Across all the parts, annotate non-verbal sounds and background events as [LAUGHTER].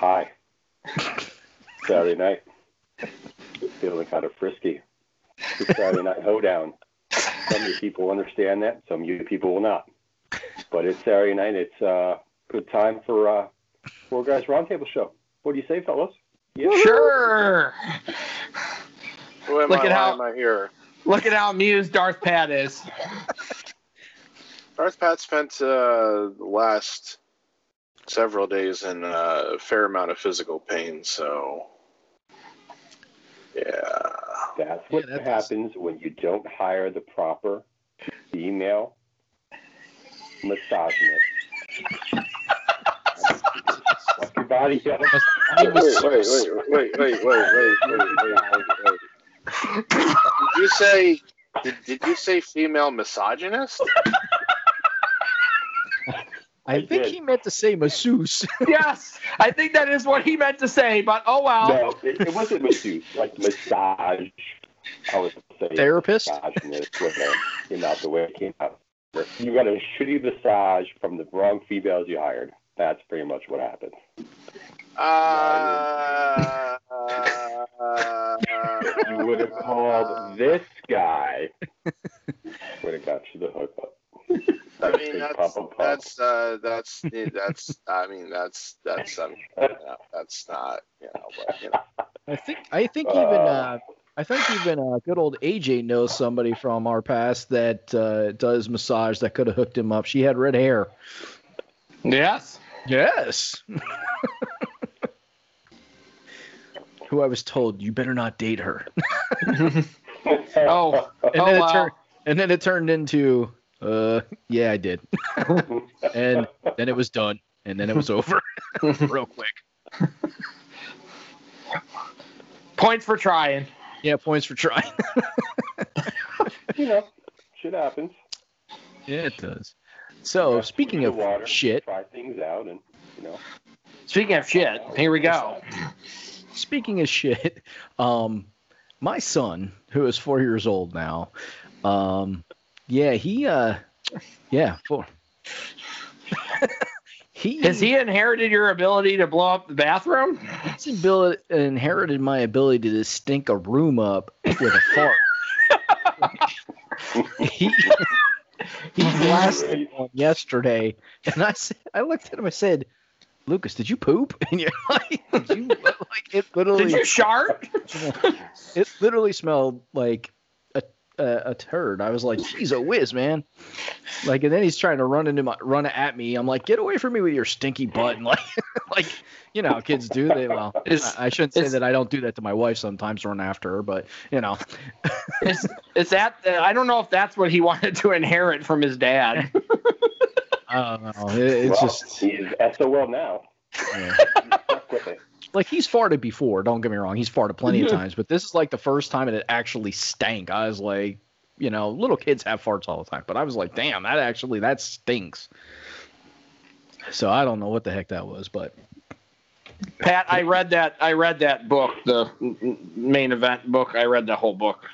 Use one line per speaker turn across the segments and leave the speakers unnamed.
Hi. [LAUGHS] Saturday night. Feeling kind of frisky. It's Saturday night hoedown. Some of you people understand that. Some of you people will not. But it's Saturday night. It's a uh, good time for uh, Four Guys Roundtable Show. What do you say, fellas?
Yeah. Sure.
Who am
Look
I?
at
Why
how-
am I here?
Look at how amused Darth Pat is.
Darth Pat spent uh, the last several days in uh, a fair amount of physical pain, so yeah.
That's what
Yeah, that does-
happens when you don't hire the proper female misogynist. Fuck your body up.
Wait, wait, wait, wait, wait, wait, wait, wait, wait, wait, wait. Did you say? Did, did you say female misogynist?
I,
I
think
did.
he meant to say masseuse. [LAUGHS]
yes, I think that is what he meant to say, but oh well.
No, it, it wasn't masseuse, like massage. I was saying
Therapist?
misogynist when it came out the way it came out. You got a shitty massage from the wrong females you hired. That's pretty much what happened.
Uh,
You would have called this guy. would have got you the hookup.
I mean, that's
pump and pump.
that's uh, that's that's. I mean, that's that's um, you know, that's not you know, but, you know.
I think I think even uh, I think even uh, good old AJ knows somebody from our past that uh, does massage that could have hooked him up. She had red hair.
Yes.
Yes. [LAUGHS] Who I was told you better not date her. [LAUGHS] [LAUGHS]
Oh,
And
oh
then it
well.
turned and then it turned into uh yeah I did. [LAUGHS] and then it was done. And then it was over [LAUGHS] real quick.
Points for trying.
Yeah, points for trying. [LAUGHS]
you know, shit happens.
yeah, it does. So
Gotta
speaking of
water,
shit,
try things out, and you know,
Speaking of shit, here we go.
speaking of shit, um, my son, who is four years old now, um, yeah, he, uh, yeah, four. [LAUGHS] he
Has he inherited your ability to blow up the bathroom?
he's abil- inherited my ability to stink a room up with a fart. [LAUGHS] [LAUGHS] he he blasted one yesterday, and I said, I looked at him. I said, "Lucas, did you poop?" And you're like, did you, like it literally,
Did you shart?
it literally smelled like a, a a turd. I was like, "Geez, a whiz, man!" Like, and then he's trying to run into my run at me. I'm like, "Get away from me with your stinky butt!" And like, [LAUGHS] like you know, kids do. They well, I, I shouldn't say that I don't do that to my wife sometimes, run after her, but you know, [LAUGHS]
Is, is that? Uh, I don't know if that's what he wanted to inherit from his dad. [LAUGHS]
I don't know. It- it's
well,
just
he's SOL now.
yeah.
Stuck with it.
like he's farted before. Don't get me wrong, he's farted plenty of times, but this is like the first time it actually stank. I was like, you know, little kids have farts all the time, but I was like, damn, that actually that stinks. So I don't know what the heck that was, but
Pat, I read that. I read that book, the m- m- main event book. I read the whole book.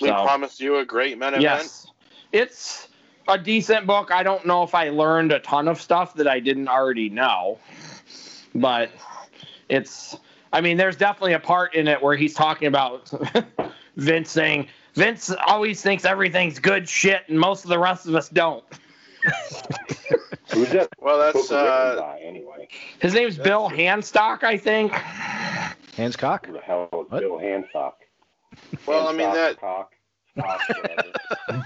We
So,
promised you a great main event.
yes, it's a decent book. I don't know if I learned a ton of stuff that I didn't already know, but it's. I mean, there's definitely a part in it where he's talking about [LAUGHS] Vince saying Vince always thinks everything's good shit, and most of the rest of us don't.
Who's that?
Well, that's uh,
by anyway?
His name's Bill Hanstock, I think.
hands cock.
Who the hell is
What?
Bill Hanstock?
well. I mean that
cock, stock, [LAUGHS]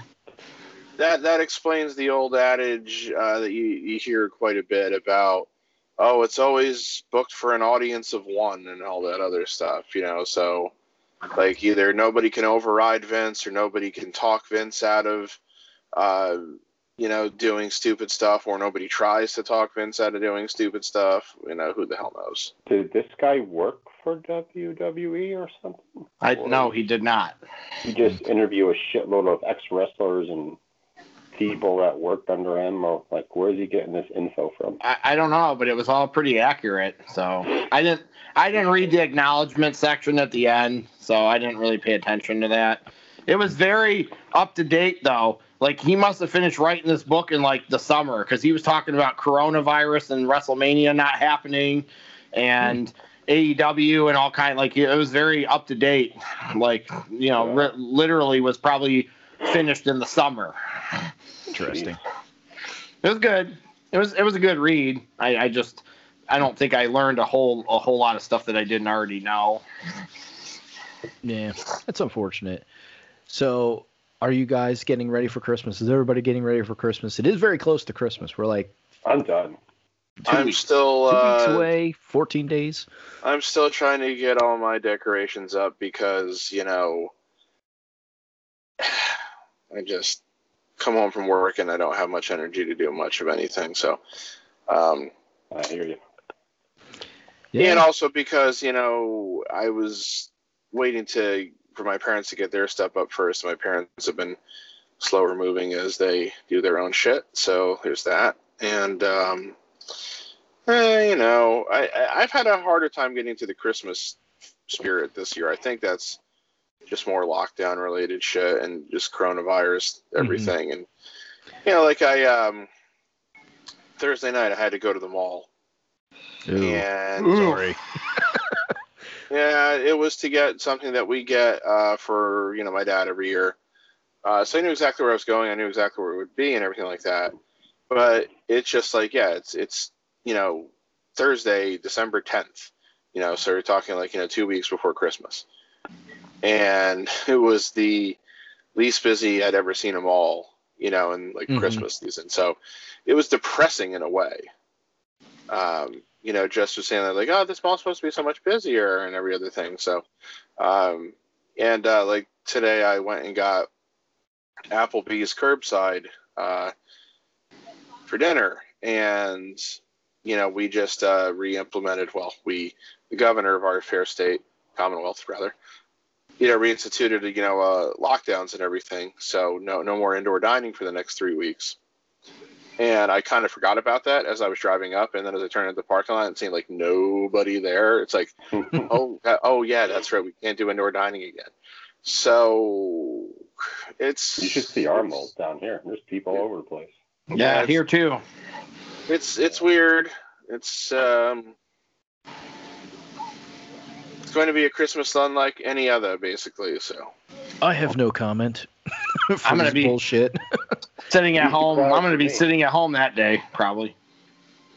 that that explains the old adage uh, that you, you hear quite a bit about oh it's always booked for an audience of one and all that other stuff you know so like either nobody can override vince or nobody can talk vince out of uh, you know doing stupid stuff or nobody tries to talk vince out of doing stupid stuff you know who the hell knows
Did this guy work for WWE or something?
I
Or
no, he did not.
He just interview a shitload of ex wrestlers and people that worked under him, or like, where's he getting this info from?
I, I don't know, but it was all pretty accurate. So I didn't I didn't read the acknowledgement section at the end, so I didn't really pay attention to that. It was very up to date though. Like he must have finished writing this book in like the summer because he was talking about coronavirus and WrestleMania not happening, and AEW and all kind like it was very up to date. Like you know,
Yeah.
ri- literally was probably finished in the summer.
Interesting.
It was good. It was it was a good read. I, I just I don't think I learned a whole a whole lot of stuff that I didn't already know.
Yeah, that's unfortunate. So, are you guys getting ready for Christmas? Is everybody getting ready for Christmas? It is very close to Christmas. We're like
I'm done.
2
I'm
weeks,
still
two weeks
uh,
away, 14 days.
I'm still trying to get all my decorations up because, you know, [SIGHS] I just come home from work and I don't have much energy to do much of anything. So, um,
I hear you.
and also because, you know, I was waiting to for my parents to get their stuff up first. My parents have been slower moving as they do their own shit. So there's that. And, um, eh, you know, I, I, I've had a harder time getting to the Christmas spirit this year. I think that's just more lockdown related shit and just coronavirus everything. And, you know, like I, um, Thursday night, I had to go to the mall.
Ooh,
And
sorry. [LAUGHS]
yeah, it was to get something that we get uh, for you know my dad every year. Uh, so I knew exactly where I was going. I knew exactly where it would be and everything like that. But it's just like yeah, it's it's you know Thursday, December tenth. You know, so we're talking like you know two weeks before Christmas, and [LAUGHS] it was the least busy I'd ever seen them all. You know, in like
Mhm.
Christmas season. So it was depressing in a way. Um, you know, just was saying that like, oh, this mall's supposed to be so much busier and every other thing. So, um, and uh, like today, I went and got Applebee's curbside uh, for dinner, and you know, we just uh, re-implemented. Well, we, the governor of our fair state, Commonwealth, rather, you know, reinstituted you know uh, lockdowns and everything. So no, no more indoor dining for the next three weeks. And I kind of forgot about that as I was driving up, and then as I turned into the parking lot and seeing like nobody there, it's like, [LAUGHS] oh, that- oh yeah, that's right, we can't do indoor dining again. So it's
You should see our malls down here. There's people all over the place.
Yeah,
it's-
here too.
It's it's weird. It's um, it's going to be a Christmas unlike any other, basically. So
I have no comment. [LAUGHS]
I'm gonna be-
bullshit. [LAUGHS]
Sitting at home. I'm going to be sitting at home that day probably.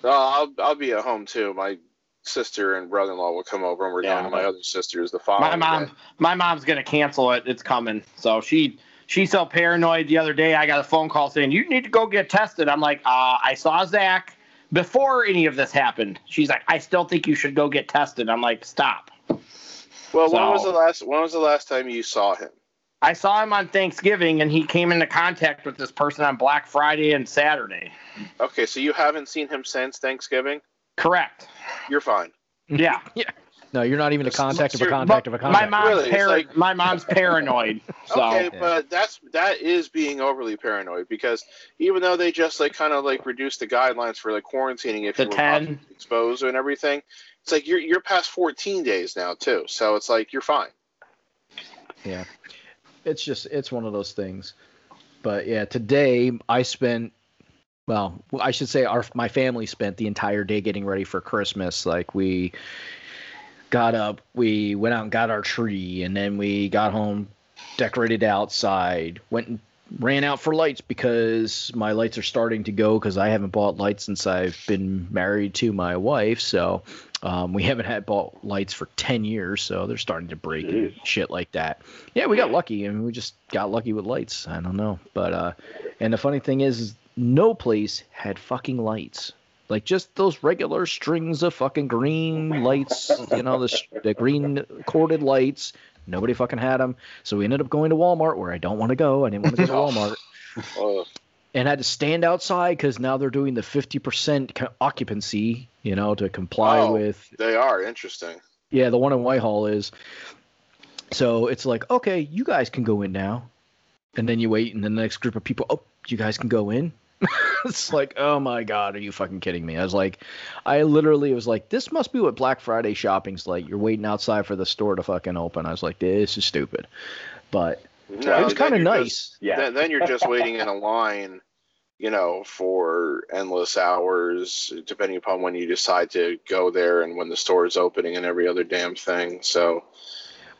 uh, I'll I'll be at home too. My sister and brother-in-law will come over, and we're
Yeah,
going to my
but-
other sisters the following.
My mom,
day.
my mom's gonna cancel it. It's coming. So she she's so paranoid. The other day, I got a phone call saying you need to go get tested. I'm like, uh, I saw Zach before any of this happened. She's like, I still think you should go get tested. I'm like, stop.
Well, when was the last when was the last time you saw him?
I saw him on Thanksgiving, and he came into contact with this person on Black Friday and Saturday.
Okay, so you haven't seen him since Thanksgiving.
Correct.
You're fine.
Yeah. [LAUGHS] yeah.
No, you're not even a contact of a contact of a
My
contact.
mom's
Really? It's
par-
like-
my mom's [LAUGHS] paranoid. So
okay, but that's that is being overly paranoid because even though they just like kind of like reduced the guidelines for like quarantining if
The
you were
10.
exposed and everything, it's like you're you're past 14 days now too. So it's like you're fine.
Yeah. It's just it's one of those things. But yeah, today I spent well, I should say our my family spent the entire day getting ready for Christmas. Like we got up, we went out and got our tree and then we got home, decorated outside, went and ran out for lights because my lights are starting to go because I haven't bought lights since I've been married to my wife. So um, we haven't had ball lights for 10 years, so they're starting to break and shit like that. Yeah, we got lucky and we just got lucky with lights. I don't know. But, uh, and the funny thing is, is no place had fucking lights. Like just those regular strings of fucking green lights, you know, the, the green corded lights. Nobody fucking had them. So we ended up going to Walmart where I don't want to go. I didn't want to go to [LAUGHS] Walmart
Oh,
and had to stand outside because now they're doing the 50% occupancy, you know, to comply
Oh.
with.
they are interesting.
Yeah, the one in Whitehall is. So it's like, okay, you guys can go in now. And then you wait, and then the next group of people, oh, you guys can go in. [LAUGHS] it's like, oh my God, are you fucking kidding me? I was like, I literally was like, this must be what Black Friday shopping's like. You're waiting outside for the store to fucking open. I was like, this is stupid. But
No,
it was kind of nice.
just- [LAUGHS]
Yeah.
Then, then you're just waiting in a line you know, for endless hours, depending upon when you decide to go there and when the store is opening and every other damn thing. So,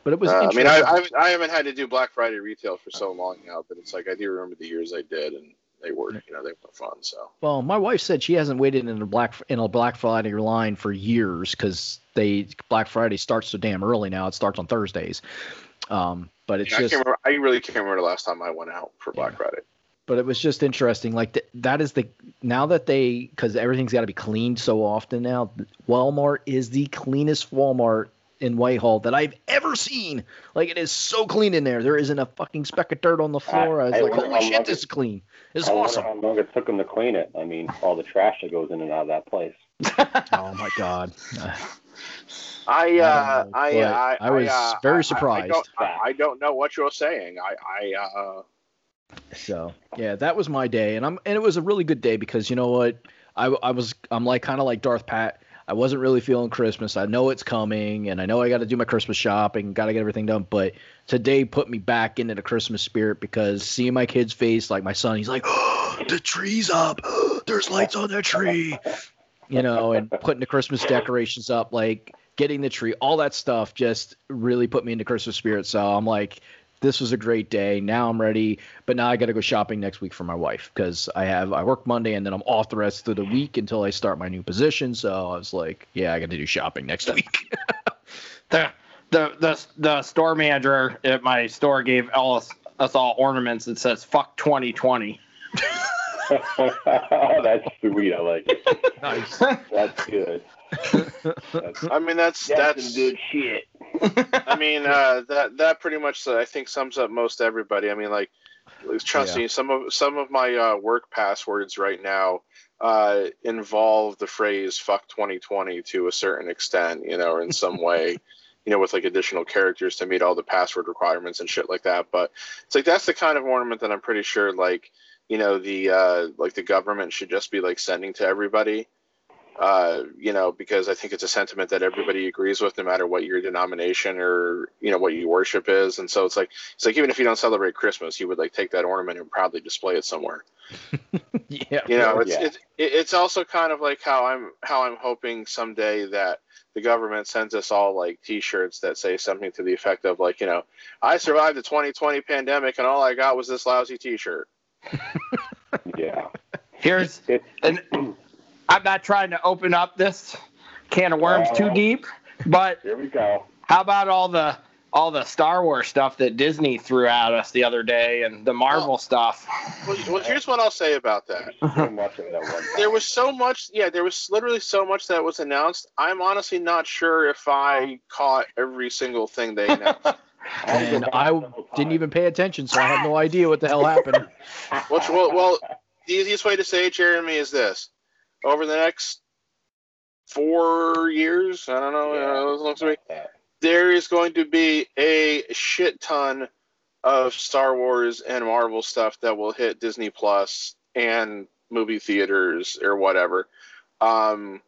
But it was.
uh, I mean, I. I, haven't- I haven't had to do Black Friday retail for so long now, but it's like I do remember the years I did, and they were, you know, they were fun. So,
Well, my wife said she hasn't waited in a black in a Black Friday line for years because they Black Friday starts so damn early now. It starts on Thursdays. Um, but it's
Yeah,
just
I, can't remember, I really can't remember the last time I went out for Black
Yeah.
Friday.
but it was just interesting. Like th- that is the now that they because everything's got to be cleaned so often now. Walmart is the cleanest Walmart in Whitehall that I've ever seen. Like it is so clean in there. There isn't a fucking speck of dirt on the floor. I, was
I
like, holy shit, this is clean. It's
I wonder
awesome.
how long it took them to clean it. I mean, all the trash that goes in and out of that place. [LAUGHS]
Oh my god.
I,
I
uh, I, I,
I was
uh,
very
I- I-
surprised.
I, don't, I, I don't know what you're saying. I, I, uh,
So yeah, that was my day, and I'm and it was a really good day because you know what, I I was I'm like kind of like Darth Pat. I wasn't really feeling Christmas. I know it's coming, and I know I got to do my Christmas shopping, got to get everything done. But today put me back into the Christmas spirit because seeing my kid's face, like my son, he's like, [GASPS] "The tree's up. [GASPS] There's lights on the tree," you know, and putting the Christmas decorations up, like getting the tree, all that stuff, just really put me into Christmas spirit. So I'm like, this was a great day. Now I'm ready, but now I got to go shopping next week for my wife because I have I work Monday and then I'm off the rest of the week until I start my new position. So I was like, yeah, I got to do shopping next week. [LAUGHS]
the the the the store manager at my store gave us us all ornaments that says "fuck 2020." [LAUGHS] [LAUGHS]
That's sweet. I like it.
nice.
That's good. That's,
I mean, that's
that's
that's.
some good shit.
I mean, uh, that that pretty much uh, I think sums up most everybody. I mean, like, trust
Yeah.
me, some of some of my uh, work passwords right now uh, involve the phrase "fuck 2020" to a certain extent, you know, or in some way. [LAUGHS] You know, with like additional characters to meet all the password requirements and shit like that. But it's like that's the kind of ornament that I'm pretty sure, like, you know, the uh, like the government should just be like sending to everybody uh, you know, because I think it's a sentiment that everybody agrees with, no matter what your denomination or you know what you worship is. And so it's like it's like even if you don't celebrate Christmas, you would like take that ornament and proudly display it somewhere. [LAUGHS]
yeah.
You know, it's
Yeah.
it's it's also kind of like how I'm how I'm hoping someday that the government sends us all like T-shirts that say something to the effect of like you know I survived the 2020 pandemic and all I got was this lousy T-shirt. [LAUGHS]
Yeah.
Here's and I'm not trying to open up this can of worms too deep, but
here we go.
how about all the all the Star Wars stuff that Disney threw at us the other day and the Marvel stuff?
Well, well, here's what I'll say about that.
So much of it at one time.
there was so much yeah there was literally so much that was announced i'm honestly not sure if i caught every single thing they announced [LAUGHS]
And I didn't even pay attention, so I have no idea what the hell happened. [LAUGHS]
Which, well, well the easiest way to say it jeremy is this over the next four years i don't know uh, it looks to me, there is going to be a shit ton of star wars and marvel stuff that will hit disney plus and movie theaters or whatever um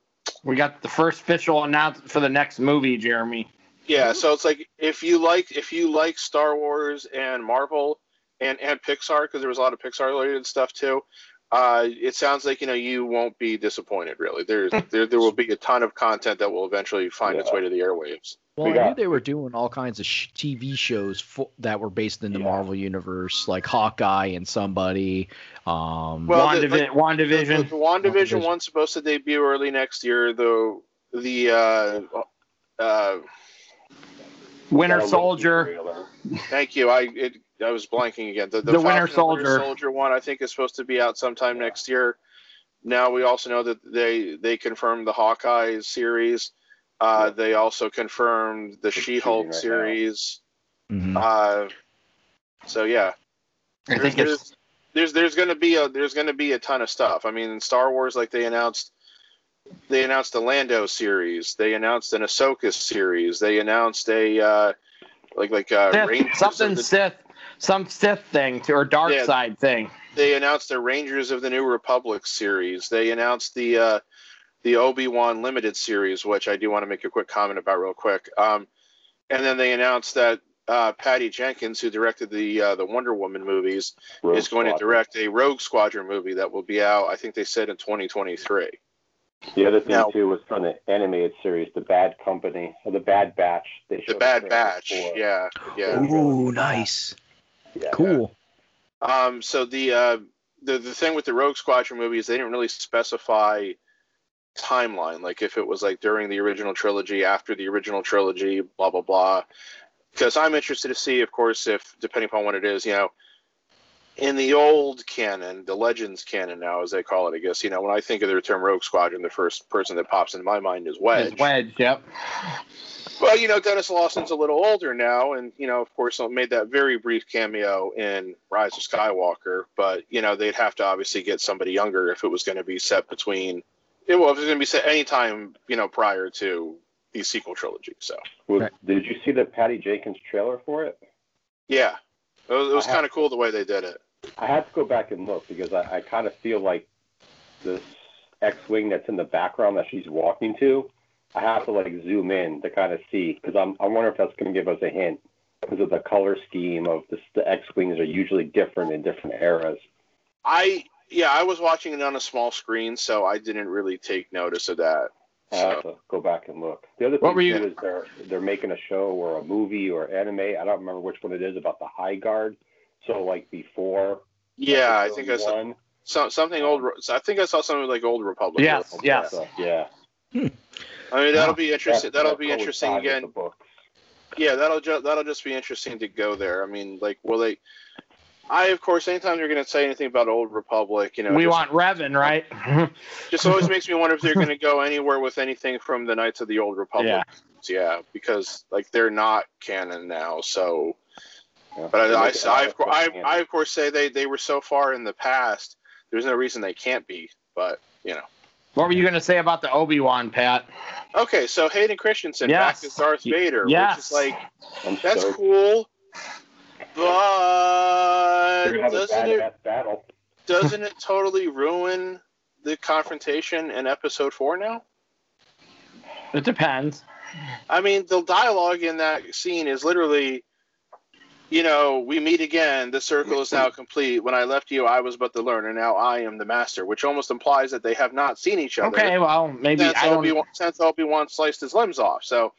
We got the first official announcement for the next movie, Jeremy.
Yeah, so it's like if you like if you like Star Wars and Marvel and and Pixar because there was a lot of Pixar related stuff too. Uh, it sounds like you know you won't be disappointed. Really, there's [LAUGHS] there there will be a ton of content that will eventually find its way to the airwaves.
Well,
We
I knew they were doing all kinds of sh- TV shows fo- that were based in the
Yeah.
Marvel universe, like Hawkeye and somebody. Um,
Well, the-
WandaVi-
like- The,
WandaVision.
the WandaVision
WandaVision.
one's supposed to debut early next year, though. The uh, uh,
Winter Soldier.
thank you. I it, I was blanking again. The, the,
The Winter
Falcon and
Soldier.
Soldier one, I think, is supposed to be out sometime next year. Now we also know that they they confirmed the Hawkeye series. Uh,
Yeah.
They also confirmed the
It's
She-Hulk
right now.
series.
mhm.
Uh, so yeah,
I
there's,
think it's
there's there's there's gonna be a there's gonna be a ton of stuff. I mean, in Star Wars, like they announced, they announced a Lando series. They announced an Ahsoka series. They announced a uh, like like uh,
Sith,
Rangers
something
the-
Sith, some Sith thing to, or dark
Yeah.
side thing.
they announced the Rangers of the New Republic series. They announced the uh, the Obi Wan limited series, which I do want to make a quick comment about real quick. Um, and then they announced that uh, Patty Jenkins, who directed the uh, the Wonder Woman movies,
Rogue
is going to direct a Rogue Squadron movie that will be out. I think they said in 2023.
The other thing
Now-
too was from the animated series, The Bad Company or The Bad Batch. They
The
a
Bad Batch.
for-
Yeah, yeah.
Ooh, nice.
yeah.
Cool.
Um, so the uh, the the thing with the Rogue Squadron movie is they didn't really specify timeline, like if it was like during the original trilogy, after the original trilogy, blah blah blah. Because I'm interested to see, of course, if depending upon what it is, you know, in the old canon, the Legends canon now, as they call it, I guess, you know, when I think of the term Rogue Squadron, the first person that pops into my mind is Wedge.
It's Wedge, yep.
Well, you know, Denis Lawson's a little older now, and you know, of course, made that very brief cameo in Rise of Skywalker. But you know, they'd have to obviously get somebody younger if it was going to be set between. It well, if it was going to be set any time, you know, prior to the sequel trilogy. So
Was-
Right.
Did you see the Patty Jenkins trailer for it?
yeah, it was, was kind of cool the way they did it.
I have to go back and look because I, I kind of feel like this X-wing that's in the background that she's walking to. I have to like zoom in to kind of see because I'm I wonder if that's going to give us a hint because of the color scheme of this, the X-wings are usually different in different eras.
I yeah, I was watching it on a small screen, so I didn't really take notice of that.
I have
So
to go back and look. The other
What
thing
were you-
is they're they're making a show or a movie or anime. I don't remember which one it is about the High Guard. So like before.
yeah, I think I saw
one,
some, something old. I think I saw something like Old Republic.
Yes,
or-
yes.
so, yeah. Hmm.
I mean, that'll be interesting.
That-
That'll
that
be interesting again.
the books.
Yeah, that'll ju- that'll just be interesting to go there. I mean, like, will they? I of course, anytime you're going to say anything about Old Republic, you know,
we
just,
want Revan, right? [LAUGHS]
just always makes me wonder if they're going to go anywhere with anything from the Knights of the Old Republic.
Yeah.
Yeah, because like they're not canon now. So,
Yeah.
but I, I, I, of cour- I, I of course say they they were so far in the past. There's no reason they can't be. But you know.
what were you going to say about the Obi Wan, Pat?
Okay, so Hayden Christensen
Yes.
back as Darth
Y-
Vader,
yes.
which is like
I'm
that's
stoked.
cool. But
They're gonna have a
doesn't it
battle. [LAUGHS]
doesn't it totally ruin the confrontation in episode four now?
It depends.
I mean, the dialogue in that scene is literally, you know, we meet again. The circle is now [CLEARS THROAT] complete. When I left you, I was but the learner. Now I am the master, which almost implies that they have not seen each other
Okay, well, maybe
since
I don't.
Obi-Wan, since Obi-Wan sliced his limbs off. So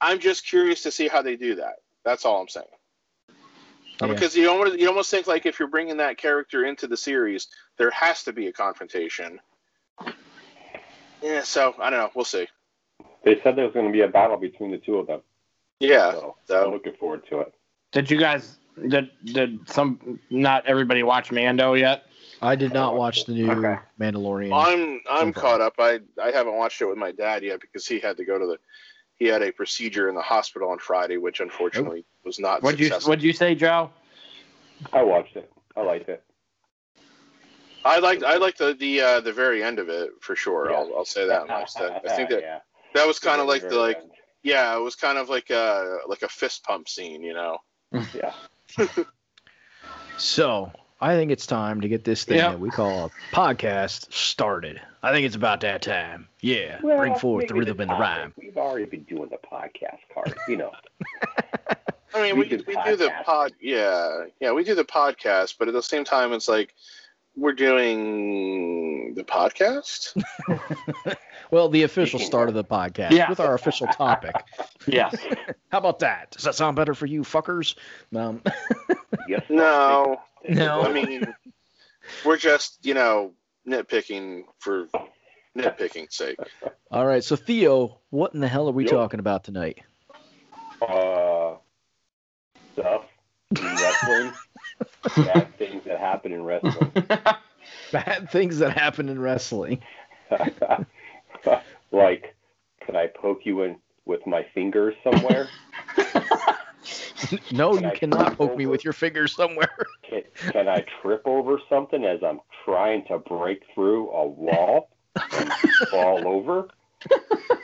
I'm just curious to see how they do that. That's all I'm saying.
Yeah.
Because you almost you almost think like if you're bringing that character into the series, there has to be a confrontation. Yeah, so I don't know. We'll see.
They said there was going to be a battle between the two of them.
Yeah.
So,
so-
I'm looking forward to it.
Did you guys? Did did some? Not everybody watch Mando yet.
I did not watch the new
Okay.
Mandalorian.
I'm I'm
Okay.
caught up. I I haven't watched it with my dad yet because he had to go to the he had a procedure in the hospital on Friday, which unfortunately was not
What'd you. What'd you say, Joe?
I watched it. I liked it.
I liked I liked the the uh, the very end of it for sure.
Yeah.
I'll I'll say that [LAUGHS] much. That, I think that
yeah.
that was kind of like the like
end.
yeah, it was kind of like a like a fist pump scene, you know.
Yeah.
So I think it's time to get this thing
Yep.
that we call a podcast started. I think it's about that time. Yeah. Bring
Well,
forth the
maybe
rhythm and the rhyme.
We've already been doing the podcast card, you know. [LAUGHS]
I mean,
We
we
do
we do the pod, yeah, yeah, we do the podcast, but at the same time, it's like we're doing the podcast. [LAUGHS]
Well, the official start
of-
of the podcast
Yeah.
with our official topic. [LAUGHS]
yeah. [LAUGHS]
How about that? Does that sound better for you fuckers? Um,
Yes.
No,
No.
I mean, we're just you know nitpicking for nitpicking's sake.
all right. So Theo, what in the hell are we
Yo.
talking about tonight?
Uh, stuff wrestling. Bad things that happen in wrestling. [LAUGHS]
Bad things that happen in wrestling. [LAUGHS]
like, can I poke you in with my fingers somewhere? [LAUGHS]
No,
Can
you
I
cannot poke me with your fingers somewhere.
Can, can I trip over something as I'm trying to break through a wall and fall over?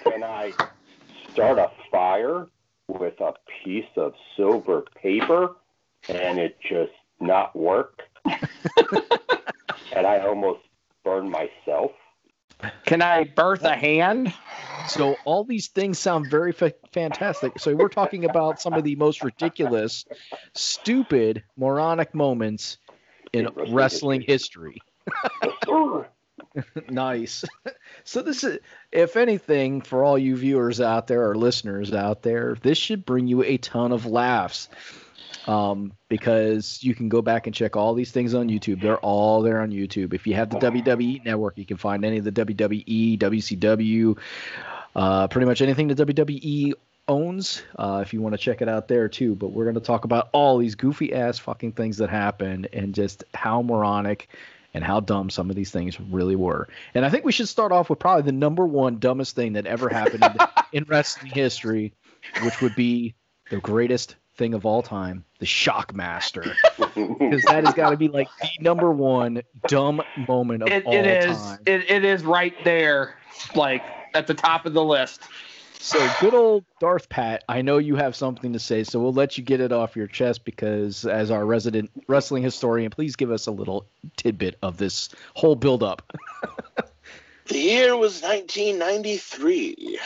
Can I start a fire with a piece of silver paper and it just not work? and I almost burned myself.
Can I birth a hand?
So all these things sound very fa- fantastic. So we're talking about some of the most ridiculous, stupid, moronic moments in
In wrestling
wrestling history. [LAUGHS] nice. So this is, if anything, for all you viewers out there or listeners out there, this should bring you a ton of laughs. Um, because you can go back and check all these things on YouTube. They're all there on YouTube. If you have the WWE network, you can find any of the WWE, WCW, uh, pretty much anything the WWE owns. Uh, if you want to check it out there too. But we're going to talk about all these goofy ass fucking things that happened and just how moronic and how dumb some of these things really were. And I think we should start off with probably the number one dumbest thing that ever happened in, [LAUGHS] in wrestling history, which would be the greatest thing of all time, the Shockmaster. [LAUGHS] Because that has got to be like the number one dumb moment of
It,
all
it is.
time.
It, it is right there, like at the top of the list.
So good old Darth Pat, I know you have something to say, so we'll let you get it off your chest because as our resident wrestling historian, please give us a little tidbit of this whole build up. [LAUGHS]
The year was 1993.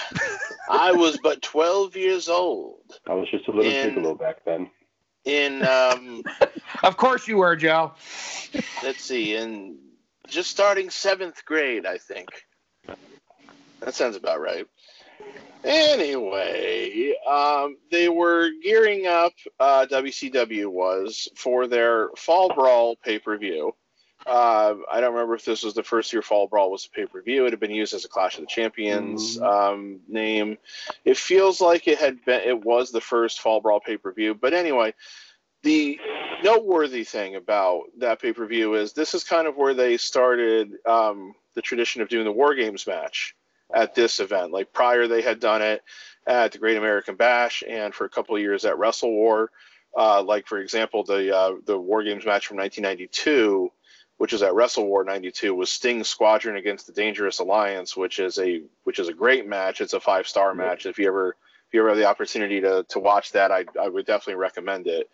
I was but 12 years old.
I was just a little
And-
gigolo back then.
In um, [LAUGHS]
Of course you were, Joe.
let's see, in just starting seventh grade, I think. That sounds about right. Anyway, um, they were gearing up. Uh, WCW was for their Fall Brawl pay per view. Uh, I don't remember if this was the first year Fall Brawl was a pay per view. It had been used as a Clash of the Champions um, name. It feels like it had been. It was the first Fall Brawl pay per view. But anyway, the noteworthy thing about that pay per view is this is kind of where they started um, the tradition of doing the War Games match at this event. Like prior, they had done it at the Great American Bash and for a couple of years at Wrestle War. Uh, like for example, the uh, the War Games match from 1992, which is at Wrestle War 92, was Sting's Squadron against the Dangerous Alliance, which is a which is a great match. It's a five star match. If you ever if you ever have the opportunity to to watch that, I I would definitely recommend it.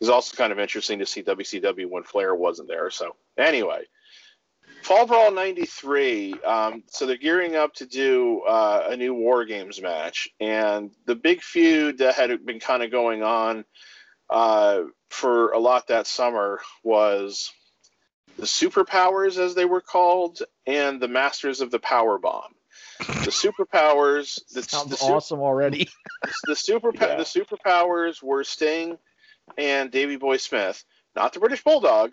It's also kind of interesting to see WCW when Flair wasn't there. So anyway, Fall Brawl '93. Um, so they're gearing up to do uh, a new War Games match, and the big feud that had been kind of going on uh, for a lot that summer was the Superpowers, as they were called, and the Masters of the Power Bomb. The Superpowers. The,
Sounds
the su-
awesome already. [LAUGHS]
the super
Yeah.
the superpowers were Sting and Davy Boy Smith, not the British Bulldog,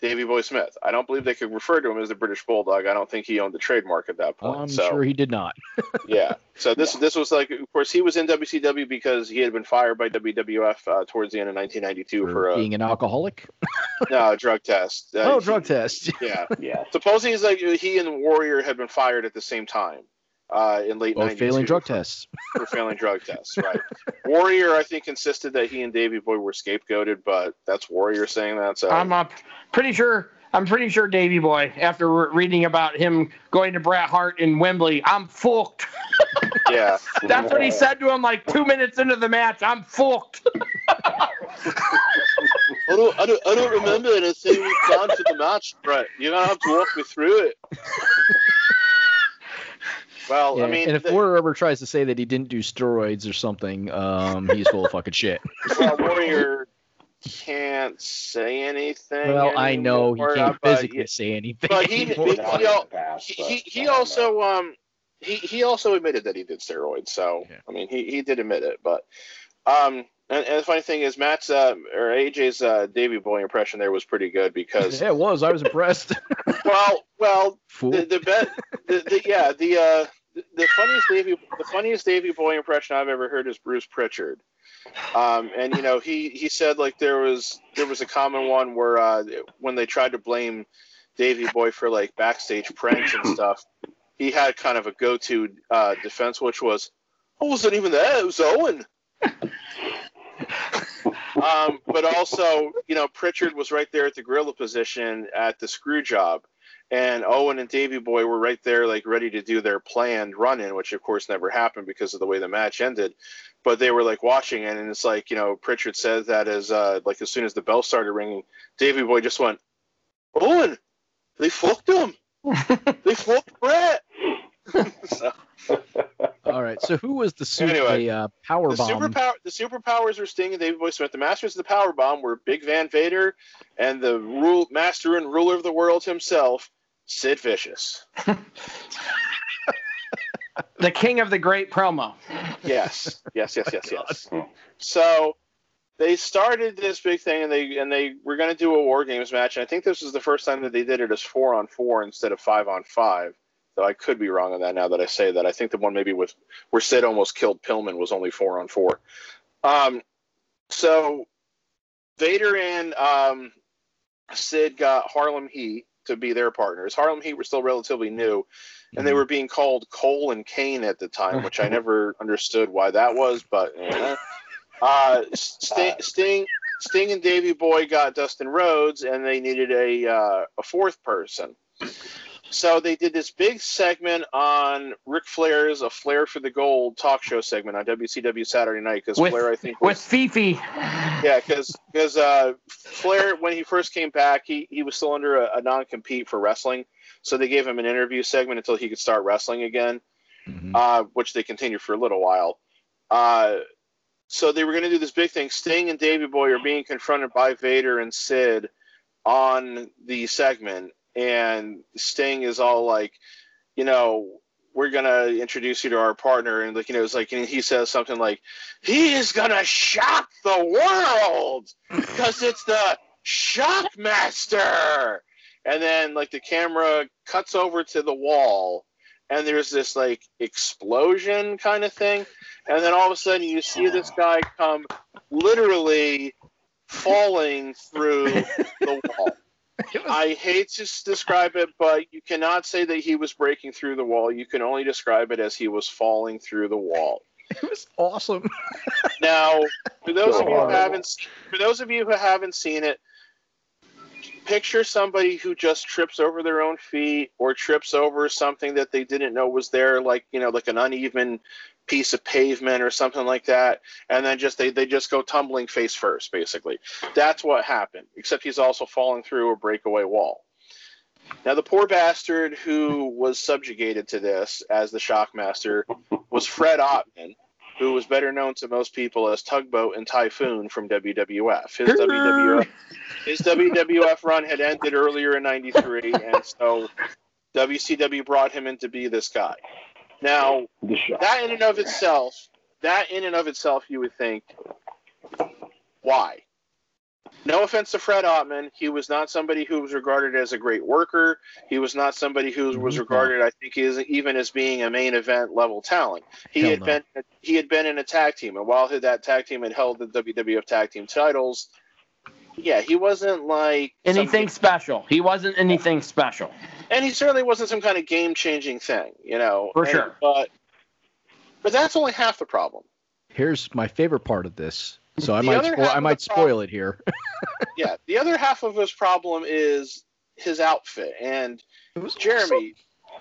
Davy Boy Smith. I don't believe they could refer to him as the British Bulldog. I don't think he owned the trademark at that point.
I'm
so
sure he did not. [LAUGHS]
yeah, so this this was like, of course, he was in WCW because he had been fired by WWF uh, towards the end of 1992 for,
For
a
being an alcoholic. [LAUGHS]
no, drug test. Uh,
oh,
he-
drug test.
Yeah, [LAUGHS]
Yeah.
supposedly he's like he and Warrior had been fired at the same time. Uh, in late
Both
92 [LAUGHS]
failing drug
for-
tests.
for failing drug tests, right? Warrior, I think, insisted that he and Davy Boy were scapegoated, but that's Warrior saying that. So
I'm up. Pretty sure. I'm pretty sure Davy Boy. After re- reading about him going to Bret Hart in Wembley, I'm fucked. [LAUGHS]
yeah,
That's what he said to him like two minutes into the match. I'm fucked. [LAUGHS]
I don't, I don't, I don't remember anything we planned for the match, Bret. You're gonna have to walk me through it. Well,
Yeah,
I mean,
and if
the-
Warrior ever tries to say that he didn't do steroids or something, um, he's full of fucking shit. [LAUGHS]
well, Warrior can't say anything.
Well, I know he can't
but
physically say anything.
but he-
anymore.
he- he al- he, he, he also um he, he also admitted that he did steroids so
Yeah.
i mean he, he did admit it but um and, and the funny thing is matt's uh or aj's uh davy boy impression there was pretty good because [LAUGHS]
yeah, it was. I was impressed. [LAUGHS]
well well
Fool.
the, the bet the, the yeah the uh the, funniest davy the funniest davy boy impression i've ever heard is bruce pritchard. Um and you know he he said like there was there was a common one where uh when they tried to blame davy boy for like backstage pranks and stuff he had kind of a go-to uh defense which was i wasn't even there it was owen. Um, but also, you know, Pritchard was right there at the gorilla position at the screw job, and Owen and Davy Boy were right there, like ready to do their planned run-in, which of course never happened because of the way the match ended. But they were like watching it, and it's like, you know, Pritchard said that as uh, like as soon as the bell started ringing, Davy Boy just went, Owen, they fucked him. [LAUGHS] they fucked Bret. [LAUGHS] So,
All right. So who was the super
Anyway,
a, uh, power
the
bomb?
superpower, the superpowers were Sting and Davey Boy Smith. The masters of the power bomb were Big Van Vader and the rule master and ruler of the world himself, Sid Vicious. [LAUGHS]
The king of the great promo.
Yes, yes, yes, yes, [LAUGHS] yes.
God.
So they started this big thing, and they and they were going to do a war games match. And I think this was the first time that they did it as four on four instead of five on five. Though I could be wrong on that now that I say that. I think the one maybe with where Sid almost killed Pillman was only four on four. Um, so Vader and um, Sid got Harlem Heat to be their partners. Harlem Heat were still relatively new, and they were being called Kole and Kane at the time, which I [LAUGHS] never understood why that was. But eh. uh, Sting, [LAUGHS] Sting, Sting, and Davy Boy got Dustin Rhodes, and they needed a uh, a fourth person. So they did this big segment on Ric Flair's "A Flair for the Gold" talk show segment on WCW Saturday Night because
With-
Flair, I think,
With
was,
Fifi.
yeah, because because uh, Flair when he first came back, he he was still under a, a non compete for wrestling, so they gave him an interview segment until he could start wrestling again,
Mhm.
uh, which they continued for a little while. Uh, so they were going to do this big thing. Sting and Davey Boy are being confronted by Vader and Sid on the segment, and Sting is all like, you know, we're gonna introduce you to our partner, and like, you know, it's like, and he says something like, he is gonna shock the world because it's the Shockmaster. And then like the camera cuts over to the wall, and there's this like explosion kind of thing, and then all of a sudden you see this guy come literally falling through the wall. [LAUGHS] I hate to describe it, but you cannot say that he was breaking through the wall. You can only describe it as he was falling through the wall.
It was awesome. [LAUGHS]
Now, for those
So
of you who haven't, for those of you who haven't seen it, picture somebody who just trips over their own feet or trips over something that they didn't know was there, like you know, like an uneven piece of pavement or something like that, and then just they they just go tumbling face first, basically. That's what happened. Except he's also falling through a breakaway wall. Now, the poor bastard who was subjugated to this as the Shockmaster was Fred Ottman, who was better known to most people as Tugboat and Typhoon from WWF. His WWF, his WWF run had ended earlier in '93, and so WCW brought him in to be this guy. Now,
The
that in and of itself, that in and of itself, you would think, why? No offense to Fred Ottman, he was not somebody who was regarded as a great worker. He was not somebody who was
Mhm.
regarded, I think, as even as being a main event level talent. He
Hell
had
no.
been he had been in a tag team, and while that tag team had held the WWF tag team titles, yeah, he wasn't like
Anything
some-
special. He wasn't anything special.
And he certainly wasn't some kind of game changing thing, you know.
For
And-
sure.
But but that's only half the problem.
Here's my favorite part of this. So I might
other
spoil, I might
the problem-
spoil it here. [LAUGHS]
yeah, the other half of his problem is his outfit. And
It was
Jeremy,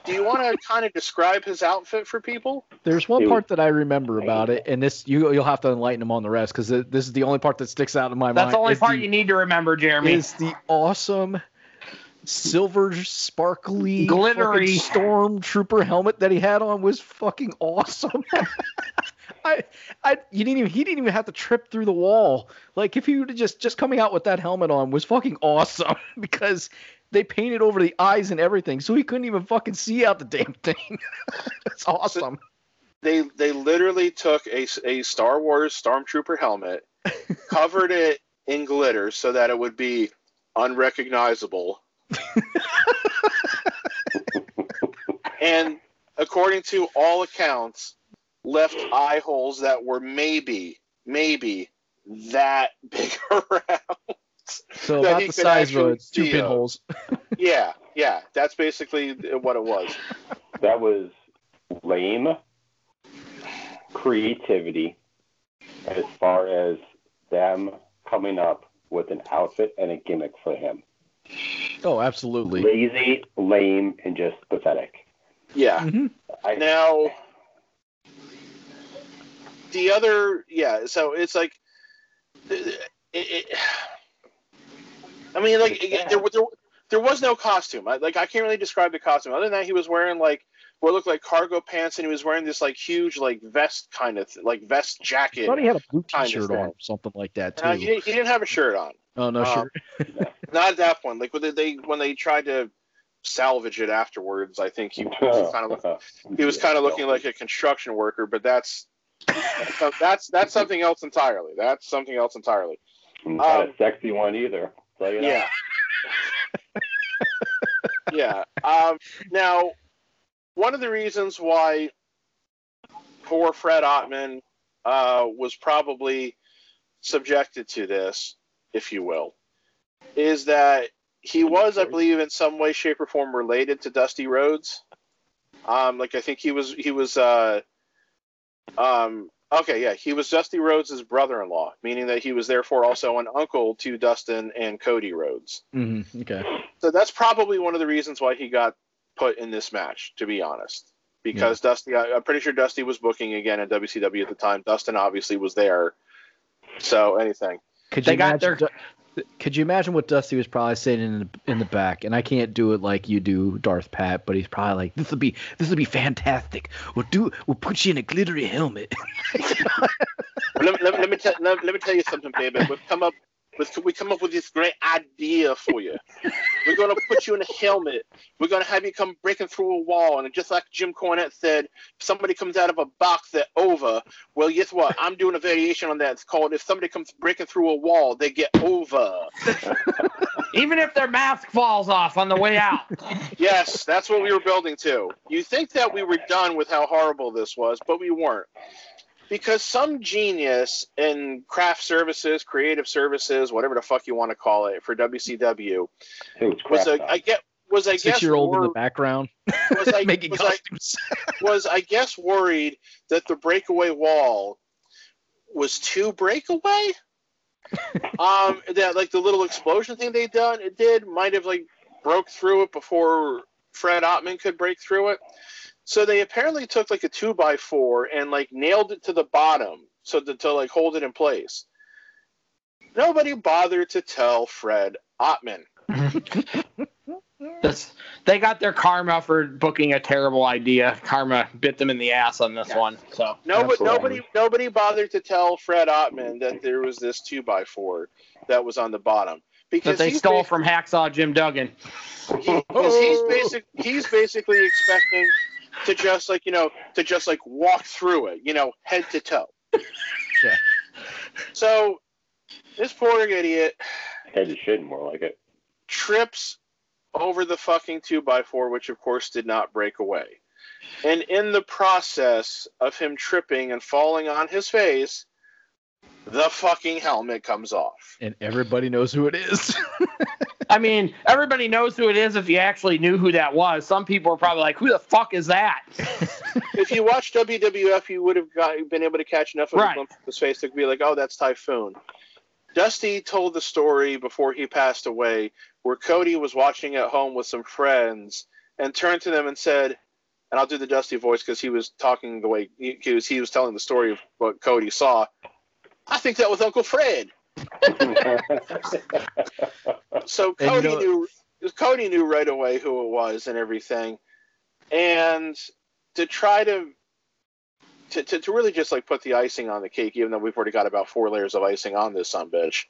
do you want to kind of describe his outfit for people?
There's one
It
part that I remember about it, and this you you'll have to enlighten him on the rest because this is the only part that sticks out in my
That's
mind.
That's the only part
the-
you need to remember, Jeremy.
is the awesome silver sparkly
Glittery.
stormtrooper helmet that he had on was fucking awesome. [LAUGHS] I, I, you didn't even he didn't even have to trip through the wall. Like if he would have just just coming out with that helmet on was fucking awesome [LAUGHS] because they painted over the eyes and everything, so he couldn't even fucking see out the damn thing. [LAUGHS] it's awesome.
They they literally took a, a Star Wars stormtrooper helmet, covered it in glitter so that it would be unrecognizable. And according to all accounts, left eye holes that were maybe, maybe that big [LAUGHS] around.
So about the size of two pinholes. [LAUGHS]
yeah, yeah, that's basically what it was.
That was lame creativity as far as them coming up with an outfit and a gimmick for him.
Oh, absolutely.
Lazy, lame, and just pathetic.
Yeah.
Mhm.
I,
Now, the other, yeah. So it's like, it, it, I mean, like it, there, there, there was no costume. I, like I can't really describe the costume other than that he was wearing like what looked like cargo pants, and he was wearing this like huge like vest kind of th- like vest
I
jacket.
thought he had a blue t-shirt on or something like that too.
Uh, he, didn't- he didn't have a shirt on.
oh no,
uh,
sure. [LAUGHS]
Not at that point. Like when they- they when they tried to salvage it afterwards, I think he, was kind of [LAUGHS] he was kind of looking like a construction worker. But that's that's that's something else entirely. That's something else entirely.
Not
um,
a sexy one either. You that.
Yeah. [LAUGHS] yeah. Um, now, one of the reasons why poor Fred Ottman uh, was probably subjected to this, if you will, is that he was, I believe, in some way, shape, or form related to Dusty Rhodes. Um, like I think he was he was uh, um, okay, yeah, he was Dusty Rhodes' brother-in-law, meaning that he was therefore also an uncle to Dustin and Cody Rhodes.
hmm Okay.
So that's probably one of the reasons why he got put in this match, to be honest. Because Dusty, I, I'm pretty sure Dusty was booking again at WCW at the time. Dustin obviously was there. So anything.
Could
They got
imagine? Du- Could you imagine what Dusty was probably saying in the in the back? And I can't do it like you do, Darth Pat, but he's probably like, "This will be this will be fantastic. We'll do we'll put you in a glittery helmet." [LAUGHS]
let, me- let, me- let me tell let, let me tell you something, baby. We've come up we come up with this great idea for you. We're gonna put you in a helmet. We're gonna have you come breaking through a wall, and just like Jim Cornette said, if somebody comes out of a box that over. Well, guess what? I'm doing a variation on that. It's called if somebody comes breaking through a wall, they get over.
Even if their mask falls off on the way out.
Yes, that's what we were building to. You think that we were done with how horrible this was, but we weren't. Because some genius in craft services, creative services, whatever the fuck you want to call it, for WCW
It was
was a, I get was I guess
Six year old in the background [LAUGHS]
was I,
making
was, I,
costumes. [LAUGHS]
was I guess worried that the breakaway wall was too breakaway. [LAUGHS] um, that like the little explosion thing they done it did might have like broke through it before Fred Ottman could break through it. So they apparently took like a two by four and like nailed it to the bottom so that to like hold it in place. Nobody bothered to tell Fred Ottman. [LAUGHS]
This, they got their karma for booking a terrible idea. Karma bit them in the ass on this one. So
No, but
Absolutely.
nobody nobody bothered to tell Fred Ottman that there was this two by four that was on the bottom because
that they stole from Hacksaw Jim Duggan.
he, 'cause he's basic he's basically expecting to just like you know to just like walk through it you know head to toe.
Yeah.
So this poor idiot
Head to shit, more like it.
trips over the fucking two by four, which of course did not break away. And in the process of him tripping and falling on his face, the fucking helmet comes off.
and everybody knows who it is. [LAUGHS]
I mean, everybody knows who it is if you actually knew who that was. Some people are probably like, "Who the fuck is that?" [LAUGHS]
if you watched WWF, you would have got, been able to catch enough of
Right.
a glimpse his face to be like, oh, that's Typhoon. Dusty told the story before he passed away where Cody was watching at home with some friends and turned to them and said, and I'll do the Dusty voice because he was talking the way he, he was he was telling the story of what Cody saw. I think that was Uncle Fred. [LAUGHS] So
And you
Cody
know-
knew Cody knew right away who it was and everything, and to try to, to to to really just like put the icing on the cake, even though we've already got about four layers of icing on this son bitch.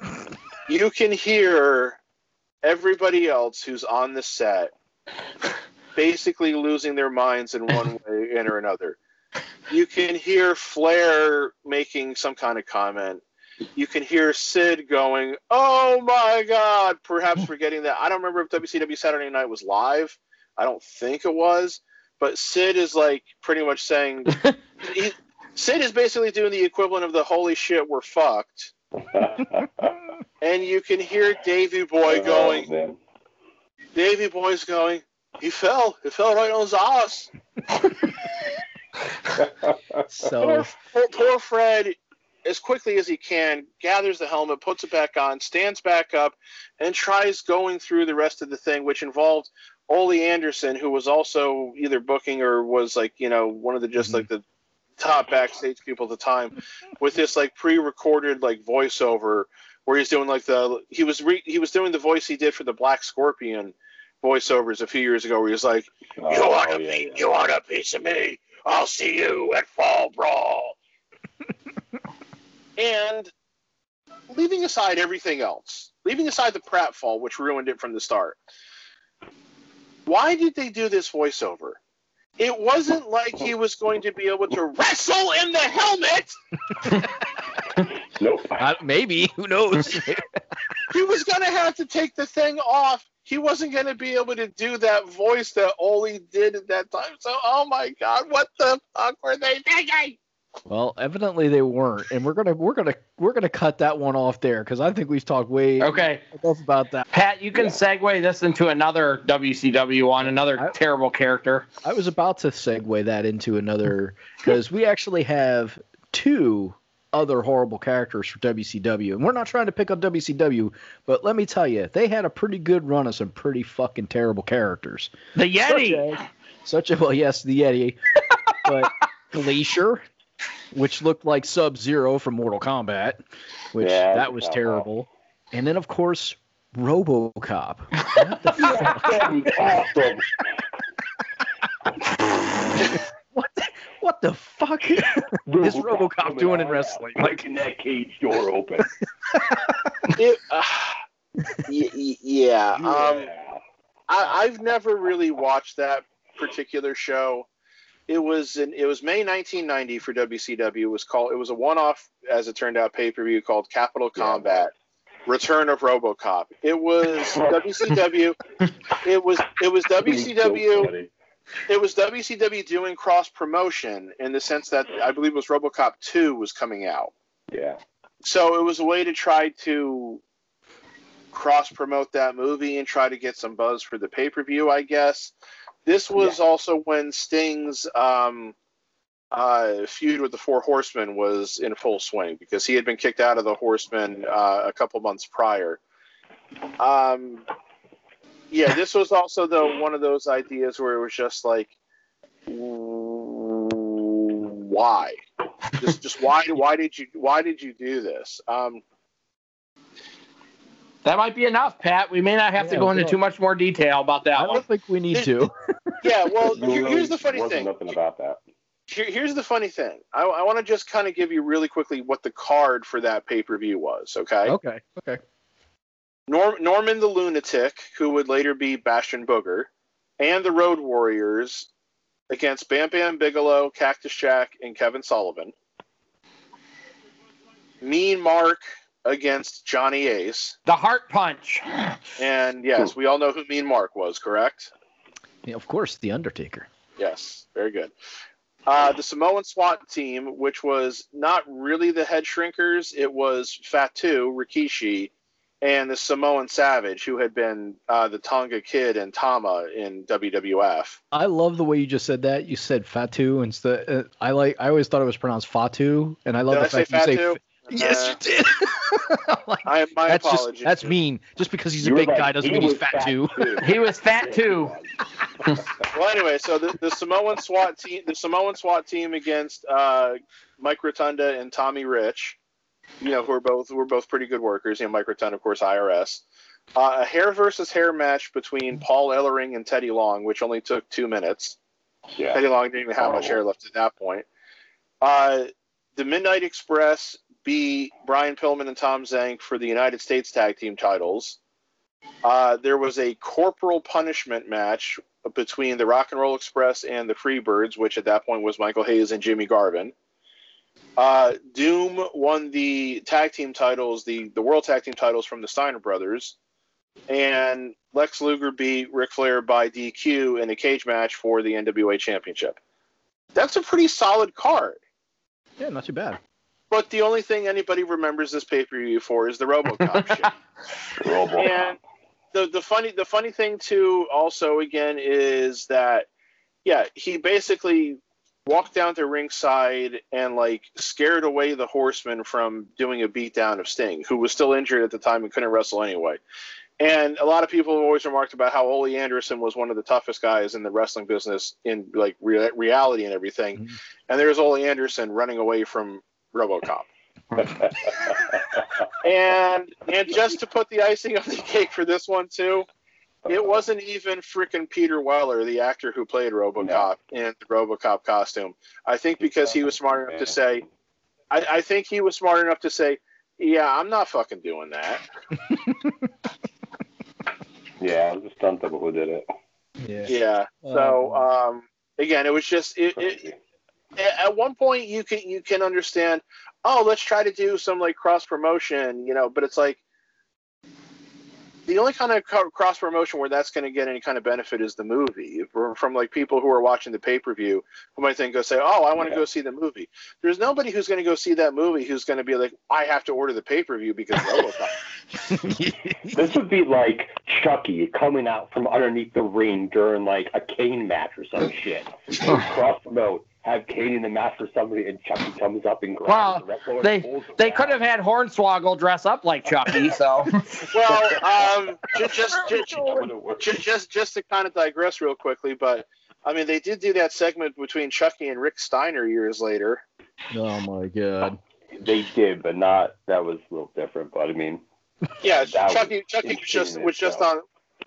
[LAUGHS] you can hear everybody else who's on the set [LAUGHS] basically losing their minds in one way and or another. You can hear Flair making some kind of comment you can hear Sid going, "Oh my God!" Perhaps forgetting that I don't remember if WCW Saturday Night was live. I don't think it was, but Sid is like pretty much saying, [LAUGHS] he, Sid is basically doing the equivalent of the "Holy shit, we're fucked," [LAUGHS] and you can hear Davy Boy going,
man.
Davy Boy's going, "He fell, he fell right on his ass." [LAUGHS]
so
poor, poor, Fred, as quickly as he can, gathers the helmet, puts it back on, stands back up, and tries going through the rest of the thing, which involved Ole Anderson, who was also either booking or was like, you know, one of the just
Mhm.
like the top backstage people at the time, with this like pre-recorded like voiceover where he's doing like the he was re, he was doing the voice he did for the Black Scorpion, voiceovers a few years ago where he was like,
Oh,
"You want a
yeah,
piece?
yeah.
You want a piece of me? I'll see you at Fall Brawl." [LAUGHS] and leaving aside everything else, leaving aside the pratfall, which ruined it from the start, why did they do this voiceover? It wasn't like he was going to be able to wrestle in the helmet. [LAUGHS]
Nope.
Uh, maybe. Who knows? [LAUGHS]
He was going to have to take the thing off. He wasn't going to be able to do that voice that Ole did at that time. So, oh my God, what the fuck were they thinking?
well, evidently they weren't, and we're gonna we're gonna we're gonna cut that one off there because I think we've talked way
Okay,
enough about that.
Pat, you can
Yeah.
segue this into another WCW one, another
I-
terrible character.
I was about to segue that into another because we actually have two other horrible characters for WCW, and we're not trying to pick up WCW, but let me tell you, they had a pretty good run of some pretty fucking terrible characters.
The Yeti.
Such as, such a well, yes, the Yeti, [LAUGHS] but Glacier, which looked like Sub Zero from Mortal Kombat, which
Yeah,
that was
that was
terrible, and then of course RoboCop. [LAUGHS] What the fuck? [LAUGHS]
that was awesome.
What the, what the fuck? Is RoboCop doing in wrestling? Like-
Breaking that cage door open. [LAUGHS]
It, uh, y- y- yeah. Um,
Yeah.
I, I've never really watched that particular show. It was in, it was May 1990 for WCW. It was called it was a one-off, as it turned out, pay-per-view called Capital
Yeah.
Combat: Return of RoboCop. It was [LAUGHS] WCW. It was it was
So
WCW. It was WCW doing cross promotion in the sense that I believe it was RoboCop 2 was coming out.
Yeah.
So it was a way to try to cross promote that movie and try to get some buzz for the pay per view, I guess. This was also when Sting's um, uh, feud with the Four Horsemen was in full swing because he had been kicked out of the Horsemen uh, a couple months prior. Um, yeah, this was also though one of those ideas where it was just like, why? Just, just why? Why did you? Why did you do this? Um,
That might be enough, Pat. We may not have to go into
well-
too much more detail about that
I don't think we need to. [LAUGHS]
yeah. Well, here- here's the funny
wasn't
thing.
Nothing about that.
Here, here's the funny thing. I, I want to just kind of give you really quickly what the card for that pay per view was. Okay.
Okay. Okay.
Norm, Norman the Lunatic, who would later be Bastion Booger, and the Road Warriors against Bam Bam Bigelow, Cactus Jack, and Kevin Sullivan. Mean Mark against Johnny Ace.
The Heart Punch.
And yes, we all know who Mean Mark was, correct?
Yeah, of course, the Undertaker.
Yes, very good. Uh, the Samoan SWAT team, which was not really the head shrinkers, it was Fatu, Rikishi, and the Samoan Savage, who had been uh, the Tonga Kid and Tama in WWF.
I love the way you just said that. You said Fatu instead. Uh, I like. I always thought it was pronounced Fatu, and I love
Did
the
say
fact that you say. F- Yes, you did. [LAUGHS] I'm like,
I, my
that's
apologies.
just that's mean. Just because he's a
You were
big
right.
guy doesn't
He
mean he's
was
fat too. [LAUGHS]
He was fat too. [LAUGHS]
Well, anyway, so the, the Samoan SWAT team, the Samoan SWAT team against uh, Mike Rotunda and Tommy Rich, you know, who are both who are both pretty good workers. You know, Mike of course, IRS. Uh, a hair versus hair match between Paul Ellering and Teddy Long, which only took two minutes.
Yeah.
Teddy Long didn't even have much hair left at that point. Uh, the Midnight Express beat Brian Pillman and Tom Zenk for the United States Tag Team titles. Uh, there was a corporal punishment match between the Rock and Roll Express and the Freebirds, which at that point was Michael Hayes and Jimmy Garvin. Uh, Doom won the tag team titles, the, the world tag team titles from the Steiner brothers. And Lex Luger beat Ric Flair by DQ in a cage match for the NWA Championship. That's a pretty solid card.
Yeah, not too bad.
But the only thing anybody remembers this pay per view for is the RoboCop [LAUGHS] shit.
Robo.
And the the funny the funny thing too also again is that yeah he basically walked down to ringside and like scared away the horseman from doing a beatdown of Sting who was still injured at the time and couldn't wrestle anyway. And a lot of people have always remarked about how Ole Anderson was one of the toughest guys in the wrestling business in like re- reality and everything.
Mhm.
And there's Ole Anderson running away from RoboCop. [LAUGHS] And and just to put the icing on the cake for this one too, it wasn't even freaking Peter Weller, the actor who played RoboCop in the RoboCop costume. I think because he was smart enough to say, I, I think he was smart enough to say, "Yeah, I'm not fucking doing that." [LAUGHS]
Yeah, it was a stunt double who did it.
Yeah.
Yeah. So um, again, it was just it, it, at one point you can you can understand. Oh, let's try to do some like cross promotion, you know. But it's like the only kind of cross promotion where that's going to get any kind of benefit is the movie from, from like people who are watching the pay per view who might think go say, oh, I want to
Yeah.
go see the movie. There's nobody who's going to go see that movie who's going to be like, I have to order the pay per view because RoboCop. [LAUGHS] [LAUGHS]
This would be like Chucky coming out from underneath the ring during like a cane match or some [LAUGHS] shit. Cross promote, have Kane in the match for somebody, and Chucky comes up and grabs
Well,
the wrestler
they-
pulls
They
down.
could have had Hornswoggle dress up like Chucky, [LAUGHS] so
well, um, just just, just
That would've worked.
just just just to kind of digress real quickly, but I mean, they did do that segment between Chucky and Rick Steiner years later.
Oh my god.
They did, but not. That was a little different. But I mean,
Yeah,
That was
Chucky Chucky was just was just on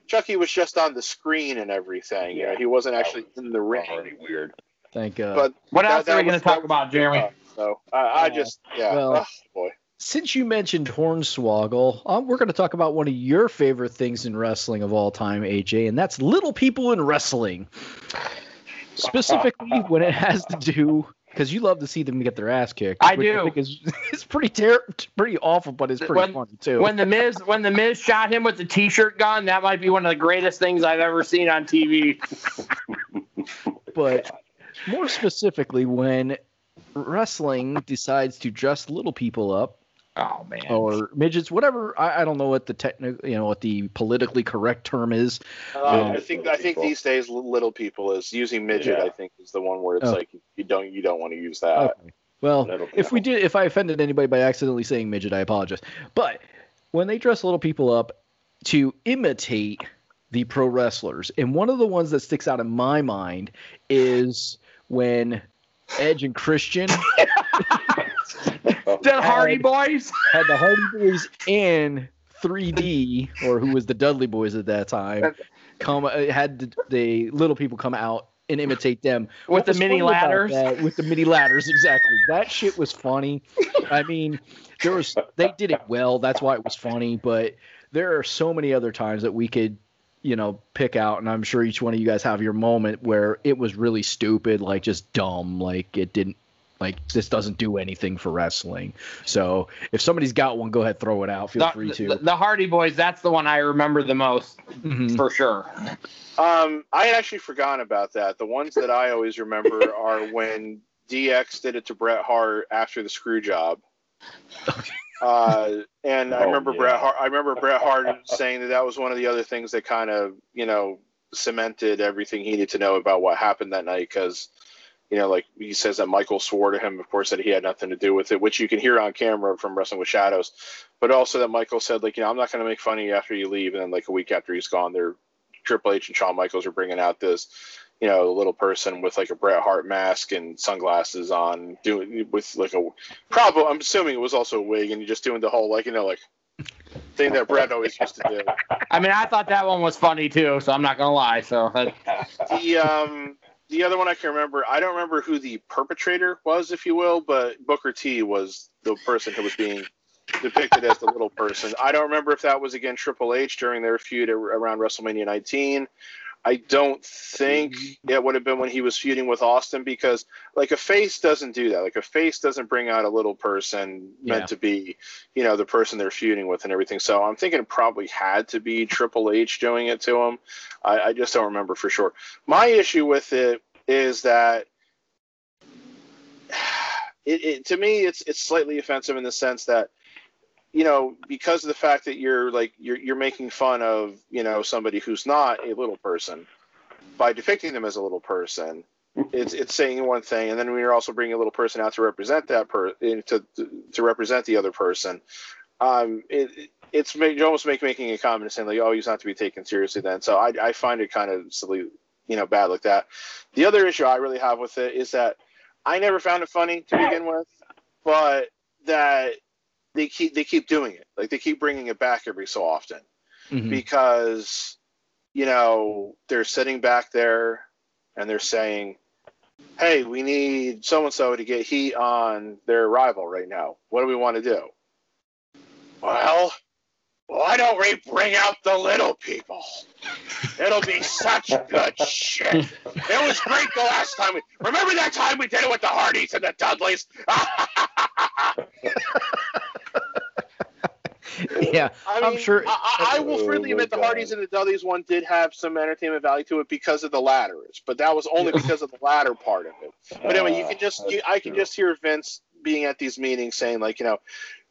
Chucky was just on the screen and everything. You know, he wasn't actually
was
in the ring.
already weird.
Thank God.
But
what
That-
else
that
are we going to talk about, Jeremy?
So I, I just yeah.
well-
oh, boy.
Since you mentioned Hornswoggle, um, we're going to talk about one of your favorite things in wrestling of all time, AJ, and that's little people in wrestling. Specifically, when it has to do, because you love to see them get their ass kicked.
I
which
do.
think is, [LAUGHS] it's pretty terrible, pretty awful, but it's pretty
When-
funny too.
When the Miz when the Miz shot him with the T-shirt gun, that might be one of the greatest things I've ever seen on TV.
but more specifically, when wrestling decides to dress little people up
Oh man.
or midgets, whatever. I, I don't know what the technical, you know, what the politically correct term is.
Uh, I think I think these days little people is using midget.
Yeah.
I think is the one where it's
Oh.
like you don't you don't want to use that.
Okay. Well, if we did, if I offended anybody by accidentally saying midget, I apologize. But when they dress little people up to imitate the pro wrestlers, and one of the ones that sticks out in my mind is when Edge and Christian [LAUGHS]
the Hardy Boys.
had the Hardy Boys in 3D, or who was the Dudley Boys at that time, come uh, had the, the little people come out and imitate them
With
What
the mini ladders.
that- with the mini ladders, exactly. That shit was funny. I mean, there was they did it well. That's why it was funny. But there are so many other times that we could, you know, pick out, and I'm sure each one of you guys have your moment where it was really stupid, like just dumb, like it didn't. Like this doesn't do anything for wrestling. So if somebody's got one, go ahead throw it out. Feel
The,
free to.
the, the Hardy Boys. That's the one I remember the most
Mhm.
for sure.
Um, I had actually forgotten about that. The ones that I always remember [LAUGHS] are when DX did it to Bret Hart after the screw job. Uh, and I
Oh,
remember
yeah.
Bret Hart. I remember Bret Hart saying that that was one of the other things that kind of you know cemented everything he needed to know about what happened that night because you know like he says that Michael swore to him, of course, that he had nothing to do with it, which you can hear on camera from Wrestling with Shadows, but also that Michael said like you know I'm not going to make fun of you after you leave, and then like a week after he's gone, they're Triple H and Shawn Michaels are bringing out this, you know, the little person with like a Bret Hart mask and sunglasses on, doing with like a probably. I'm assuming it was also a wig, and you're just doing the whole like you know like thing that Bret always used to do.
I mean, I thought that one was funny too, so I'm not gonna lie. So [LAUGHS]
The um the other one I can remember, I don't remember who the perpetrator was, if you will, but Booker T was the person who was being depicted as the little person. I don't remember if that was again Triple H during their feud around WrestleMania 19. I don't think mm-hmm. it would have been when he was feuding with Austin because, like, a face doesn't do that. Like, a face doesn't bring out a little person meant
Yeah.
to be, you know, the person they're feuding with and everything. So I'm thinking it probably had to be Triple H doing it to him. I, I just don't remember for sure. My issue with it is that [SIGHS] it, it to me it's it's slightly offensive in the sense that you know because of the fact that you're like you're you're making fun of you know somebody who's not a little person by depicting them as a little person it's it's saying one thing and then when you're also bringing a little person out to represent that per to to represent the other person um it, it- it's you almost make making a comment saying like oh he's not to be taken seriously then. So i i find it kind of silly you know bad like that. The other issue i really have with it is that i never found it funny to begin with but that they keep they keep doing it like they keep bringing it back every so often
Mhm.
because you know, they're sitting back there and they're saying, hey, we need so and so to get heat on their rival right now. What do we want to do? Well, why don't we bring out the little people? It'll be such good shit. It was great the last time we remember that time we did it with the Hardys and the Dudleys. [LAUGHS] [LAUGHS]
yeah,
I
I'm sure-
I, I, oh, I will
Oh
freely
my
admit the Hardys and the Dudleys one did have some entertainment value to it because of the ladders, but that was only because of the ladder part of it. But anyway, you can just uh, you, I can just hear Vince being at these meetings saying like, you know,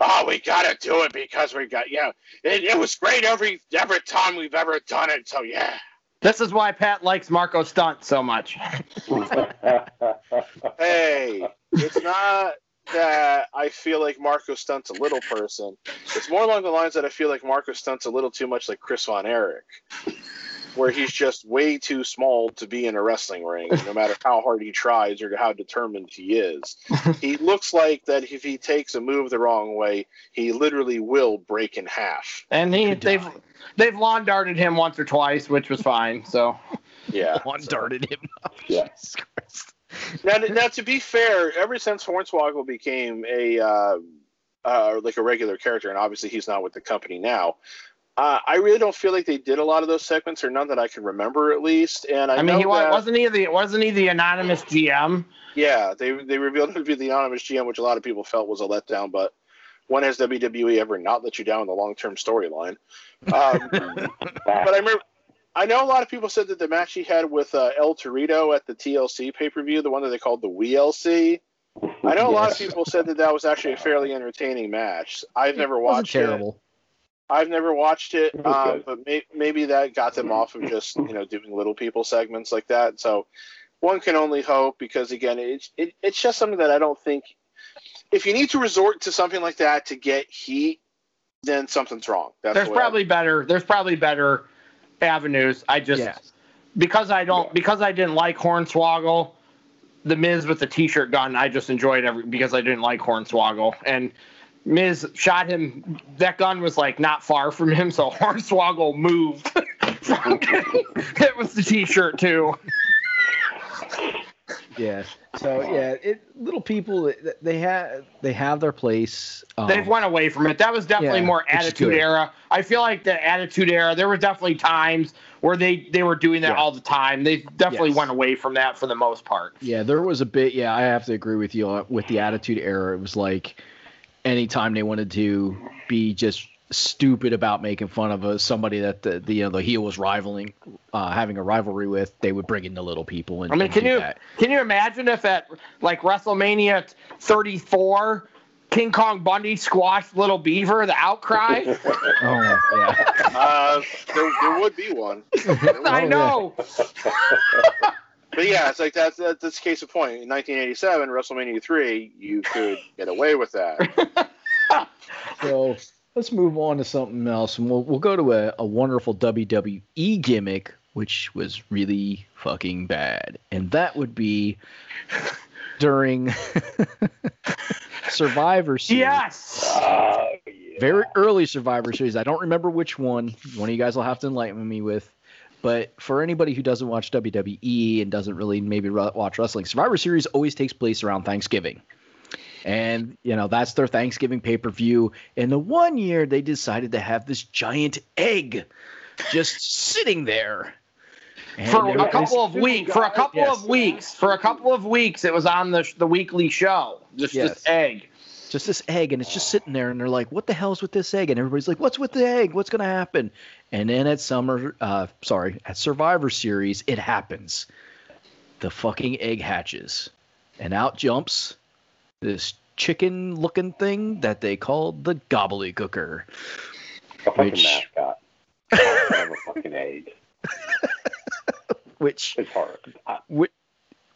oh, we gotta do it because we got yeah, it, it was great every every time we've ever done it. So yeah,
This is why Pat likes Marco Stunt so much. [LAUGHS]
hey, it's not that I feel like Marco Stunt's a little person. It's more along the lines that I feel like Marco Stunt's a little too much like Chris Von Erich, where he's just way too small to be in a wrestling ring, no [LAUGHS] matter how hard he tries or how determined he is. he looks like that if he takes a move the wrong way, he literally will break in half.
And he they've
die.
they've lawn darted him once or twice, which was fine. So
Yeah. [LAUGHS]
one darted him.
Yeah. [LAUGHS]
Jesus Christ. [LAUGHS]
Now, now to be fair, ever since Hornswoggle became a uh, uh, like a regular character, and obviously he's not with the company now, uh, I really don't feel like they did a lot of those segments, or none that I can remember at least. And I,
I, mean,
know
he
that,
wasn't he the wasn't he the anonymous GM?
yeah, they they revealed him to be the anonymous GM, which a lot of people felt was a letdown. But when has WWE ever not let you down in the long term storyline? Um, [LAUGHS] but I remember. I know a lot of people said that the match he had with uh, El Torito at the TLC pay per view, the one that they called the WLC, I know a lot of people said that that was actually a fairly entertaining match. I've never
It wasn't
watched it.
terrible.
I've never watched it,
It
um, but may- maybe that got them off of just you know doing little people segments like that. So one can only hope because again, it's it, it's just something that I don't think. If you need to resort to something like that to get heat, then something's wrong. That's
There's
the way I-
probably better. There's probably better avenues. I just
Yeah.
because I don't
Yeah.
because I didn't like Hornswoggle, the Miz with the T-shirt gun. I just enjoyed every because I didn't like Hornswoggle and. Miz shot him. That gun was like not far from him, so [LAUGHS] Hornswoggle moved. [LAUGHS] it was the T-shirt too. [LAUGHS]
Yeah. So yeah, it little people they have they have their place. Um,
They've went away from it. That was definitely
Yeah,
more attitude era. I feel like the attitude era. There were definitely times where they they were doing that
Yeah.
all the time. They definitely
Yes.
went away from that for the most part.
Yeah, there was a bit. Yeah, I have to agree with you with the attitude era. It was like anytime they wanted to be just stupid about making fun of a, somebody that the, the you know the heel was rivaling, uh, having a rivalry with, they would bring in the little people and.
I mean,
and
can
do
you
that.
can you imagine if at like WrestleMania 34, King Kong Bundy squashed Little Beaver, the outcry? [LAUGHS]
Oh yeah.
Uh, there, there would be one. [LAUGHS]
I know. [LAUGHS]
But yeah, it's like that's that's, that's case of point. In 1987, WrestleMania three, you could get away with that.
So let's move on to something else, and we'll we'll go to a, a wonderful WWE gimmick, which was really fucking bad, and that would be during [LAUGHS] Survivor Series.
Yes.
Oh, yeah.
very early Survivor Series. I don't remember which one. One of you guys will have to enlighten me with. But for anybody who doesn't watch WWE and doesn't really maybe watch wrestling, Survivor Series always takes place around Thanksgiving. And, you know, that's their Thanksgiving pay per view. And the one year they decided to have this giant egg just [LAUGHS] sitting there. And
For a couple of weeks, for a couple
Yes.
of weeks, for a couple of weeks, it was on the the weekly show. Just
Yes.
this egg.
just this egg and it's just sitting there and they're like what the hell's with this egg and everybody's like what's with the egg what's going to happen and then at summer uh sorry at survivor series it happens the fucking egg hatches and out jumps this chicken looking thing that they called the gobbledygooker
A fucking
Which-
mascot. Have a fucking egg. [LAUGHS]
which
It's hard. I,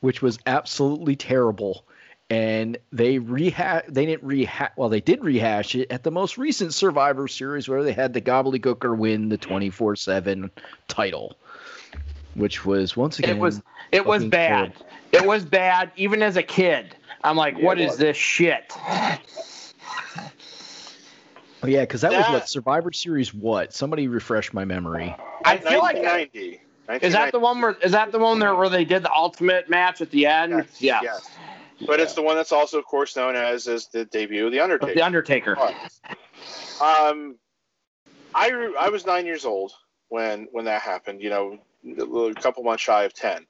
which was absolutely terrible. And they rehash they didn't rehash well they did rehash it at the most recent Survivor series where they had the Gobbledygooker win the 24/7 title, which was once again
It was it was
fucking
bad. It was bad even as a kid. I'm like,
Yeah,
what
it
is
was.
this shit?
oh, yeah because that was what Survivor series what somebody refresh my memory
I feel like
ninety.
is that the one where is that the one there where they did the ultimate match at the end?
Yes,
yeah.
yes. But it's the one that's also, of course, known as as the debut of the Undertaker.
The Undertaker.
Um, I I was nine years old when when that happened. You know, a couple months shy of ten,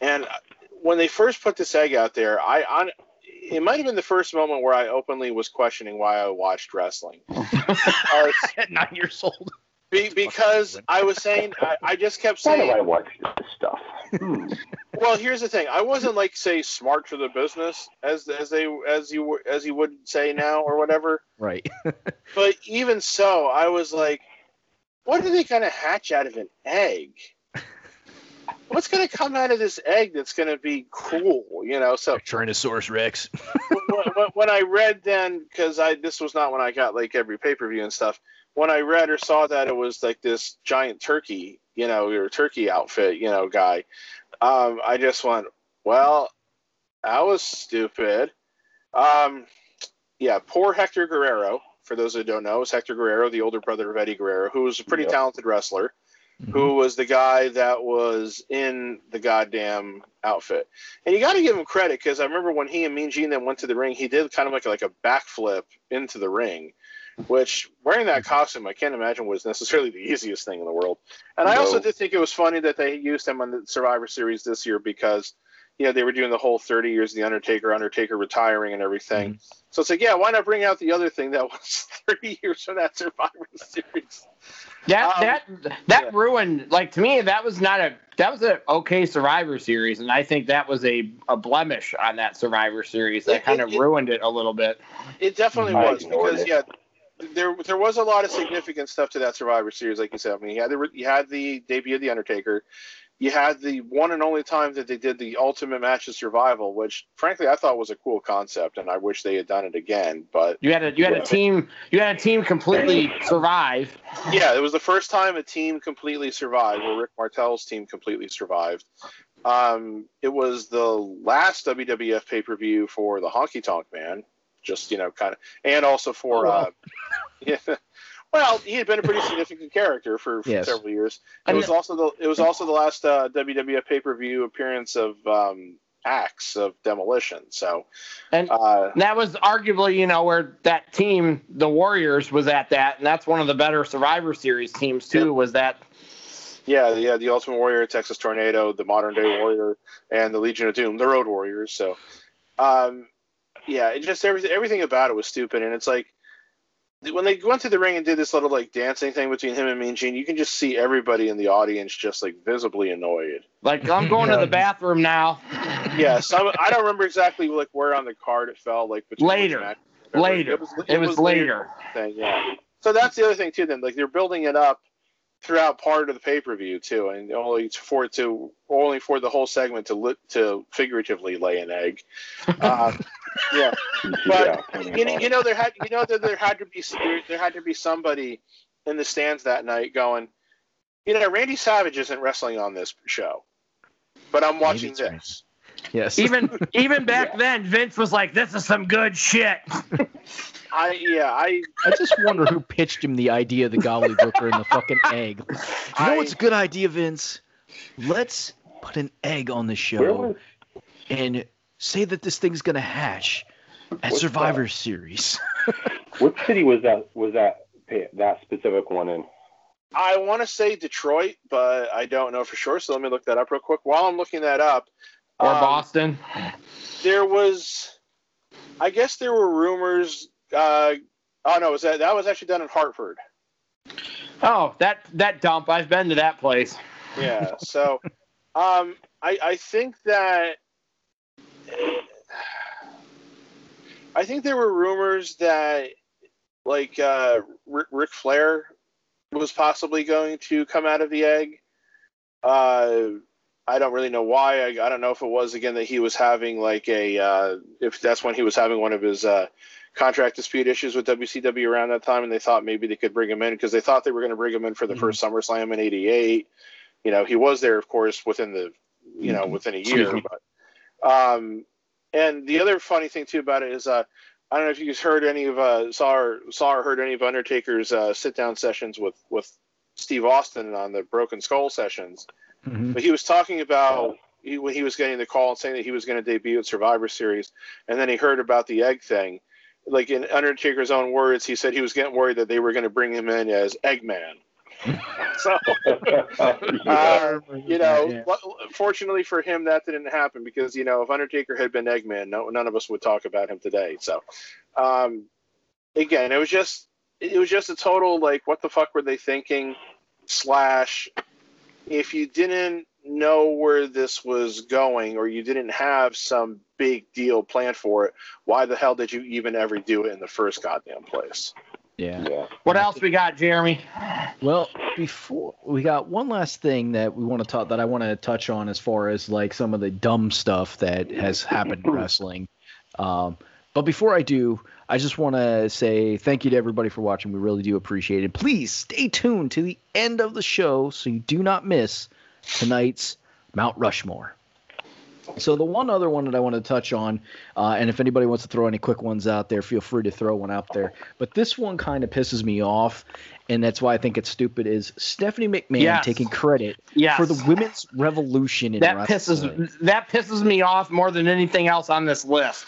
and when they first put this egg out there, I on it might have been the first moment where I openly was questioning why I watched wrestling. [LAUGHS] Because-
At nine years old.
be, because I was saying I, I just kept saying.
Why do I
saying
watch this stuff? Hmm. [LAUGHS]
Well, here's the thing. I wasn't like say smart for the business as as they as you were- as you would say now or whatever.
Right. [LAUGHS]
But even so, I was like, what are they going to hatch out of an egg? What's going to come out of this egg that's going to be cool? You know. So
Tyrannosaurus Rex. [LAUGHS]
when, when- when I read then, because I this was not when I got like every pay per view and stuff. When I read or saw that it was like this giant turkey, you know, or turkey outfit, you know, guy, um, I just went, well, that was stupid. Um, yeah, poor Hector Guerrero. For those who don't know, is Hector Guerrero, the older brother of Eddie Guerrero, who was a pretty
Yep.
talented wrestler
Mm-hmm.
who was the guy that was in the goddamn outfit. And you got to give him credit because I remember when he and Mean Gene then went to the ring, he did kind of like like a backflip into the ring, which wearing that costume I can't imagine was necessarily the easiest thing in the world. And I also did think it was funny that they used him on the Survivor Series this year because. You know, they were doing the whole 30 years of the Undertaker, Undertaker retiring and everything. So it's like, yeah, why not bring out the other thing that was [LAUGHS] 30 years from that Survivor Series?
That
Um,
that that
yeah.
ruined like to me that was not a that was an okay Survivor series and I think that was a, a blemish on that Survivor series that
It-
kind
it-
of ruined it a little bit.
It definitely
I
was because
it.
yeah, there there was a lot of significant stuff to that Survivor Series, like you said. I mean, you had the you had the debut of the Undertaker, you had the one and only time that they did the Ultimate Match of Survival, which frankly I thought was a cool concept, and I wish they had done it again. But
You had a you had a team you had a team completely survive.
yeah, it was the first time a team completely survived, where Rick Martel's team completely survived. Um, it was the last WWF pay per view for the Honky Tonk Man, just you know, kind of, and also for
Oh,
uh, [LAUGHS] yeah. Well, he had been a pretty significant character for, for
Yes.
several years. It
And
was also the it was also the last uh, WWF pay per view appearance of um, Axe of Demolition. So,
And
uh,
that was arguably, you know, where that team, the Warriors, was at that, and that's one of the better Survivor Series teams too.
Yep.
Was that
yeah, yeah, the Ultimate Warrior, Texas Tornado, the Modern Day Warrior, and the Legion of Doom, the Road Warriors. So, um, yeah, it just everything everything about it was stupid, and it's like when they went to the ring and did this little like dancing thing between him and Mean Gene, you can just see everybody in the audience just like visibly annoyed.
like I'm going to the [LAUGHS] bathroom now?
Yeah, some I don't remember exactly like where on the card it fell, like between which
Later.
match, whatever.
Later. It was later.
thing, yeah. So that's the other thing too. Then, like they're building it up throughout part of the pay per view too, and only for it to only for the whole segment to li- to figuratively lay an egg. Um, [LAUGHS] yeah, [LAUGHS]
yeah.
you know, you know there had you know that there had to be there, there had to be somebody in the stands that night going, you know, Randy Savage isn't wrestling on this show, but I'm watching
it's Randy.
this.
Yes.
Even [LAUGHS] even back
Yeah.
then, Vince was like, "This is some good shit." [LAUGHS]
I yeah I
I just wonder who pitched him the idea of the gobbledygooker and the fucking egg. You know
I-
what's a good idea, Vince? Let's put an egg on the show
was,
and say that this thing's gonna hatch at
What's
Survivor
that?
Series. [LAUGHS]
what city was that? Was that that specific one in?
I want to say Detroit, but I don't know for sure. So let me look that up real quick. While I'm looking that up,
Or
um,
Boston.
there was, I guess there were rumors. Uh, oh no, was that that was actually done in Hartford?
Oh, that that dump. I've been to that place.
Yeah. So, um, I I think that. I think there were rumors that, like, uh, Ric, Ric Flair was possibly going to come out of the egg. Uh, I don't really know why. I, I don't know if it was again that he was having like a uh, if that's when he was having one of his uh, contract dispute issues with WCW around that time, and they thought maybe they could bring him in because they thought they were going to bring him in for the
Mhm.
first SummerSlam in '88. You know, he was there, of course, within the you know within a year. But um, and the other funny thing too about it is uh, I don't know if you guys heard any of uh, saw or saw or heard any of Undertaker's uh, sit down sessions with with Steve Austin on the Broken Skull sessions,
Mhm.
but he was talking about he, when he was getting the call and saying that he was going to debut at Survivor Series, and then he heard about the egg thing. Like in Undertaker's own words, he said he was getting worried that they were going to bring him in as Eggman. [LAUGHS] so, [LAUGHS] uh, you know,
Yeah.
fortunately for him, that didn't happen because you know if Undertaker had been Eggman, no, none of us would talk about him today. So, um, again, it was just it was just a total like what the fuck were they thinking? Slash, if you didn't know where this was going or you didn't have some big deal planned for it, why the hell did you even ever do it in the first goddamn place?
Yeah.
yeah.
What else we got, Jeremy?
Well, before we got one last thing that we want to talk that I want to touch on as far as like some of the dumb stuff that has happened in [CLEARS THROAT] wrestling. Um, but before I do, I just want to say thank you to everybody for watching. We really do appreciate it. Please stay tuned to the end of the show so you do not miss tonight's Mount Rushmore. So the one other one that I want to touch on, uh, and if anybody wants to throw any quick ones out there, feel free to throw one out there. But this one kind of pisses me off, and that's why I think it's stupid. Is Stephanie McMahon
Yes.
taking credit
Yes.
for the women's revolution in
that
wrestling?
pisses that pisses me off more than anything else on this list.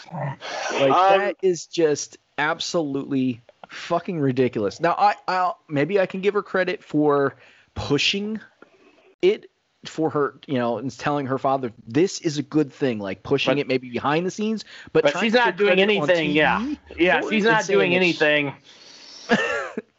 Like
Um,
that is just absolutely fucking ridiculous. Now I I'll maybe I can give her credit for pushing it for her, you know, and telling her father this is a good thing, like pushing
But-
it maybe behind the scenes, but,
But she's not doing anything, yeah. Yeah, she's [LAUGHS] not doing anything.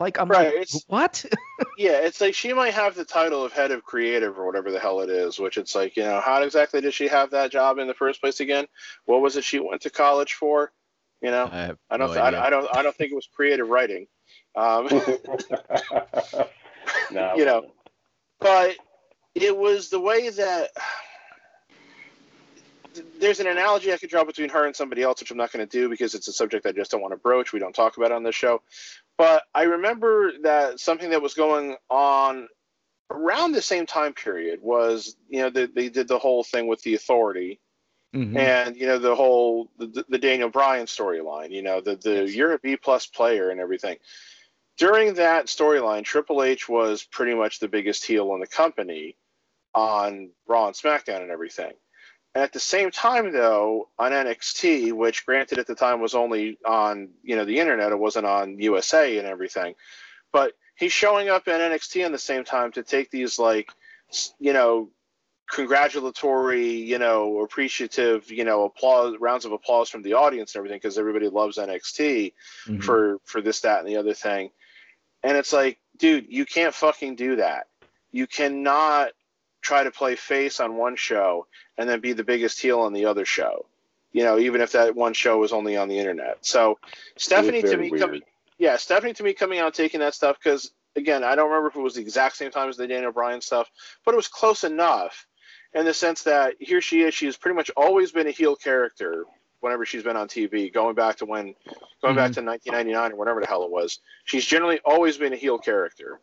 Like I'm
Right,
like, what? [LAUGHS]
Yeah, it's like she might have the title of head of creative or whatever the hell it is, which it's like, you know, how exactly did she have that job in the first place again? What was it she went to college for? You know,
I, have
I don't,
no
th- I. I don't, I don't think it was creative writing. Um, [LAUGHS]
no,
You know. but it was the way that there's an analogy I could draw between her and somebody else, which I'm not going to do because it's a subject I just don't want to broach. We don't talk about it on this show. But I remember that something that was going on around the same time period was, you know, they, they did the whole thing with the authority
Mhm.
and you know the whole the, the Daniel Bryan storyline. You know the the you're a B plus player and everything. During that storyline, Triple H was pretty much the biggest heel in the company on Raw and SmackDown and everything. And at the same time, though, on NXT, which granted at the time was only on you know the internet, it wasn't on USA and everything, but he's showing up in NXT in the same time to take these like you know congratulatory, you know, appreciative, you know, applause, rounds of applause from the audience and everything because everybody loves NXT
Mhm.
for for this, that, and the other thing. And it's like, dude, you can't fucking do that. You cannot try to play face on one show and then be the biggest heel on the other show. You know, even if that one show was only on the internet. So Stephanie to me coming yeah, Stephanie to me coming out taking that stuff because again, I don't remember if it was the exact same time as the Daniel Bryan stuff, but it was close enough in the sense that here she is. She has pretty much always been a heel character whenever she's been on TV, going back to when, going back to mm-hmm. 1999 or whatever the hell it was. She's generally always been a heel character,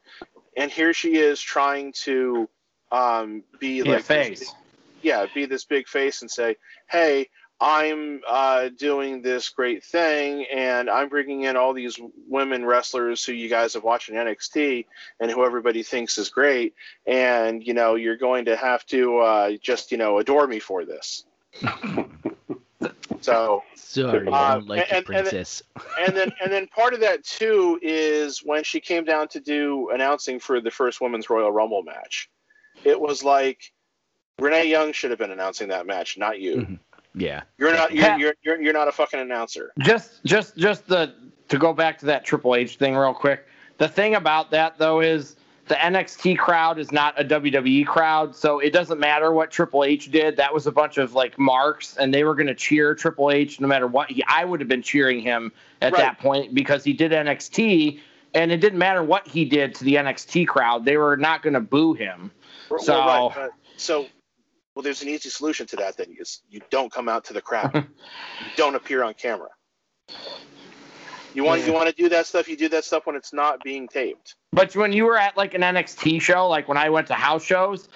and here she is trying to um, be
Be a
like this-
face.
yeah, be this big face and say, "Hey, I'm uh, doing this great thing, and I'm bringing in all these women wrestlers who you guys have watched in NXT, and who everybody thinks is great, and you know you're going to have to uh, just you know adore me for this." [LAUGHS] so
Sorry,
Uh,
I don't like
and-
the
and-
princess.
and then and then part of that too is when she came down to do announcing for the first women's Royal Rumble match. It was like Renee Young should have been announcing that match, not you.
Mhm. yeah.
You're not you're, you're you're you're not a fucking announcer.
Just just just the to go back to that Triple H thing real quick. The thing about that though is the NXT crowd is not a WWE crowd, so it doesn't matter what Triple H did. That was a bunch of like marks, and they were going to cheer Triple H no matter what. He, I would have been cheering him at
Right.
that point because he did NXT, and it didn't matter what he did to the NXT crowd. They were not going to boo him.
Well,
So-
right, but- so well, there's an easy solution to that. Then is you don't come out to the crowd. [LAUGHS] you don't appear on camera. You want
Yeah.
you want to do that stuff. You do that stuff when it's not being taped.
But when you were at like an NXT show, like when I went to house shows,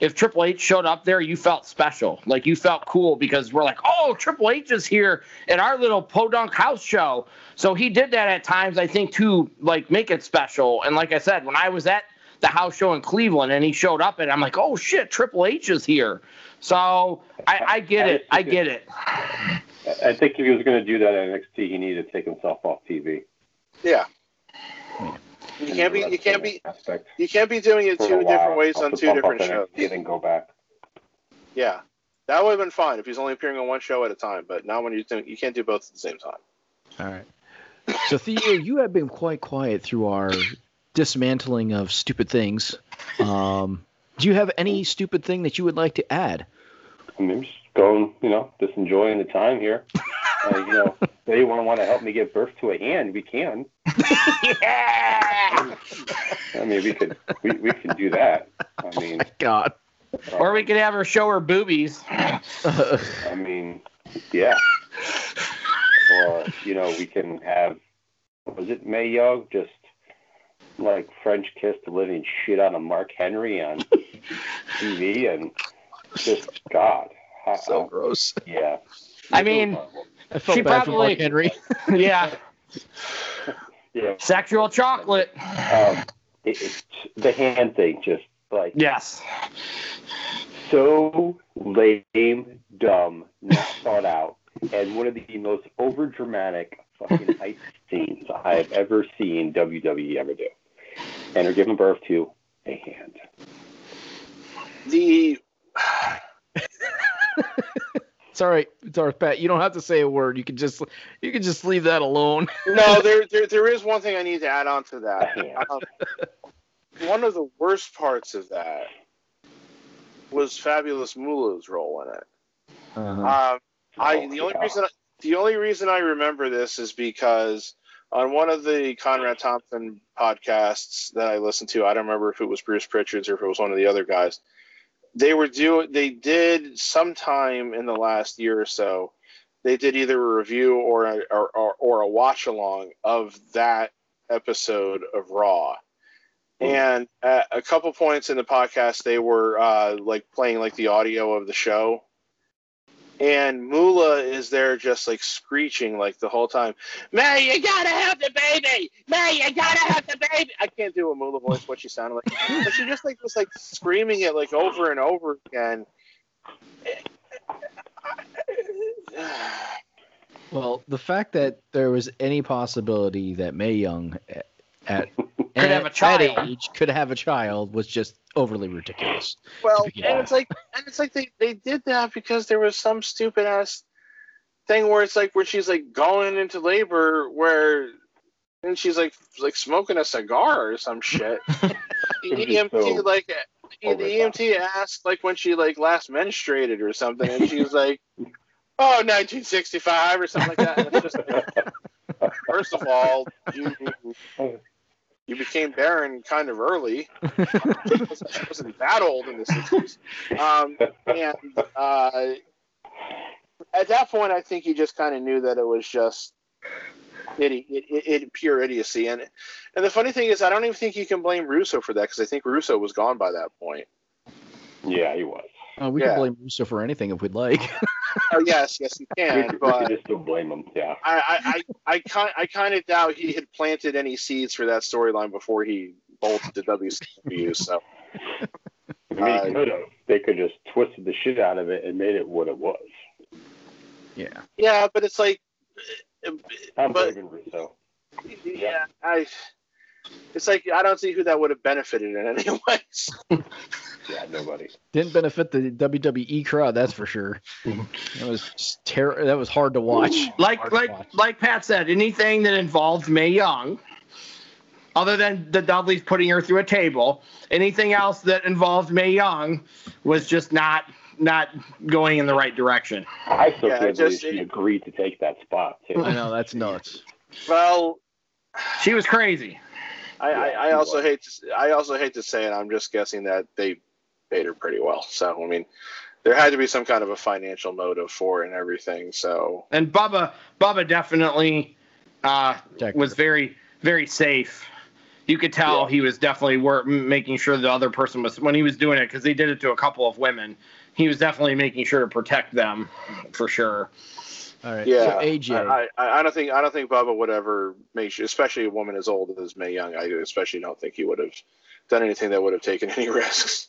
if Triple H showed up there, you felt special. Like you felt cool because we're like, oh, Triple H is here at our little podunk house show. So he did that at times, I think, to like make it special. And like I said, when I was at the house show in Cleveland, and he showed up, and I'm like, oh shit, Triple H is here. So I, I get it. I get it.
I think if he was going to do that at NXT, he needed to take himself off TV.
Yeah. You can't be you can't be you can't be doing it two different ways on two different shows.
And then go back.
Yeah, that would have been fine if he's only appearing on one show at a time. But now when you're doing, you can't do both at the same time.
All right. [COUGHS] So Theo, you have been quite quiet through our dismantling of stupid things. Um, do you have any stupid thing that you would like to add?
I mean, just going, you know, just enjoying the time here. [LAUGHS] uh, you know, if anyone want to help me give birth to a hand, we can. [LAUGHS]
yeah.
I mean, we could, we, we could do that. I mean,
God.
uh,
Or we could have her show her boobies. [LAUGHS]
I mean, yeah. Or you know, we can have was it Mae Young just like French kiss the living shit out of Mark Henry on [LAUGHS] TV and just God. how-
so
how-
gross.
yeah.
I mean,
I felt
She
bad
probably-
for Mark Henry. [LAUGHS]
yeah,
yeah.
sexual chocolate.
Um, it, it's the hand thing, just like
Yes.
so lame, dumb, not thought out, and one of the most overdramatic fucking [LAUGHS] ice scenes I have ever seen WWE ever do. And are giving birth to a hand.
The [LAUGHS]
It's all right. It's all right, Pat. You don't have to say a word. You can just you can just leave that alone.
no, there, there there is one thing I need to add on to that. Um, one of the worst parts of that was Fabulous Moolah's role in it.
Uh-huh.
Um, I
Oh,
the only
yeah.
reason the only reason I remember this is because on one of the Conrad Thompson podcasts that I listened to, I don't remember if it was Bruce Pritchard's or if it was one of the other guys. They were doing they did sometime in the last year or so. They did either a review or a, or, or, or a watch along of that episode of Raw. And at a couple points in the podcast, they were uh, like playing like the audio of the show and Moolah is there just like screeching like the whole time. Mae, you gotta have the baby. Mae, you gotta have the baby. I can't do a Moolah voice what she sounded like, but she just like was like screaming it like over and over again.
Well, the fact that there was any possibility that Mae Young at, at
Could have a
at age could have a child was just overly ridiculous.
Well,
Yeah.
and it's like, and it's like they they did that because there was some stupid ass thing where it's like where she's like going into labor where. And she's like like smoking a cigar or some shit. [LAUGHS] the EMT
so
like the EMT asked like when she like last menstruated or something, and she was like, "Oh, 1965 or something like that." And it's just [LAUGHS] first of all, you you became barren kind of early. she [LAUGHS] wasn't, wasn't that old in the 60s. Um, and uh, at that point, I think he just kind of knew that it was just idi- it, it, it, pure idiocy. And and the funny thing is, I don't even think you can blame Russo for that because I think Russo was gone by that point.
yeah, he was.
Uh, we
Yeah.
can blame Russo for anything if we'd like. [LAUGHS]
Oh yes, yes you
We
can,
could, we
but
could just still blame him. Yeah.
I I I, I kind I kind of doubt he had planted any seeds for that storyline before he bolted to WCW. So [LAUGHS]
I mean,
Uh,
he could have. They could just twisted the shit out of it and made it what it was.
yeah.
yeah, but it's like.
I'm
But-
blaming Russo.
yeah, I. It's like I don't see who that would have benefited in any [LAUGHS] ways.
Yeah, nobody.
Didn't benefit the WWE crowd, that's for sure. Mm-hmm. That was just ter- That was hard to watch.
Like
Hard
like
watch.
like Pat said, anything that involved Mae Young, other than the Dudleys putting her through a table, anything else that involved Mae Young was just not not going in the right direction.
I still
Yeah,
can't believe
just-
she agreed to take that spot too.
I know that's nuts.
Well,
She was crazy.
I, I, I also
he
hate to I also hate to say it. I'm just guessing that they paid her pretty well. So I mean, there had to be some kind of a financial motive for it and everything. So
And Bubba Bubba definitely uh, was very very safe. You could tell
Yeah.
he was definitely wor- making sure the other person was when he was doing it because he did it to a couple of women. He was definitely making sure to protect them for sure.
All right.
Yeah,
So AJ.
I, I, I don't think I don't think Bubba would ever make sure, especially a woman as old as Mae Young. I especially don't think he would have done anything that would have taken [LAUGHS] any risks.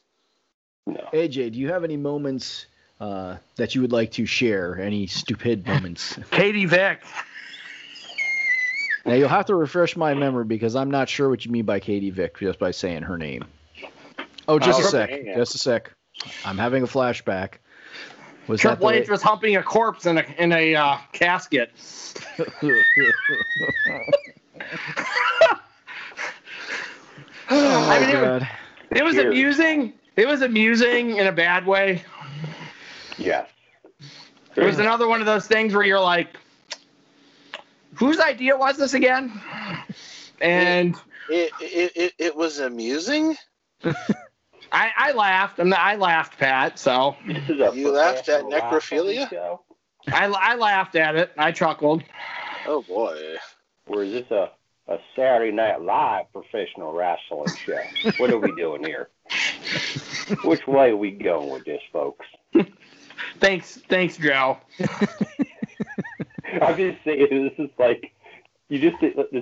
No.
AJ, do you have any moments uh, that you would like to share? Any stupid moments? [LAUGHS]
Katie Vick.
now you'll have to refresh my memory because I'm not sure what you mean by Katie Vick just by saying her name. Oh, just a
Oh,
sec. Just a sec. I'm having a flashback. Was that
Triple
the
H was humping a corpse in a in a uh, casket.
oh, [LAUGHS]
I mean, it was,
God.
it was
Cheers.
amusing. It was amusing in a bad way.
Yes.
It was another one of those things where you're like, whose idea was this again? And
It it, it, it was amusing. [LAUGHS]
I, I laughed. I'm not, I laughed, Pat. So
This is a
You laughed at necrophilia?
wrestling show?
I, I laughed at it. I chuckled.
Oh boy.
Or is this a, a Saturday Night Live professional wrestling show? What are we doing here? Which way are we going with this, folks?
Thanks, thanks, Joe. [LAUGHS]
I'm just saying, this is like, you just,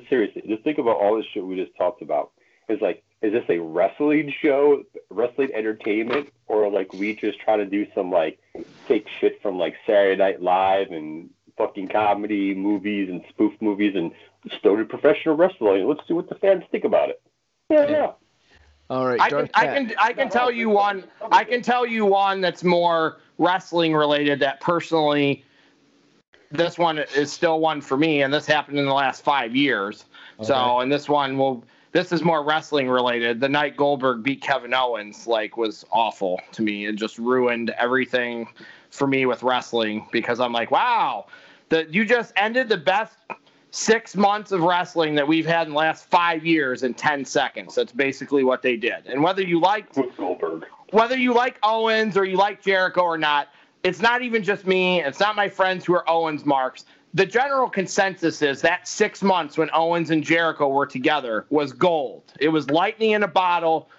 seriously, just think about all this shit we just talked about. It's like, is this a wrestling show, wrestling entertainment, or like we just trying to do some like take shit from like Saturday Night Live and fucking comedy movies and spoof movies and started professional wrestling? Let's see what the fans think about it. Yeah, yeah.
All right.
I can, I can, I can tell you one. I can tell you one that's more wrestling related. That personally, this one is still one for me, and this happened in the last five years. So, and this one will. This is more wrestling related. The night Goldberg beat Kevin Owens, like, was awful to me. It just ruined everything for me with wrestling because I'm like, wow, that you just ended the best six months of wrestling that we've had in the last five years in 10 seconds. That's basically what they did. And whether you
like Goldberg.
whether you like Owens or you like Jericho or not, it's not even just me. It's not my friends who are Owens marks. The general consensus is that six months when Owens and Jericho were together was gold. It was lightning in a bottle,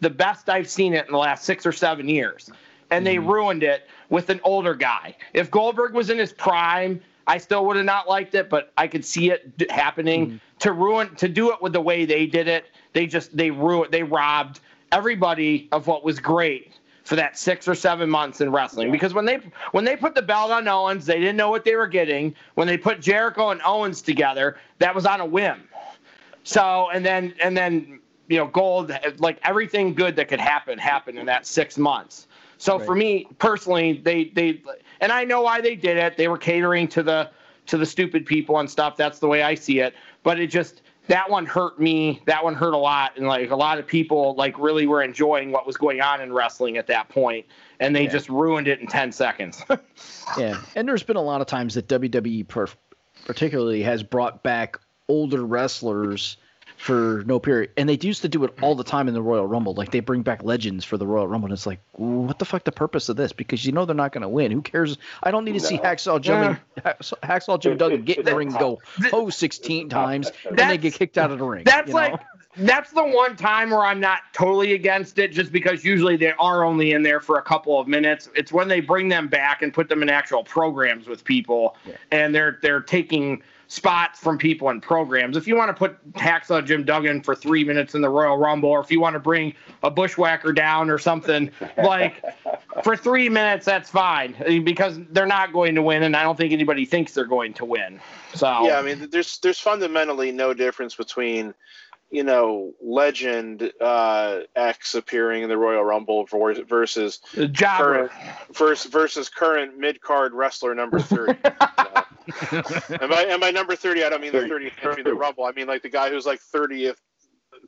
the best I've seen it in the last six or seven years. And they mm-hmm. ruined it with an older guy. If Goldberg was in his prime, I still would have not liked it, but I could see it d- happening. Mm-hmm. To ruin, to do it with the way they did it, they just they ruined, they robbed everybody of what was great for that six or seven months in wrestling. Because when they when they put the belt on Owens, they didn't know what they were getting. When they put Jericho and Owens together, that was on a whim. So and then and then you know gold like everything good that could happen happened in that six months. So for me personally, they they and I know why they did it. They were catering to the to the stupid people and stuff. That's the way I see it. But it just that one hurt me. That one hurt a lot, and like a lot of people like really were enjoying what was going on in wrestling at that point, and they
Yeah.
just ruined it in ten seconds. [LAUGHS]
Yeah, and there's been a lot of times that WWE per- particularly has brought back older wrestlers for no period, and they used to do it hmm. all the time in the Royal Rumble. Like they bring back legends for the Royal Rumble, and it's like, what the fuck the purpose of this? Because you know they're not going to win. Who cares? I don't need to see Hacksaw Jim, Hacksaw, Hacksaw Jim Duggan get in the ring and go oh 16 times, and they get kicked out of the ring.
That's
you know?
like that's the one time where I'm not totally against it, just because usually they are only in there for a couple of minutes. It's when they bring them back and put them in actual programs with people,
Yeah.
and they're they're taking spots from people and programs. If you want to put Hacksaw Jim Duggan for three minutes in the Royal Rumble, or if you want to bring a bushwhacker down or something [LAUGHS] like for three minutes, that's fine because they're not going to win, and I don't think anybody thinks they're going to win. So
Yeah, I mean, there's there's fundamentally no difference between, you know, legend uh, X appearing in the Royal Rumble for, versus
Jobber.
current versus, versus current mid card wrestler number three. You [LAUGHS] know? And, by, and by number thirty, I don't mean the
30.
thirtieth entry in the Rumble. I mean like the guy who's like thirtieth,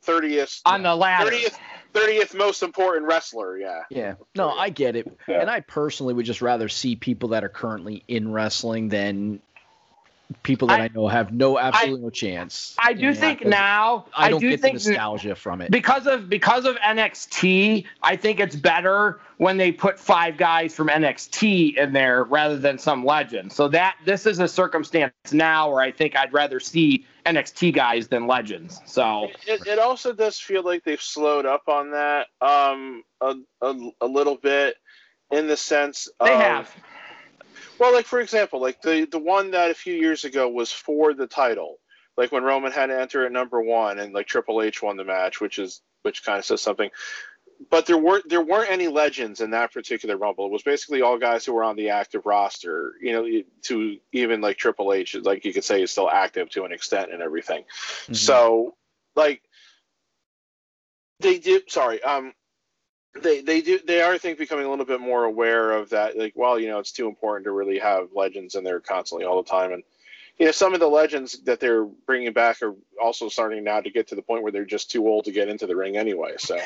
thirtieth,
on the ladder.
thirtieth, thirtieth most important wrestler. Yeah.
Yeah, no, I get it,
Yeah.
and I personally would just rather see people that are currently in wrestling than people that I,
I-
know have no absolutely no chance.
I do
think
think
'cause
now
I don't
do
get
think
the nostalgia from it.
because of because of NXT, I think it's better when they put five guys from NXT in there rather than some legend. So that this is a circumstance now where I think I'd rather see NXT guys than legends. So
It, it also does feel like they've slowed up on that um, a, a, a little bit in the sense
they
of,
have.
Well, like for example, like the the one that a few years ago was for the title, like when Roman had to enter at number one, and like Triple H won the match, which is which kind of says something. But there weren't there weren't any legends in that particular Rumble. It was basically all guys who were on the active roster. You know, to even like Triple H, like you could say, is still active to an extent and everything.
Mm-hmm.
So, like, they did. Sorry, um, they they do they are I think becoming a little bit more aware of that. Like, well, you know, it's too important to really have legends in there constantly all the time, and you know, some of the legends that they're bringing back are also starting now to get to the point where they're just too old to get into the ring anyway. So,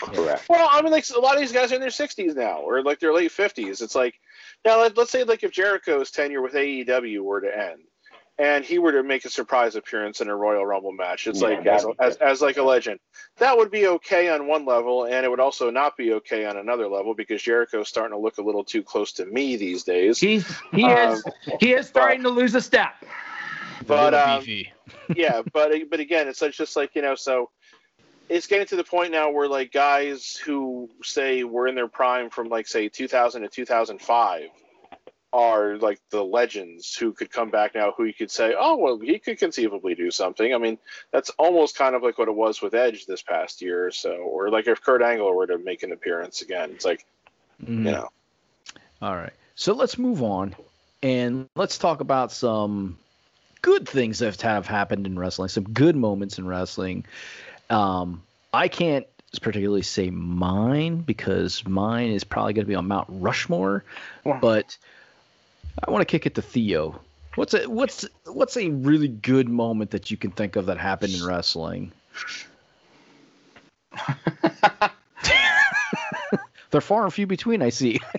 Correct.
well, I mean, like a lot of these guys are in their 60s now, or like their late 50s. It's like now, let, let's say like if Jericho's tenure with AEW were to end, and he were to make a surprise appearance in a Royal Rumble match, it's
Yeah,
like as,
that'd
as, as like a legend. That would be okay on one level, and it would also not be okay on another level because Jericho's starting to look a little too close to me these days.
He's he
Um,
is he is starting to lose a step.
But um, [LAUGHS] yeah, but but again, it's like- just like you know, so it's getting to the point now where like guys who say were in their prime from like say 2000 to 2005 are like the legends who could come back now who you could say oh well he could conceivably do something i mean that's almost kind of like what it was with edge this past year or so or like if kurt angle were to make an appearance again it's like
Mhm.
you know
All right. So let's move on and let's talk about some good things that have happened in wrestling, some good moments in wrestling. Um, I can't particularly say mine because mine is probably going to be on Mount Rushmore,
Yeah.
but I want to kick it to Theo. What's a what's what's a really good moment that you can think of that happened in wrestling? [LAUGHS] They're far and few between, I see. [LAUGHS]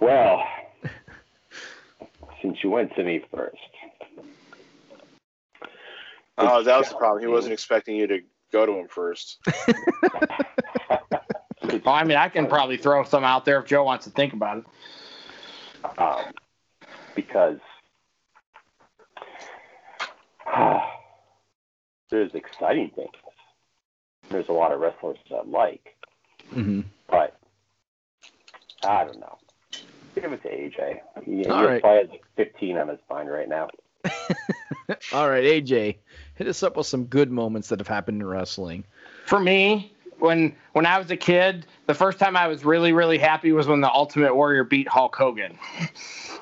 Well, since you went to me first,
oh that was the problem he wasn't expecting you to go to him first [LAUGHS]
Well, I mean, I can probably throw some out there if Joe wants to think about it.
Um, because there's exciting things. There's a lot of wrestlers that I like,
hmm
but I don't know. Give it to AJ. He, he
All right.
probably has 15 on his mind right now. [LAUGHS]
All right, AJ, hit us up with some good moments that have happened in wrestling.
For me, when when I was a kid, the first time I was really really happy was when the Ultimate Warrior beat Hulk Hogan. [LAUGHS]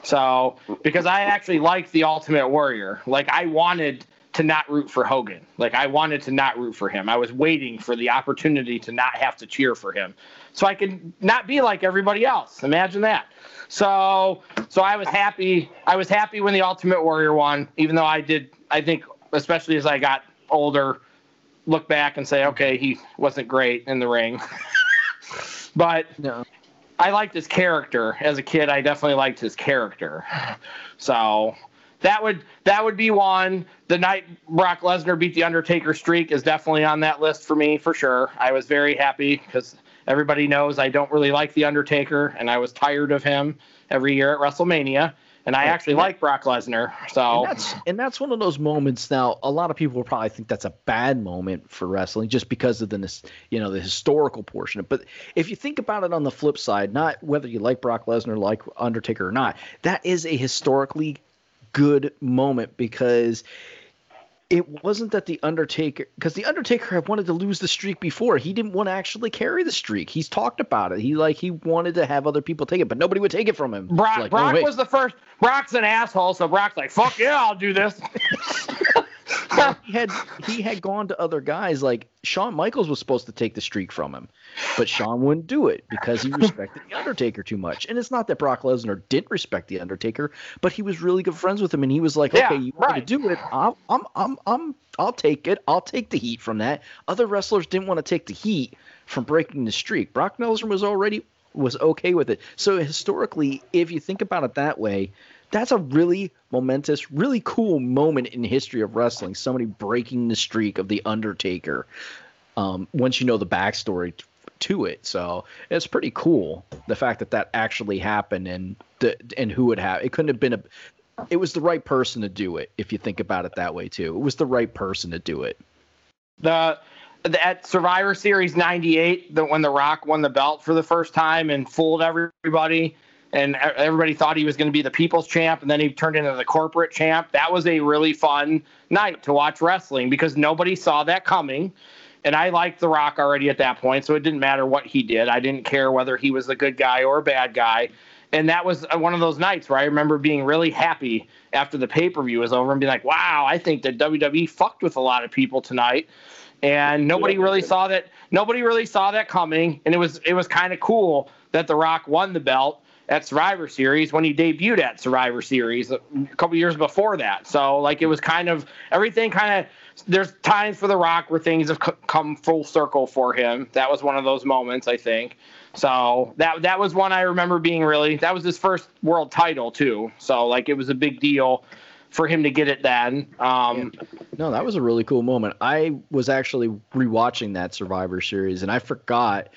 So because I actually liked the Ultimate Warrior, like I wanted to not root for Hogan. Like I wanted to not root for him. I was waiting for the opportunity to not have to cheer for him, so I could not be like everybody else. Imagine that. So so I was happy. I was happy when the Ultimate Warrior won, even though I did. I think especially as I got older, look back and say, okay, he wasn't great in the ring. [LAUGHS] but
No.
I liked his character as a kid. I definitely liked his character. So that would that would be one. The night Brock Lesnar beat the Undertaker streak is definitely on that list for me for sure. I was very happy because everybody knows I don't really like the Undertaker, and I was tired of him every year at WrestleMania. And I actually like Brock Lesnar. So
And that's and that's one of those moments. Now, a lot of people will probably think that's a bad moment for wrestling just because of the you know the historical portion. But if you think about it on the flip side, not whether you like Brock Lesnar, like Undertaker or not, that is a historically good moment because it wasn't that the Undertaker because the Undertaker had wanted to lose the streak before. He didn't want to actually carry the streak. He's talked about it. He like he wanted to have other people take it, but nobody would take it from him.
Brock,
Like,
Brock was the first. Brock's an asshole, so Brock's like, "Fuck yeah, I'll do this." [LAUGHS]
he had he had gone to other guys like Shawn Michaels was supposed to take the streak from him, but Shawn wouldn't do it because he respected the Undertaker too much. And it's not that Brock Lesnar didn't respect the Undertaker, but he was really good friends with him, and he was like,
Yeah,
"Okay, you want
right.
to do it? I'll, I'm I'm I'm I'll take it. I'll take the heat from that." Other wrestlers didn't want to take the heat from breaking the streak. Brock Lesnar was already was okay with it. So historically, if you think about it that way, that's a really momentous, really cool moment in history of wrestling. Somebody breaking the streak of the Undertaker. Um, once you know the backstory to it, so it's pretty cool. The fact that that actually happened and the and who would have it couldn't have been a. It was the right person to do it. If you think about it that way too, it was the right person to do it.
the, at Survivor Series '98, the when The Rock won the belt for the first time and fooled everybody, and everybody thought he was going to be the people's champ, and then he turned into the corporate champ. That was a really fun night to watch wrestling because nobody saw that coming. And I liked The Rock already at that point, so it didn't matter what he did. I didn't care whether he was a good guy or a bad guy. And that was uh, one of those nights where I remember being really happy after the pay per view was over and being like, wow, I think that WWE fucked with a lot of people tonight. And nobody really saw that. Nobody really saw that coming. And it was it was kind of cool that The Rock won the belt at Survivor Series when he debuted at Survivor Series a couple years before that. So like it was kind of everything kind of there's times for The Rock where things have come full circle for him. That was one of those moments, I think. So that that was one I remember being really. That was his first world title too. So like it was a big deal for him to get it then. Um,
no, that was a really cool moment. I was actually rewatching that Survivor Series, and I forgot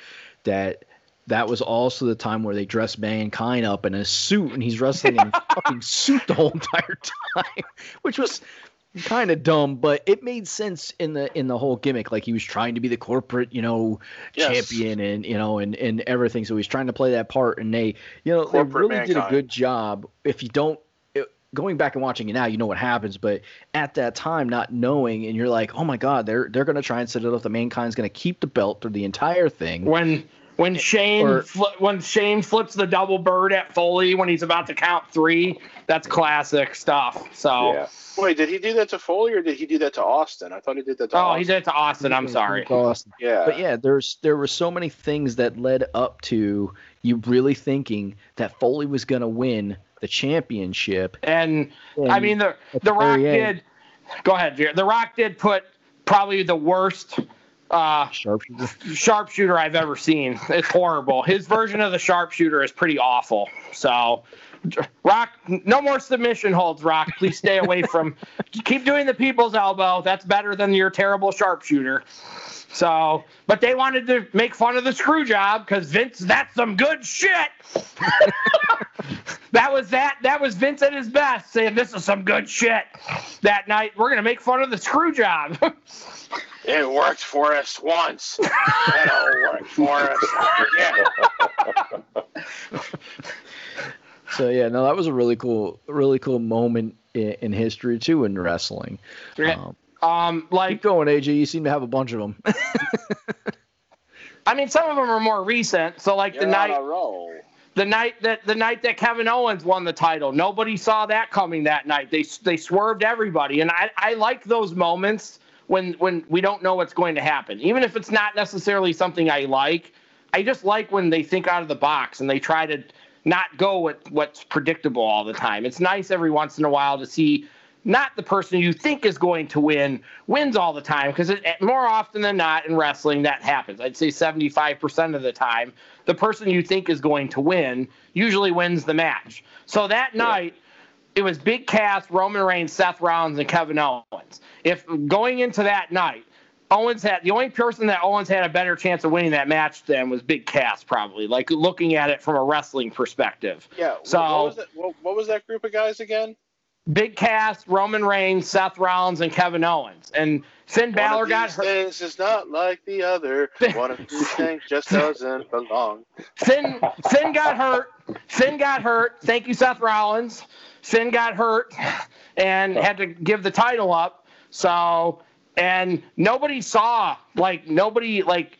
that that was also the time where they dressed Mankind up in a suit, and he's wrestling in a [LAUGHS] fucking suit the whole entire time, [LAUGHS] which was kind of dumb, but it made sense in the in the whole gimmick. Like he was trying to be the corporate, you know, yes. champion and you know and and everything. So he's trying to play that part, and they, you know, corporate they really mankind. did a good job. If you don't. going back and watching it now, you know what happens, but at that time, not knowing, and you're like, "Oh my God, they're they're gonna try and set it up. The mankind's gonna keep the belt through the entire thing."
When when eh, Shane or, when Shane flips the double bird at Foley when he's about to count three, that's classic stuff. So yeah.
wait, did he do that to Foley or did he do that to Austin? I thought he did that to.
Oh,
Austin.
he did it to Austin. I'm sorry.
Austin. Yeah, but yeah, there's there were so many things that led up to you really thinking that Foley was going to win the championship.
And, and I mean the the Rock did. Go ahead, Jared. The Rock did put probably the worst uh, sharpshooter. Sharpshooter I've ever seen. It's horrible. His version of the sharpshooter is pretty awful. So, Rock, no more submission holds. Rock, please stay away from. keep doing the people's elbow. That's better than your terrible sharpshooter. So, but they wanted to make fun of the screw job because Vince, that's some good shit. [LAUGHS] that was that. That was Vince at his best, saying this is some good shit. That night, we're gonna make fun of the screw job. [LAUGHS]
It worked for us once. It'll work for us again. [LAUGHS]
so yeah, no, that was a really cool, really cool moment in, in history too in wrestling.
Yeah. Um, um, like
keep going, AJ. You seem to have a bunch of them. [LAUGHS]
I mean, some of them are more recent. So like
You're
the night,
the
night that the night that Kevin Owens won the title, nobody saw that coming that night. They they swerved everybody, and I I like those moments when when we don't know what's going to happen. Even if it's not necessarily something I like, I just like when they think out of the box and they try to not go with what's predictable all the time. It's nice every once in a while to see not the person you think is going to win wins all the time because more often than not in wrestling that happens. I'd say 75% of the time, the person you think is going to win usually wins the match. So that yeah. night, it was Big Cass, Roman Reigns, Seth Rollins, and Kevin Owens. If going into that night, Owens had the only person that Owens had a better chance of winning that match than was Big Cass, probably. Like looking at it from a wrestling perspective.
Yeah. So what was, that, what, what was that group of guys again?
Big Cass, Roman Reigns, Seth Rollins, and Kevin Owens. And Finn Balor got
hurt. things is not like the other. One of these things just doesn't belong.
Finn Finn got hurt. Finn got hurt. Thank you, Seth Rollins. Finn got hurt and had to give the title up. So, and nobody saw, like, nobody, like,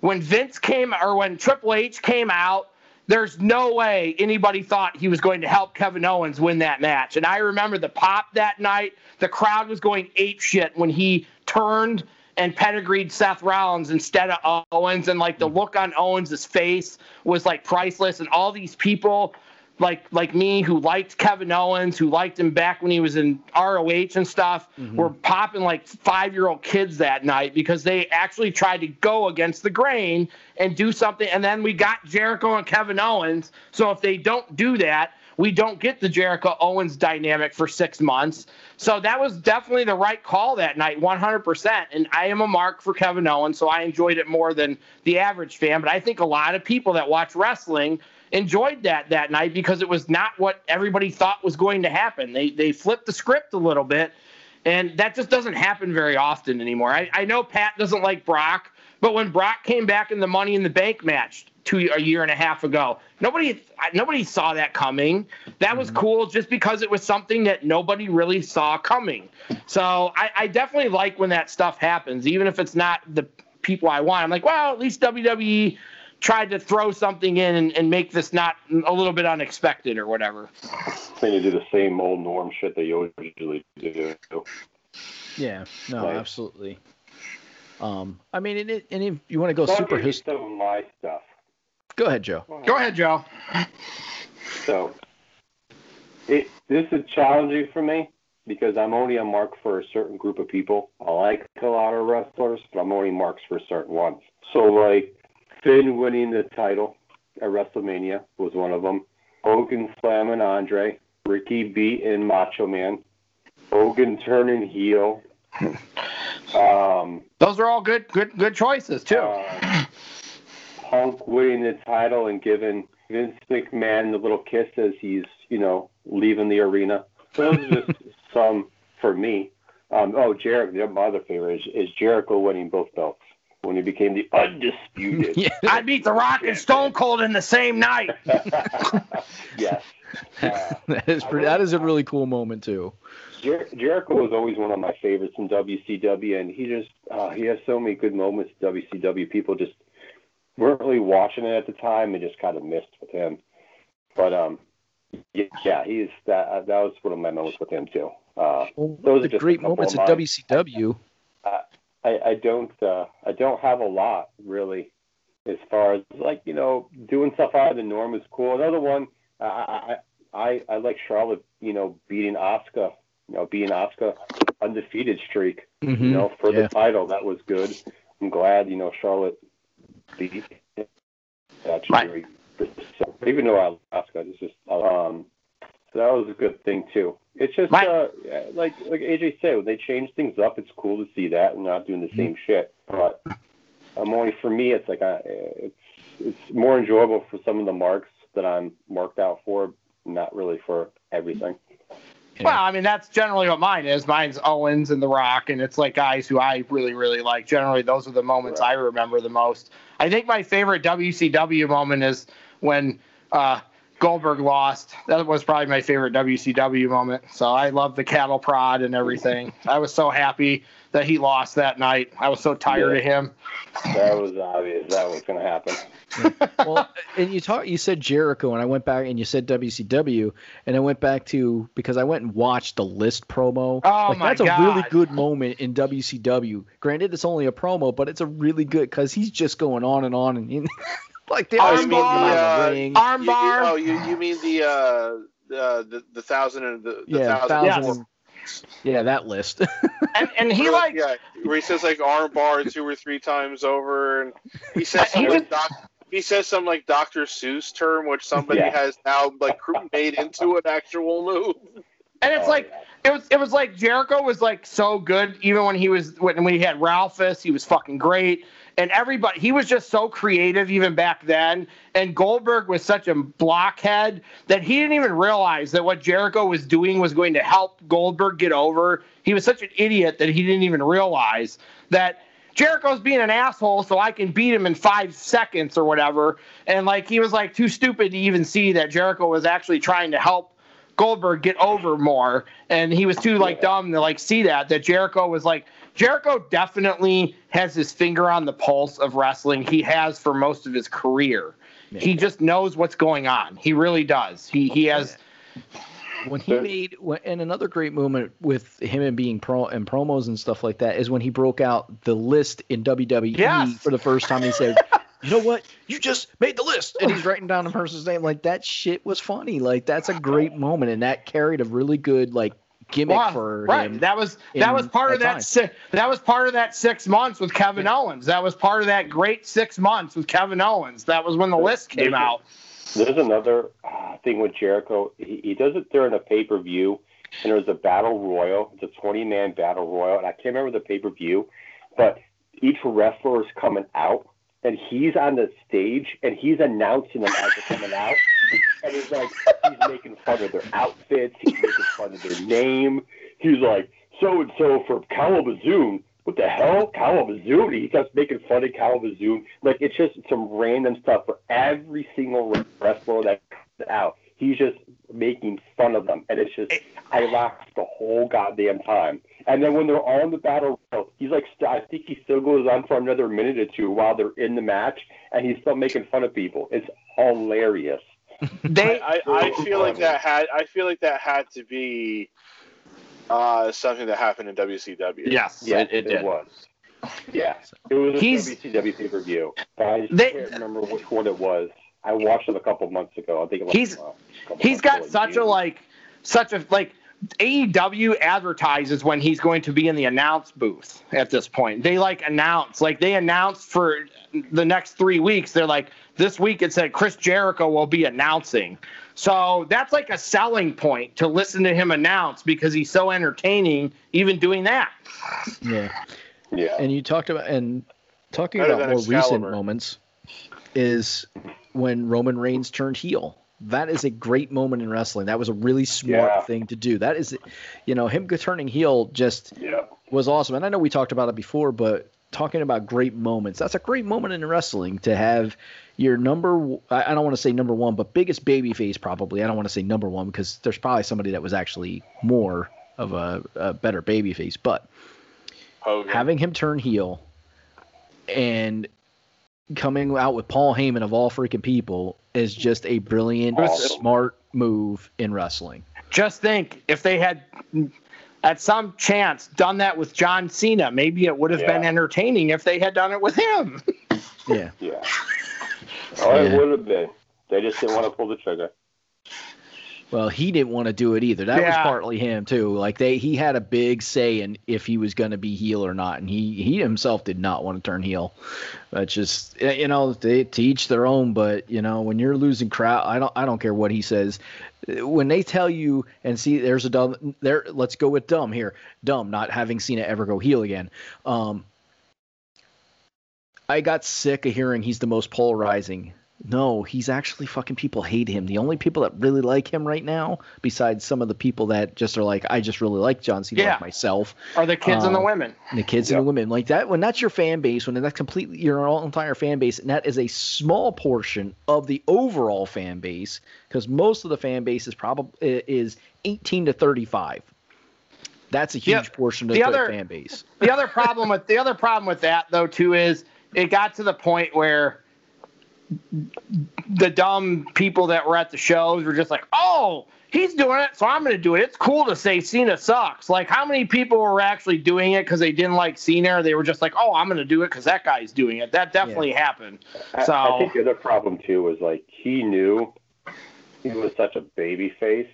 when Vince came or when Triple H came out, there's no way anybody thought he was going to help Kevin Owens win that match. And I remember the pop that night. The crowd was going ape shit when he turned and pedigreed Seth Rollins instead of Owens. And like the look on Owens' face was like priceless. And all these people like like me who liked Kevin Owens, who liked him back when he was in ROH and stuff, mm-hmm. were popping like five year old kids that night because they actually tried to go against the grain and do something. And then we got Jericho and Kevin Owens. So if they don't do that, we don't get the Jericho Owens dynamic for six months. So that was definitely the right call that night, 100%. And I am a mark for Kevin Owens, so I enjoyed it more than the average fan. But I think a lot of people that watch wrestling enjoyed that that night because it was not what everybody thought was going to happen. They they flipped the script a little bit, and that just doesn't happen very often anymore. I, I know Pat doesn't like Brock, but when Brock came back in the Money in the Bank match two a year and a half ago. Nobody nobody saw that coming. That was mm-hmm. cool just because it was something that nobody really saw coming. So I, I definitely like when that stuff happens, even if it's not the people I want. I'm like, well, at least WWE tried to throw something in and, and make this not a little bit unexpected or whatever.
Then you do the same old norm shit that you usually do.
Yeah, no,
Right.
absolutely. Um, I mean, and, it, and if you want to go
So
super
give you
his,
some of my stuff.
go ahead, Joe.
Go ahead, Joe.
So it this is challenging for me because I'm only a mark for a certain group of people. I like a lot of wrestlers, but I'm only marks for certain ones. So like Finn winning the title at WrestleMania was one of them. Hogan slamming Andre, Ricky beating Macho Man, Hogan turning heel. [LAUGHS] Um,
Those are all good good good choices too.
uh, Punk winning the title and giving Vince McMahon the little kiss as he's, you know, leaving the arena. Those are just [LAUGHS] some for me. Um, oh, Jericho, my other favorite is, is Jericho winning both belts when he became the undisputed. [LAUGHS]
yeah,
I beat The Rock and Stone Cold in the same night. [LAUGHS]
yes. Uh, [LAUGHS]
that is pretty. That is a really cool moment too.
Jer- Jericho was always one of my favorites in WCW, and he just uh, he has so many good moments in WCW. People just weren't really watching it at the time and just kind of missed with him. But um, yeah, yeah he's that that was one of my moments with him too. Uh,
Well,
Those are
the
just a
great moments at
mine.
WCW.
I, I don't uh, I don't have a lot really as far as like you know doing stuff out of the norm is cool. Another one I I I, I like Charlotte you know beating Asuka you know beating Asuka undefeated streak you
Mhm,
know for
yeah.
the title that was good. I'm glad you know Charlotte beat that streak. Even though I Asuka, it's just um so that was a good thing too. It's just
Right.
uh, like like AJ said, when they change things up, it's cool to see that and not doing the
Mm-hmm.
same shit. But I'm only for me, it's like I, it's it's more enjoyable for some of the marks that I'm marked out for, not really for everything.
Well, I mean that's generally what mine is. Mine's Owens and The Rock, and it's like guys who I really, really like. Generally, those are the moments I remember the most. I think my favorite WCW moment is when uh, Goldberg lost. That was probably my favorite WCW moment. So I love the cattle prod and everything. [LAUGHS] I was so happy that he lost that night. I was so tired
Yeah.
of him.
That was obvious that was going to happen. [LAUGHS]
well, and you talk, you said Jericho, and I went back and you said WCW, and I went back to because I went and watched the list promo.
Oh
like,
my
that's a really good moment in WCW. Granted, it's only a promo, but it's a really good because he's just going on and on and [LAUGHS] like they
Oh,
always
you
go
mean
around
the, uh,
the ring.
You- you-
Armbar.
oh, you, you mean the uh the the, the thousand and the, the
yeah,
thousand,
thousand.
Yes.
Yeah, that list. [LAUGHS]
And, and he
Where,
like
yeah, where he says like arm bar two or three times over, and he says
He
something
was-
like doc, he says some like Dr. Seuss term, which somebody
Yeah.
has now like made into an actual move.
and it's
Oh,
like
yeah.
it was it was like Jericho was like so good even when he was when, when he had Ralphus he was fucking great and everybody he was just so creative even back then. And Goldberg was such a blockhead that he didn't even realize that what Jericho was doing was going to help Goldberg get over. He was such an idiot that he didn't even realize that Jericho's being an asshole so I can beat him in 5 seconds or whatever. And like he was like too stupid to even see that Jericho was actually trying to help Goldberg get over more, and he was too like dumb to like see that. That Jericho was like Jericho definitely has his finger on the pulse of wrestling. He has for most of his career. He just knows what's going on. He really does. He he has.
when he made and another great moment with him and being pro and promos and stuff like that is when he broke out the list in WWE
Yes.
for the first time. He said, [LAUGHS] "You know what? You just made the list," and he's writing down the person's name. Like that shit was funny. Like that's a great [LAUGHS] moment, and that carried a really good like gimmick
Wow,
for
right.
him.
That was that was part of
that
that. Si- that was part of that six months with Kevin Owens. That was part of that great six months with Kevin Owens. That was when the list came out.
There's another uh, thing with Jericho. He, he does it during a pay per view, and there's a battle royal. It's a 20 man battle royal, and I can't remember the pay per view, but each wrestler is coming out, and he's on the stage, and he's announcing them as they're coming out, and he's like he's making fun of their outfits, he's making fun of their name. He's like so and so from Kalamazoo. What the hell, Kalamazoo? He kept making fun of Kalamazoo. Like it's just some random stuff for every single wrestler that comes out. He's just making fun of them, and it's just I laughed the whole goddamn time. And then when they're all in the battle he's like, I think he still goes on for another minute or two while they're in the match, and he's still making fun of people. It's hilarious.
They
I, I, I feel like that had I feel like that had to be uh, something that happened in WCW.
yes,
Yeah,
it, it did.
was. Yeah, it was a
He's-
WCW pay per view. I just
They-
can't remember which one it was. I watched it a couple months ago. I think it was.
He's-
uh, a couple
He's got
ago in
such a like, such a like. AEW advertises when he's going to be in the announce booth at this point. They like announce, like they announced for the next three weeks. They're like, this week it said Chris Jericho will be announcing. So that's like a selling point to listen to him announce because he's so entertaining, even doing that.
Yeah.
Yeah.
And you talked about and talking
Better
about
than
more recent
Excalibur.
moments is when Roman Reigns turned heel. That is a great moment in wrestling. That was a really smart
Yeah.
thing to do. That is, you know, him turning heel just
yeah.
was awesome. And I know we talked about it before, but talking about great moments, that's a great moment in wrestling to have your number. I I don't want to say number one, but biggest baby face probably. I don't want to say number one because there's probably somebody that was actually more of a, a better babyface, but oh,
Hogan.
having him turn heel and coming out with Paul Heyman of all freaking people is just a brilliant,
Awesome.
smart move in wrestling.
Just think if they had, at some chance, done that with John Cena, maybe it would have been entertaining if they had done it with him.
Yeah.
Yeah. [LAUGHS] Oh, it would have been. They just didn't want to pull the trigger.
Well, he didn't want to do it either. That was partly him too. Like they, he had a big say in if he was going to be heel or not, and he he himself did not want to turn heel. That's just eh, you know they to each their own. But you know when you're losing crowd, I don't I don't care what he says. When they tell you and see, there's a dumb there. Let's go with dumb here. Dumb not having seen it ever go heel again. Um, I got sick of hearing he's the most polarizing. No, he's actually fucking people hate him. The only people that really like him right now, besides some of the people that just are like, I just really like John Cena
Yeah.
like myself,
are the kids and the
Um,
women.
and the kids
Yep.
and the women like that. When that's your fan base, when that's completely your entire fan base, and that is a small portion of the overall fan base, because most of the fan base is probably is 18 to 35. That's a huge
Yeah,
portion of
the
the,
other-
fan base. [LAUGHS]
The other problem with the other problem with that though too is it got to the point where the dumb people that were at the shows were just like, "Oh, he's doing it, so I'm going to do it." It's cool to say Cena sucks. Like, how many people were actually doing it because they didn't like Cena, or they were just like, "Oh, I'm going to do it because that guy's doing it." That definitely happened.
I,
So-
I think the other problem too was like he knew he was such a baby face.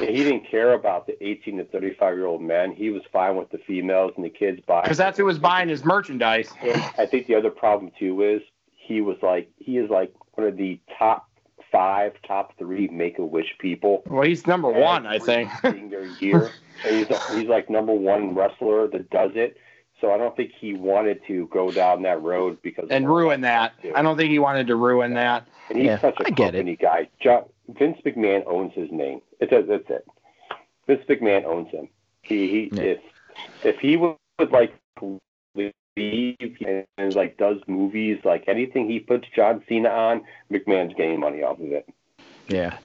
and He didn't care about the 18 to 35 year old men. He was fine with the females and the kids buying.
Because that's who was buying his merchandise.
And I think the other problem too is he was like he is like one of the top five, top three Make a Wish people.
Well, he's number one, I think.
Every [LAUGHS] year, he's he's like number one wrestler that does it. So I don't think he wanted to go down that road because
and ruin that. I don't think he wanted to ruin that.
And he's
Yeah,
such a
I get it.
company guy. John, Vince McMahon owns his name. It a, that's it. Vince McMahon owns him. He he
Yeah.
if if he would, would like leave and, and like does movies like anything he puts John Cena on, McMahon's getting money off of it.
Yeah,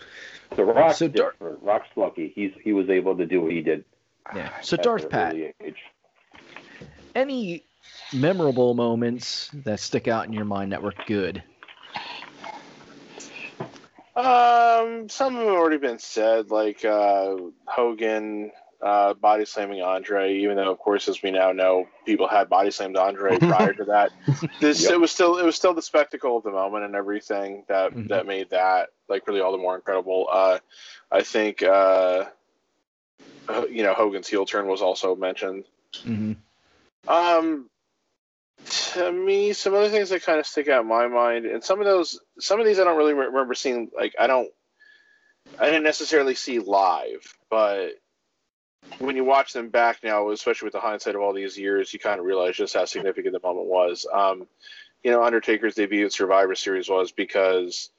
The Rock's
So Dar-
different. Rock's lucky. He's he was able to do what he did.
yeah. So Darth
an
Pat,
age.
any memorable moments that stick out in your mind that were good?
Um, some of them have already been said, like uh, Hogan uh, body slamming Andre. Even though, of course, as we now know, people had body slammed Andre [LAUGHS] prior to that. This
Yep.
it was still it was still the spectacle of the moment and everything that
Mhm.
that made that like really all the more incredible. Uh, I think uh, you know Hogan's heel turn was also mentioned.
hmm
Um, to me, some other things that kind of stick out in my mind, and some of those, some of these I don't really remember seeing. Like, I don't, I didn't necessarily see live, but when you watch them back now, especially with the hindsight of all these years, you kind of realize just how significant the moment was. Um, you know, Undertaker's debut at Survivor Series was because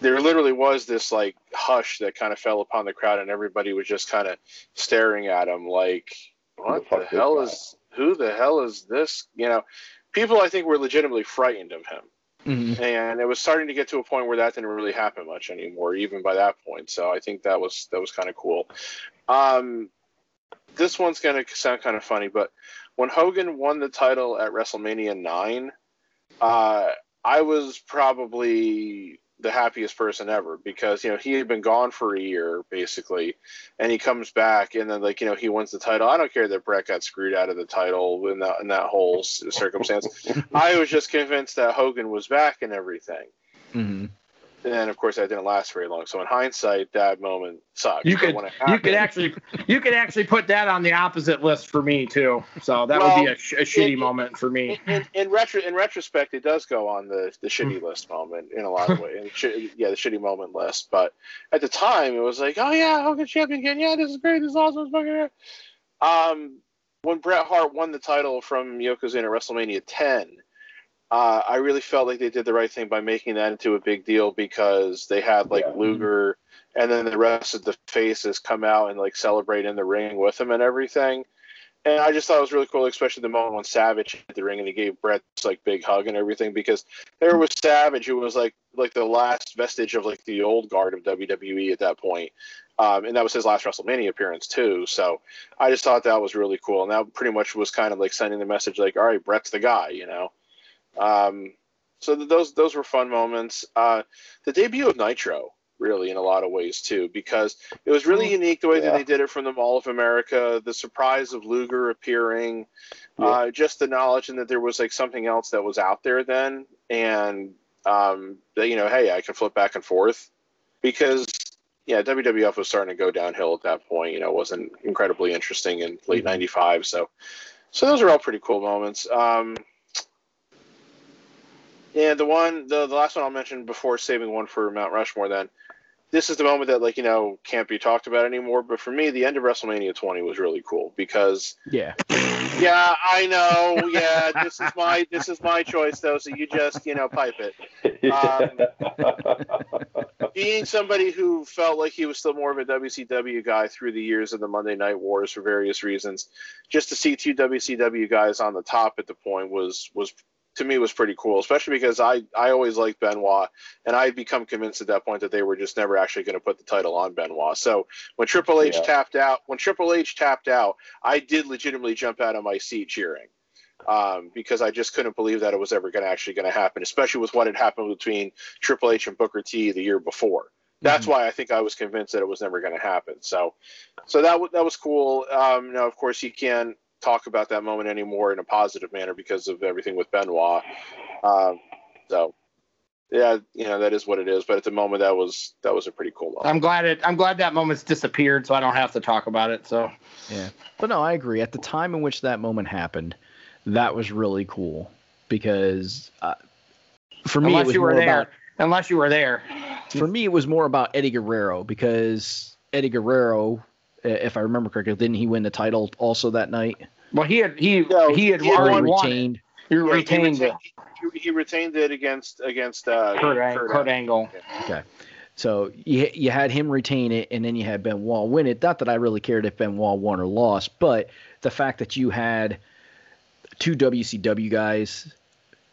there literally was this like hush that kind of fell upon the crowd, and everybody was just kind of staring at him, like,
Who the
what
fuck
the
is
hell
that?
is who the hell is this? You know, people I think were legitimately frightened of him.
Mhm.
and it was starting to get to a point where that didn't really happen much anymore, even by that point. So I think that was that was kind of cool. Um, this one's gonna sound kind of funny, but when Hogan won the title at WrestleMania nine, uh, I was probably the happiest person ever because you know he had been gone for a year basically, and he comes back and then like you know he wins the title. I don't care that Bret got screwed out of the title in that in that whole circumstance. [LAUGHS] I was just convinced that Hogan was back and everything.
Mhm.
And of course, that didn't last very long. So in hindsight, that moment sucked.
You could
it
you could actually you could actually put that on the opposite list for me too. So that
Well,
would be a, sh- a shitty
it-
moment for me.
in, in, in retro in retrospect, it does go on the the shitty list moment in a lot of ways. Sh- yeah, the shitty moment list. But at the time, it was like, oh yeah, Hogan champion again. Yeah, this is great. This is awesome. It's fucking great. Um, when Bret Hart won the title from Yokozuna at WrestleMania 10, uh, I really felt like they did the right thing by making that into a big deal because they had like
Yeah.
Luger and then the rest of the faces come out and like celebrate in the ring with him and everything. And I just thought it was really cool, especially the moment when Savage hit the ring and he gave Bret this like big hug and everything, because there was Savage, who was like like the last vestige of like the old guard of WWE at that point, um, and that was his last WrestleMania appearance too. So I just thought that was really cool, and that pretty much was kind of like sending the message, like, all right, Bret's the guy, you know. Um, so th- those those were fun moments. Uh, the debut of Nitro, really, in a lot of ways too, because it was really unique the way that they did it from the Mall of America. The surprise of Luger appearing,
Yeah.
uh, just the knowledge and that there was like something else that was out there then, and um, that you know, hey, I can flip back and forth because yeah, WWF was starting to go downhill at that point. You know, it wasn't incredibly interesting in late '95. So, so those are all pretty cool moments. Um, and the one, the, the last one I'll mention before saving one for Mount Rushmore, then this is the moment that like you know can't be talked about anymore. But for me, the end of WrestleMania 20 was really cool because
Yeah.
yeah, I know, yeah, this is my this is my choice though. So you just you know pipe it. Um, being somebody who felt like he was still more of a WCW guy through the years of the Monday Night Wars for various reasons, just to see two WCW guys on the top at the point was was to me was pretty cool, especially because I I always liked Benoit, and I had become convinced at that point that they were just never actually going to put the title on Benoit. So when Triple H
Yeah.
tapped out, when Triple H tapped out, I did legitimately jump out of my seat cheering. Um, because I just couldn't believe that it was ever going to actually going to happen, especially with what had happened between Triple H and Booker T the year before. That's why I think I was convinced that it was never going to happen. So, so that w- that was cool. Um, now, of course, you can't talk about that moment anymore in a positive manner because of everything with Benoit. Um, so, yeah, you know that is what it is. But at the moment, that was that was a pretty cool moment.
I'm glad it. I'm glad that moment's disappeared, so I don't have to talk about it. So yeah,
But no, I agree. At the time in which that moment happened, that was really cool because uh, for me, it
unless
was
you were
more
there,
about
unless you were there,
for me it was more about Eddie Guerrero because Eddie Guerrero, if I remember correctly, didn't he win the title also that night?
well, he had he
No,
he had
he had
already
won-
won. it.
retained.
He
Yeah, he
retained it.
he, he retained it against against uh,
Kurt, Ang- Kurt Angle. Okay.
So you you had him retain it, and then you had Benoit win it. Not that I really cared if Benoit won or lost, but the fact that you had two WCW guys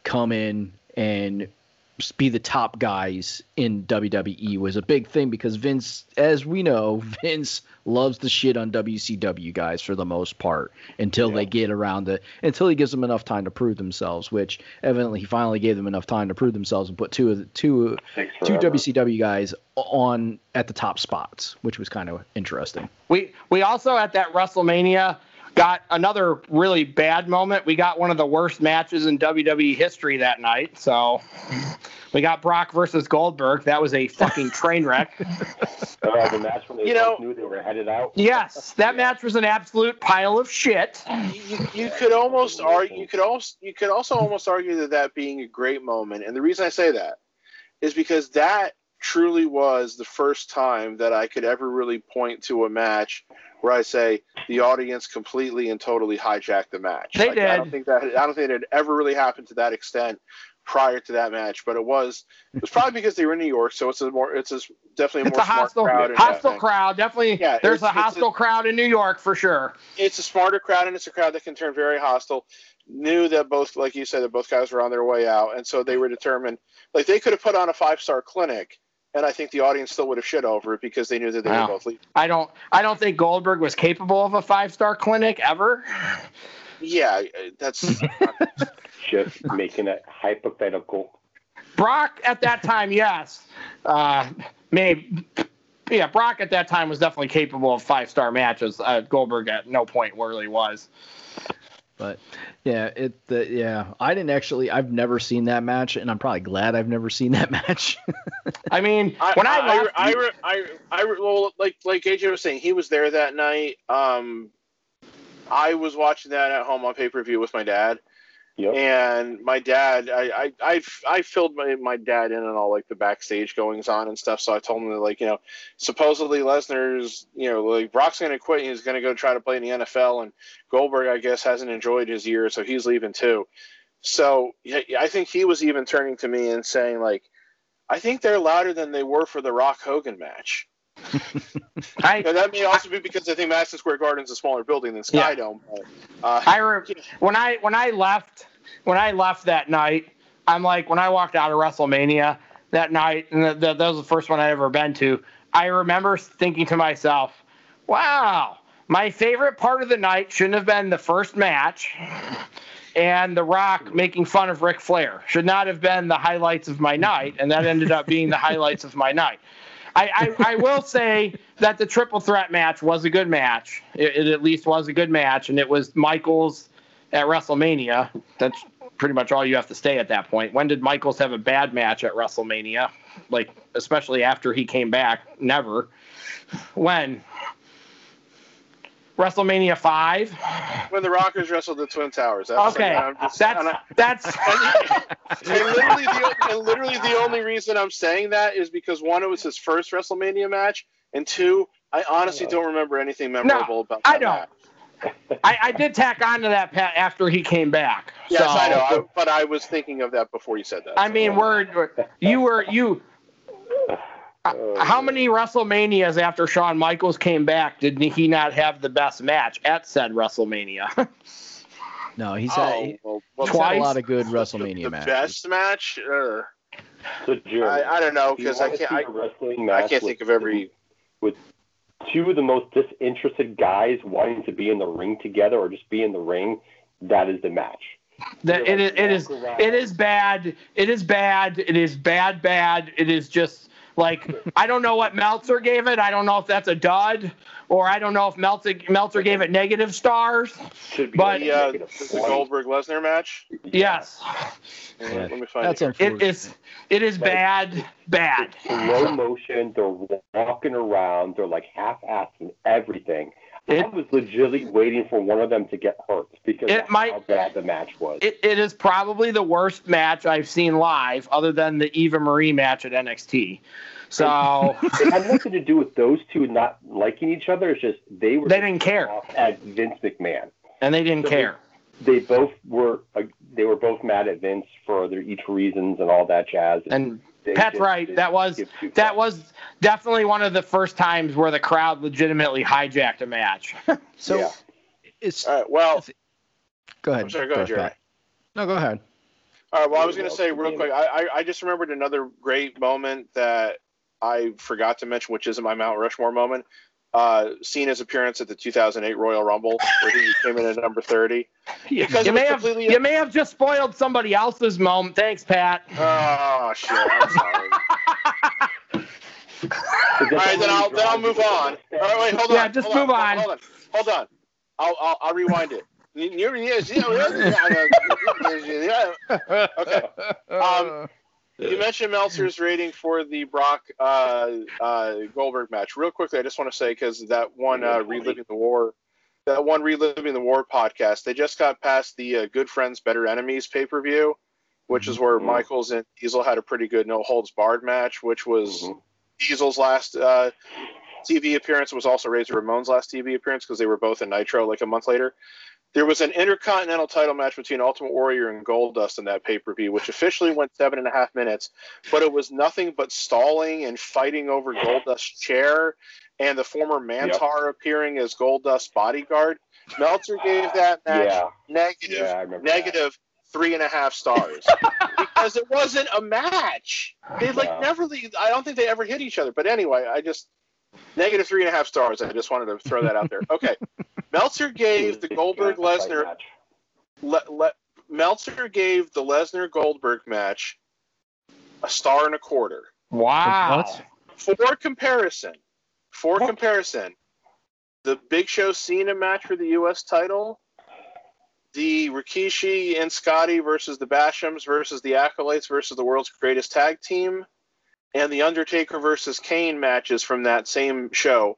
come in and be the top guys in WWE was a big thing because Vince, as we know, [LAUGHS] Vince loves the shit on WCW guys for the most part until they get around it, until he gives them enough time to prove themselves, which evidently he finally gave them enough time to prove themselves and put two of the two two. WCW guys on at the top spots, which was kind of interesting.
We we also at that WrestleMania got another really bad moment. We got one of the worst matches in WWE history that night. So we got Brock versus Goldberg. That was a fucking train wreck. [LAUGHS]
Uh, the match when they
You know-
knew they were headed out.
Yes, that match was an absolute pile of shit.
you, you could almost argue you could also you could also almost argue that that being a great moment and the reason i say that is because that truly was the first time that i could ever really point to a match where i say the audience completely and totally hijacked the match
They
Like, i don't think that i don't think it had ever really happened to that extent prior to that match, but it was it was probably because they were in New York, so it's a more it's a definitely a
It's
more
a
smart
hostile
crowd.
hostile crowd. Definitely,
Yeah,
there's a
it's a-
hostile crowd in New York for sure.
It's a smarter crowd, and it's a crowd that can turn very hostile. Knew that both, like you said, that both guys were on their way out, and so they were determined. Like they could have put on a five star clinic, and I think the audience still would have shit over it because they knew that they
Wow.
were both leaving.
I don't I don't think Goldberg was capable of a five star clinic ever.
Yeah, that's [LAUGHS]
Just making it hypothetical.
Brock at that time, yes, uh, maybe. Yeah, Brock at that time was definitely capable of five star matches. Uh, Goldberg at no point really was.
But yeah, it the yeah, I didn't actually. I've never seen that match, and I'm probably glad I've never seen that [LAUGHS] match.
I mean, [LAUGHS]
I,
when I,
I,
left,
I, I, I, I, well, like like AJ was saying, he was there that night. Um, I was watching that at home on pay per view with my dad,
Yep.
and my dad, I, I, I, I filled my, my dad in on all like the backstage goings on and stuff. So I told him that like you know, supposedly Lesnar's, you know, like Brock's going to quit. and He's going to go try to play in the NFL, and Goldberg, I guess, hasn't enjoyed his year, so he's leaving too. So I think he was even turning to me and saying like. I think they're louder than they were for the Rock Hogan match.
I,
And that may also be because I think Madison Square Garden's a smaller building than
Yeah.
Skydome. But, uh,
I re- when I when I left when I left that night, I'm like when I walked out of WrestleMania that night, and that, that, that was the first one I ever been to. I remember thinking to myself, "Wow, my favorite part of the night shouldn't have been the first match." And The Rock making fun of Ric Flair should not have been the highlights of my night, and that ended up being the highlights of my night. I, I, I will say that the triple threat match was a good match. It, it at least was a good match, and it was Michaels at WrestleMania. That's pretty much all you have to say at that point. When did Michaels have a bad match at WrestleMania? Like, especially after he came back? Never. When? WrestleMania 5?
when the Rockers wrestled the Twin Towers. That's
Okay.
I'm just-
That's, [LAUGHS]
and I-
that's,
and literally, the, and literally the only reason I'm saying that is because one, it was his first WrestleMania match, and two, I honestly don't remember anything memorable about that
I don't.
match.
I, I did tack on to that Pat after he came back.
Yes,
So-
I know, I, but I was thinking of that before you said that.
I
so-
mean, we're, we're- you were, you,
Uh,
How many WrestleManias after Shawn Michaels came back did he not have the best match at said WrestleMania? [LAUGHS]
no, he's
oh,
had, he-
well, well,
he's had
twice?
a lot of good
the,
WrestleMania
the
matches.
best match? Uh, I, I don't know because I can't.
see
I,
a wrestling
I can't think of every.
with two of the most disinterested guys wanting to be in the ring together or just be in the ring. That is the match.
That it is, it is,
Walk around.
it is bad. It is bad. It is bad, bad. It is just like I don't know what Meltzer gave it. I don't know if that's a dud, or I don't know if Meltzer Meltzer gave it negative stars.
Should be
But-
The, uh,
negative
the Goldberg Lesnar match.
Yes,
Let me find
That's
it.
unfortunate.
it is. It is bad, bad.
slow motion. They're walking around. They're like half-assing everything. I
It-
was legitimately waiting for one of them to get hurt because
It
of
might-
how bad the match was.
It, it is probably the worst match I've seen live, other than the Eva Marie match at NXT. So [LAUGHS]
it had nothing to do with those two not liking each other. It's just they were
they didn't care,
at Vince McMahon.
and they didn't
So
care.
They both were uh, they were both mad at Vince for their each reasons and all that jazz.
And
They
Pat's right. That was that was definitely one of the first times where the crowd legitimately hijacked a match. [LAUGHS]
So
Yeah.
it's
All right. Well,
go ahead.
I'm sorry. Go ahead, Jeremy.
Pat. No, go ahead.
All right. Well, I was going to say real quick. I, I I just remembered another great moment that I forgot to mention, which isn't my Mount Rushmore moment. Uh, Cena's appearance at the 2008 Royal Rumble, where he came in at number 30.
you
Because it
may have
completely-
you may have just spoiled somebody else's moment. Thanks, Pat.
Oh shit! I'm sorry. All right, then I'll then I'll move on. All right, wait, hold on.
Yeah, just
hold
move on.
Hold on. Hold on. I'll I'll, I'll rewind it. Okay. Um, You mentioned Meltzer's rating for the Brock uh, uh, Goldberg match. Real quickly, I just want to say because that one uh, reliving the war, that one reliving the war podcast, they just got past the uh, Good Friends Better Enemies pay per view, which is where
Mhm.
Michaels and Diesel had a pretty good no holds barred match, which was
Mhm.
Diesel's last uh, TV appearance. Was also Razor Ramon's last TV appearance because they were both in Nitro like a month later. There was an intercontinental title match between Ultimate Warrior and Goldust in that pay per view, which officially went seven and a half minutes, but it was nothing but stalling and fighting over Goldust's chair and the former Mantaur appearing as Goldust's bodyguard. Meltzer gave that match
Yeah.
negative,
Yeah,
negative three and a half stars [LAUGHS] because it wasn't a match. They like
Wow.
never. I don't think they ever hit each other. But anyway, I just negative three and a half stars. I just wanted to throw that out there. [LAUGHS] Okay, Meltzer gave the Goldberg Lesnar. Le, le, Meltzer gave the Lesnar Goldberg match a star and a quarter.
Wow.
What?
For comparison, for
What?
comparison, the Big Show Cena match for the U.S. title, the Rikishi and Scotty versus the Bashams versus the Acolytes versus the World's Greatest Tag Team, and the Undertaker versus Kane matches from that same show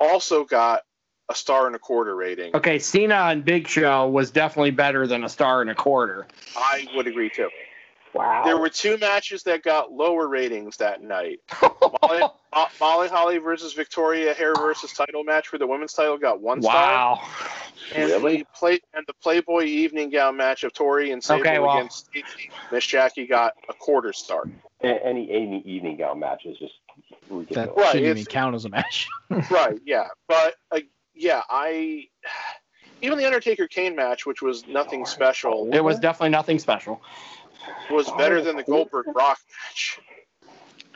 also got a star and a quarter rating.
Okay, Cena and Big Show was definitely better than a star and a quarter.
I would agree too.
Wow.
There were two matches that got lower ratings that night. [LAUGHS] Molly, Mo- Molly Holly versus Victoria Hair versus title match for the women's title got one star.
Wow.
And
Really?
the play and the Playboy evening gown match of Tori and Sable
Okay, well-
against Stacey, Miss Jackie got a quarter star.
A- any any evening gown match is just
That
ridiculous.
Right,
shouldn't even count as a match. [LAUGHS]
right, yeah. But uh, yeah, I even the Undertaker Kane match, which was nothing special,
It was definitely nothing special.
Was better than the Goldberg Brock match.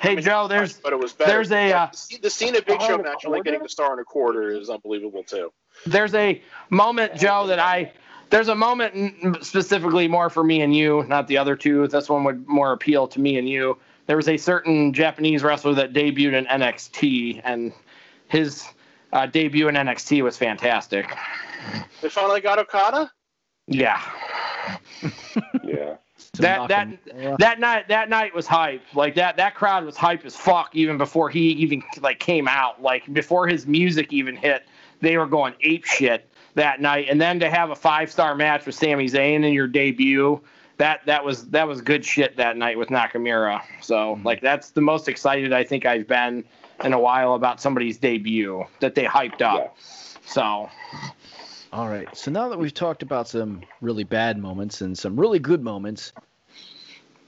Hey Joe, there's
but it was better.
there's a,
Yeah,
uh,
the- the Cena Big Show
and a
match only getting the star and a quarter is unbelievable too.
there's a moment, Joe, that I there's a moment specifically more for me and you, not the other two. This one would more appeal to me and you. There was a certain Japanese wrestler that debuted in NXT, and his uh, debut in NXT was fantastic.
They finally got Okada.
Yeah, [LAUGHS]
yeah.
That- that- that night that night was hype. Like that that crowd was hype as fuck even before he even like came out. Like before his music even hit, they were going ape shit that night. And then to have a five star match with Sami Zayn in your debut, that that was that was good shit that night with Nakamura. So like that's the most excited I think I've been in a while about somebody's debut that they hyped up. So
All right. So now that we've talked about some really bad moments and some really good moments,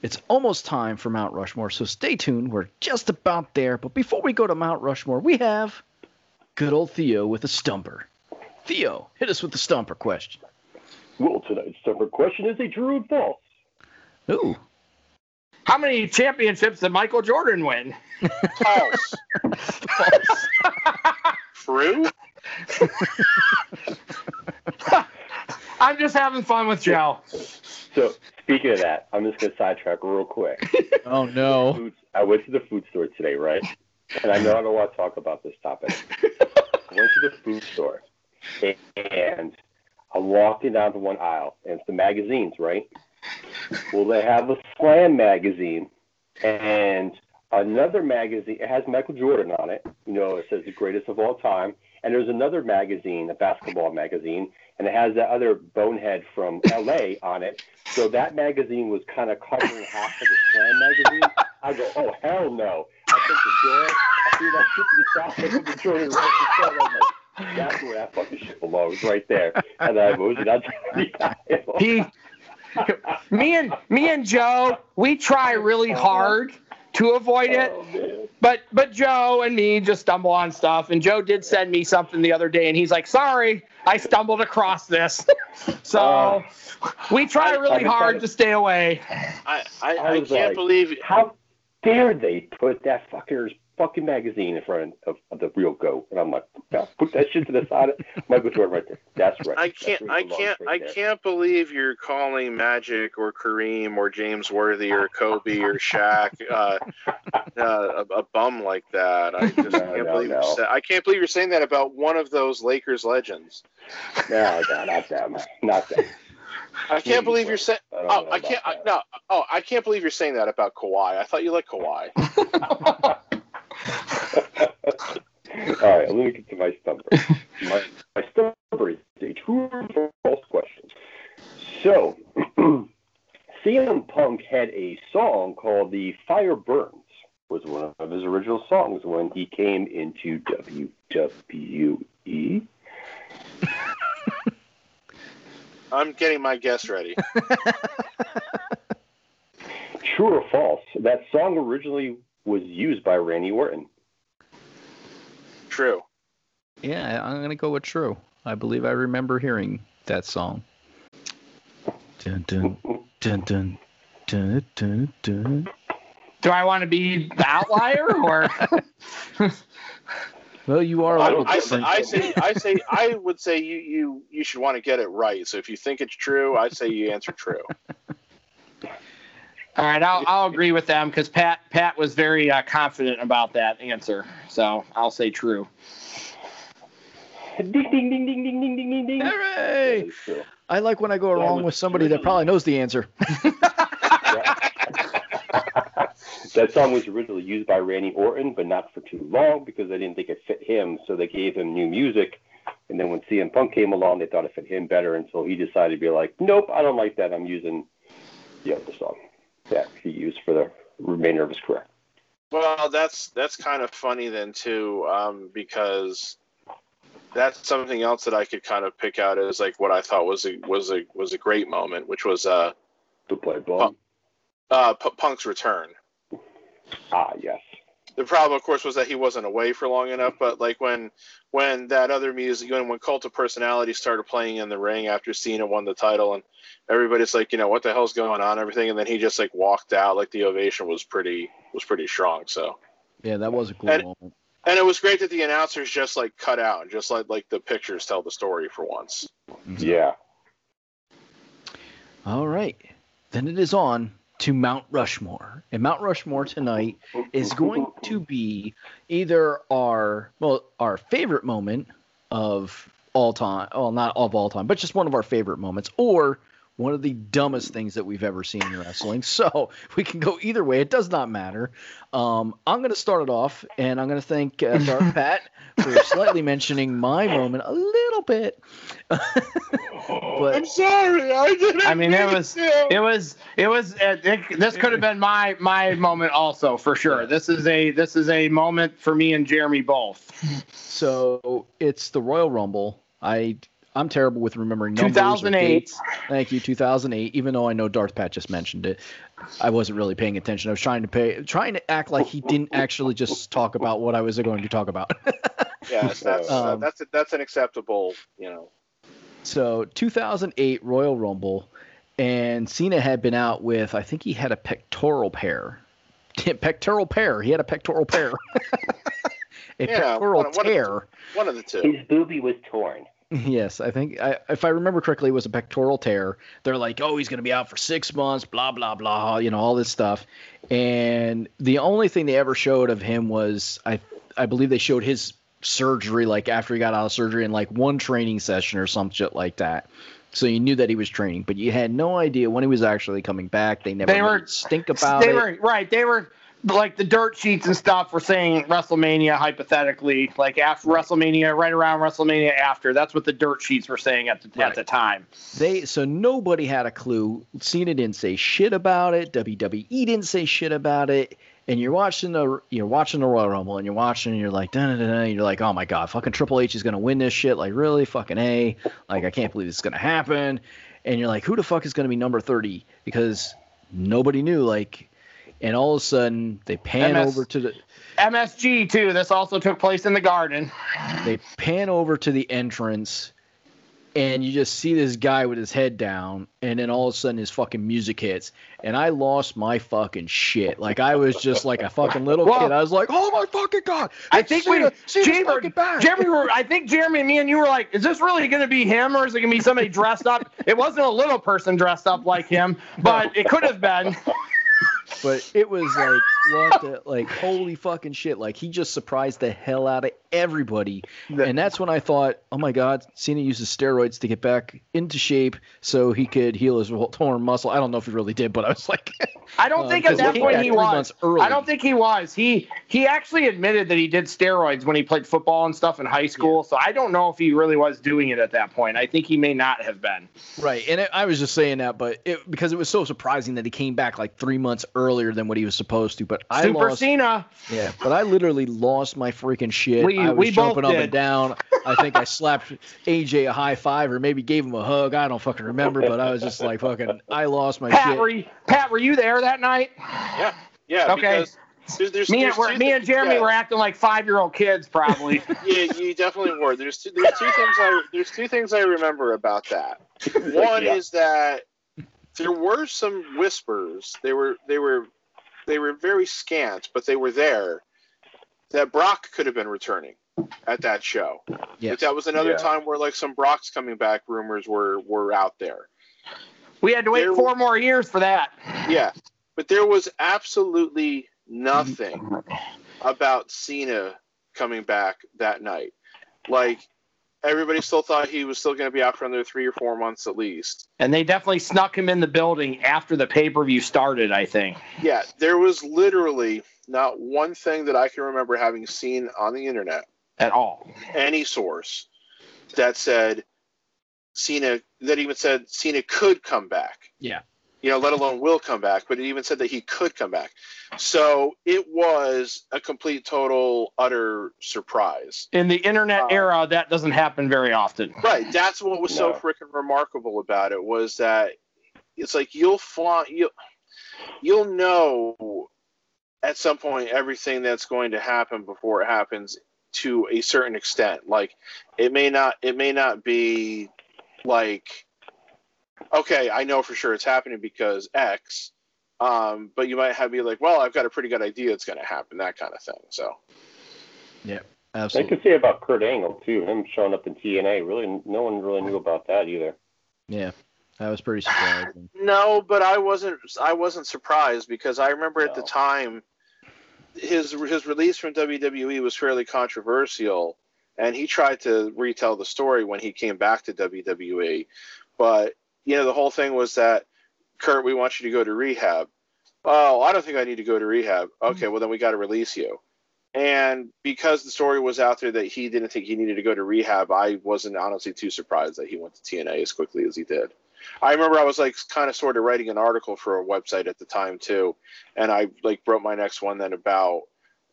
it's almost time for Mount Rushmore. So stay tuned. We're just about there. But before we go to Mount Rushmore, we have good old Theo with a stumper. Theo, hit us with the stumper question.
Well, tonight's stumper question is a true and false.
Ooh.
how many championships did Michael Jordan win?
False. [LAUGHS] True. [LAUGHS]
I'm just having fun with Joe.
So speaking of that, I'm just gonna sidetrack real quick.
Oh no.
I went to the food store today, right? And I know I don't want to talk about this topic. I went to the food store, and I'm walking down to one aisle, and it's the magazines, right? Well, they have a Slam magazine, and another magazine. It has Michael Jordan on it. You know, it says the greatest of all time. And there's another magazine, a basketball magazine, and it has that other bonehead from LA on it. So that magazine was kind of covering half of the Slam magazine. I go, oh hell no! I took the door, I threw that shit to the side, I put the Jordan right front. I'm like, that's where that fucking shit belongs, right there. And I moved it out to the
me and me and Joe, we try really uh-huh. hard to avoid it,
Oh,
but but Joe and me just stumble on stuff. And Joe did send me something the other day, and he's like, "Sorry, I stumbled across this." [LAUGHS] so
Oh.
we try
I-
really
I've
hard
trying
to stay away.
I I,
I
I can't
like-
believe
How dare they put that fucker's fucking magazine in front of, of the real goat? And I'm like, no, put that shit to the side. [LAUGHS] Michael Jordan right there. That's right.
I can't I can't
right
I
there.
can't believe you're calling Magic or Kareem or James Worthy or Kobe or [LAUGHS] Shaq uh, uh, a, a bum like that. I just
No,
can't
no,
believe
no.
you're sa- I can't believe you're saying that about one of those Lakers legends.
No, no, not them. Not them. [LAUGHS]
I can't believe you're saying. Oh, I can't. I,
that.
no. Oh, I can't believe you're saying that about Kawhi. I thought you liked Kawhi.
All right, let me get to my stumper. My, my stumper is a true or false question. So, [CLEARS THROAT] CM Punk had a song called "The Fire Burns." Was one of his original songs when he came into WWE. [LAUGHS]
I'm getting my guess ready.
True or false? That song originally used by Randy Orton.
True.
Yeah, I'm gonna go with true. I believe I remember hearing that song. Dun dun dun dun dun dun dun.
Do I want to be the outlier or? [LAUGHS]
Well, you are a
I,
little
I say,
different.
I say, I say, I would say you, you, you should want to get it right. So if you think it's true, I say you answer true. [LAUGHS]
All right, I'll, I'll agree with them because Pat Pat was very uh, confident about that answer. So I'll say true.
Ding ding ding ding ding ding ding ding ding.
Hooray! I like when I go
That
along with somebody that probably knows the answer. [LAUGHS] [LAUGHS]
that song was originally used by Randy Orton, but not for too long because they didn't think it fit him. So they gave him new music. And then when CM Punk came along, they thought it fit him better. And so he decided to be like, nope, I don't like that. I'm using the other song that he used for the remainder of his career.
Well, that's that's kind of funny then too, um, because that's something else that I could kind of pick out as like what I thought was a was a was a great moment, which was uh,
To play ball.
uh, P- Punk's return.
Ah, yes.
The problem, of course, was that he wasn't away for long enough. But like when when that other music, when when Cult of Personality started playing in the ring after Cena won the title, and everybody's like, you know, what the hell's going on, everything, and then he just like walked out. Like the ovation was pretty was pretty strong. So.
Yeah, that was a cool
And-
moment.
And it was great that the announcers just like cut out and just let like the pictures tell the story for once.
Yeah.
All right. Then it is on to Mount Rushmore. And Mount Rushmore tonight is going to be either our well, our favorite moment of all time. Well, not of all time, but just one of our favorite moments, or one of the dumbest things that we've ever seen in wrestling. [LAUGHS] So we can go either way. It does not matter. Um, I'm going to start it off, and I'm going to thank uh, [LAUGHS] Darth Pat for slightly mentioning my moment a little bit. [LAUGHS] but I'm
sorry, I didn't.
I mean, it
mean
was it was it was uh, it, this could have been my my moment also for sure. This is a this is a moment for me and Jeremy both.
So it's the Royal Rumble. I I'm terrible with remembering numbers. or
2008.
dates. Thank you, 2008. Even though I know Darth Pat just mentioned it, I wasn't really paying attention. I was trying to pay, trying to act like he didn't actually just talk about what I was going to talk about. [LAUGHS]
Yes, that's uh,
Um,
that's that's an acceptable, you know.
so 2008 Royal Rumble, and Cena had been out with I think he had a pectoral pair. [LAUGHS] pectoral pair. He had a pectoral pair. [LAUGHS] a
Yeah,
pectoral
what- what-
tear.
One of the two.
His booby was torn.
Yes, I think I, if I remember correctly, it was a pectoral tear. They're like, oh, he's going to be out for six months, blah blah blah, you know, all this stuff. And the only thing they ever showed of him was, I I believe they showed his surgery, like after he got out of surgery, in like one training session or some shit like that. So you knew that he was training, but you had no idea when he was actually coming back. They never
They were-
stink [LAUGHS] about
they
it.
were right. They were like the dirt sheets and stuff were saying WrestleMania hypothetically, like after WrestleMania, right around WrestleMania after. That's what the dirt sheets were saying at the
Right.
at the time.
They so nobody had a clue. Cena didn't say shit about it. WWE didn't say shit about it. And you're watching the you're watching the Royal Rumble and you're watching and you're like da da da. You're like, oh my god, fucking Triple H is gonna win this shit. Like really, fucking a. Like I can't believe this is gonna happen. And you're like, who the fuck is gonna be number thirty? Because nobody knew. Like, and all of a sudden they pan
MS.
over to the
MSG too. This also took place in the Garden.
they pan over to the entrance and you just see this guy with his head down and then all of a sudden his fucking music hits and i lost my fucking shit like i was just like a fucking little
Well-
kid i was like oh my fucking god
I think we, Jeremy. Jeremy, were, I think Jeremy and me and you were like, is this really going to be him or is it going to be somebody dressed up? It wasn't a little person dressed up like him, but it could have been.
But it was like what the like holy fucking shit like he just surprised the hell out of everybody and that's when i thought oh my god cena uses steroids to get back into shape so he could heal his torn muscle i don't know if he really did but i was like [LAUGHS]
I don't
Uh,
think at that point he was. I don't think he was. He he actually admitted that he did steroids when he played football and stuff in high school. So I don't know if he really was doing it at that point. I think he may not have been.
Right, and it, I was just saying that, but it, because it was so surprising that he came back like three months earlier than what he was supposed to. But I
Super
lost.
Cena.
Yeah, but I literally lost my freaking shit.
We-
I was
we both
jumping up
did.
and down. I think I [LAUGHS] slapped AJ a high five or maybe gave him a hug. I don't fucking remember, but I was just like fucking. I lost my
Pat,
shit.
were you, Pat, were you there that night?
Yeah, Yeah.
Okay.
because there's, there's,
Me and
there's
we're, me and Jeremy
yeah.
were acting like five year old kids, probably. [LAUGHS]
Yeah, you definitely were. There's two, there's two things I there's two things I remember about that. [LAUGHS] One
Yeah.
is that there were some whispers. They were they were they were very scant, but they were there. That Brock could have been returning at that show.
Yes.
But that was another
Yeah.
time where like some Brock's coming back rumors were were out there.
we had to wait
There-
four more years for that.
Yeah, but there was absolutely nothing mm-hmm. about Cena coming back that night. Like everybody still thought he was still going to be out for another three or four months at least.
And they definitely snuck him in the building after the pay per view started, I think.
Yeah, there was literally not one thing that I can remember having seen on the internet,
At all.
any source, that said Cena that even said Cena could come back.
Yeah.
You know, let alone will come back, but it even said that he could come back. So it was a complete, total, utter surprise.
In the internet
Uh,
era, that doesn't happen very often.
Right. That's what was so
No.
freaking remarkable about it was that it's like you'll find you you'll know at some point everything that's going to happen before it happens to a certain extent. Like it may not it may not be like okay, I know for sure it's happening because X. Um, but you might have be like, well, I've got a pretty good idea it's going to happen, that kind of thing. So,
I
Absolutely.
I could say about Kurt Angle too. Him showing up in TNA. Really, no one really knew about that either.
Yeah, that was pretty surprising. [SIGHS]
No, but I wasn't. I wasn't surprised because I remember at the time his his release from WWE was fairly controversial, and he tried to retell the story when he came back to WWE. But you know, the whole thing was that Kurt, we want you to go to rehab. Oh, I don't think I need to go to rehab. Okay, well then we got to release you. And because the story was out there that he didn't think he needed to go to rehab, I wasn't honestly too surprised that he went to TNA as quickly as he did. I remember I was like kind of sort of writing an article for a website at the time too, and I like wrote my next one then about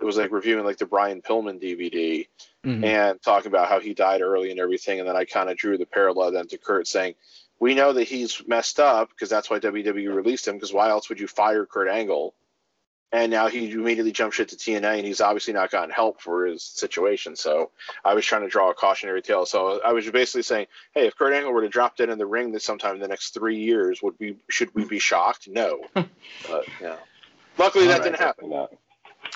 it was like reviewing like the Brian Pillman DVD
Mhm.
and talking about how he died early and everything, and then I kind of drew the parallel then to Kurt saying, "We know that he's messed up because that's why WWE released him. Because why else would you fire Kurt Angle?" And now he immediately jumped shit to TNA, and he's obviously not gotten help for his situation. So I was trying to draw a cautionary tale. So I was basically saying, hey, if Kurt Angle were to drop dead in the ring this sometime in the next three years, would we should we be shocked? No. [LAUGHS] but yeah. Luckily that
All
didn't happen.
Not.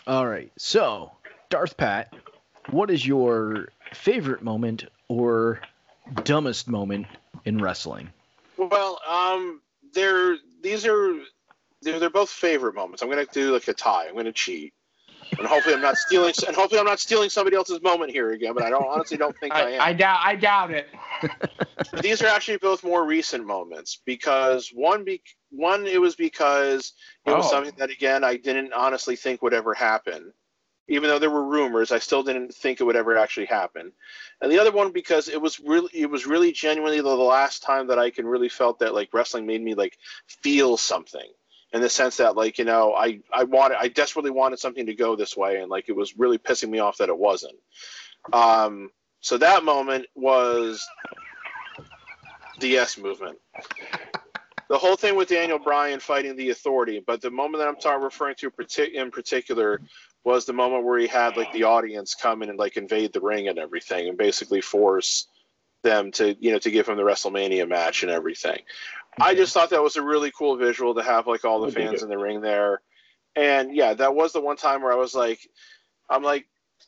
All right. So, Darth Pat, what is your favorite moment or dumbest moment in wrestling?
Well, um, they're these are they're, they're both favorite moments. I'm gonna do like a tie. I'm gonna cheat, and hopefully I'm not stealing. And hopefully I'm not stealing somebody else's moment here again. But I don't honestly don't think I,
I,
am.
I doubt. I doubt it.
But [LAUGHS] these are actually both more recent moments because one be one it was because it was
Oh.
something that again I didn't honestly think would ever happen. Even though there were rumors, I still didn't think it would ever actually happen. And the other one because it was really it was really genuinely the, last time that I can really felt that like wrestling made me like feel something in the sense that like you know I I wanted I desperately wanted something to go this way and like it was really pissing me off that it wasn't. Um, so that moment was the yes movement. The whole thing with Daniel Bryan fighting the authority, but the moment that I'm talking referring to in particular was the moment where he had like the audience come in and like invade the ring and everything, and basically force them to you know to give him the WrestleMania match and everything. I just thought that was a really cool visual to have like all the fans in the ring there, and yeah, that was the one time where I was like, I'm like,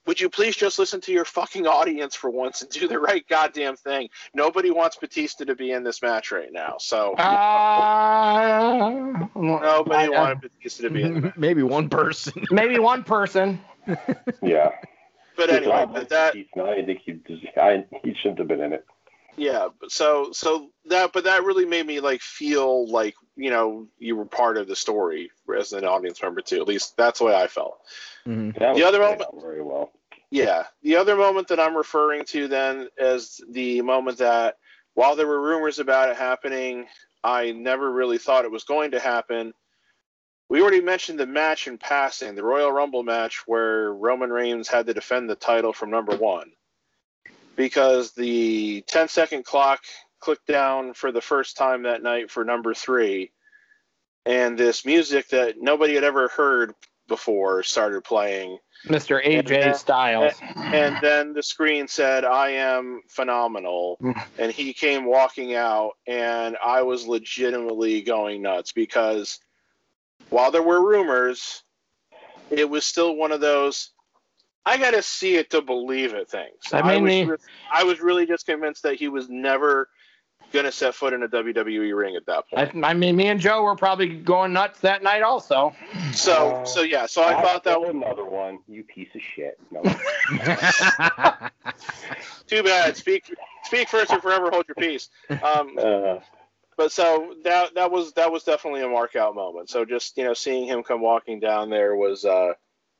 would you please just listen to your fucking audience for once and do the right goddamn thing? Nobody wants Batista to be in this match right now, so
Uh,
nobody
I- I-
wanted Batista to be in. The
Maybe one person. [LAUGHS]
maybe one person.
Yeah.
But anyway, but that
He's I think he, just, I, he shouldn't have been in it.
yeah, so so that but that really made me like feel like you know you were part of the story as an audience member too. At least that's the way I felt.
Mhm.
That
The
was
other
played
moment-
very well.
Yeah. The other moment that I'm referring to then is the moment that while there were rumors about it happening, I never really thought it was going to happen. we already mentioned the match in passing, the Royal Rumble match where Roman Reigns had to defend the title from number one. Because the 10 second clock clicked down for the first time that night for number three, and this music that nobody had ever heard before started playing.
Mr. AJ
And-
Styles.
And then the screen said, I am phenomenal. [LAUGHS] and he came walking out, and I was legitimately going nuts because while there were rumors, it was still one of those. I got to see it to believe it things.
I mean,
was,
the-
I was really just convinced that he was never going to set foot in a WWE ring at that point.
I mean, me and Joe were probably going nuts that night also.
So,
Uh,
so yeah, so I
That's
thought that was
another one. You piece of shit. No. [LAUGHS]
too bad. Speak, speak first or forever hold your peace. Um, [LAUGHS]
uh,
but so that that was that was definitely a mark out moment. So just you know seeing him come walking down there was uh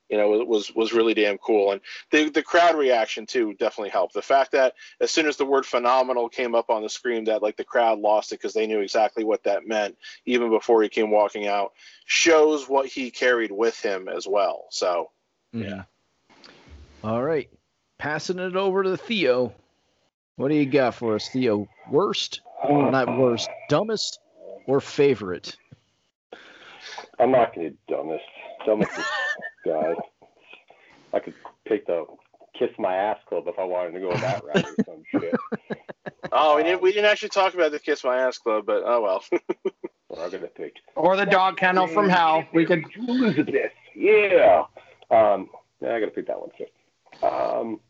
you know was was really damn cool and the the crowd reaction too definitely helped. The fact that as soon as the word phenomenal came up on the screen that like the crowd lost it because they knew exactly what that meant even before he came walking out shows what he carried with him as well. So mm.
Yeah. All right. Passing it over to Theo. What do you got for us, Theo? Worst, or not worst, dumbest, or favorite?
I'm not going to dumbest. Dumbest is [LAUGHS] guy. I could pick the kiss my ass club if I wanted to go that route or some shit.
oh we didn't we didn't actually talk about the kiss my ass club but oh well.
Or I'm going to pick
Or the dog kennel from hell. We could.
Elizabeth. Yeah. Um, yeah, I got to pick that one too. Um,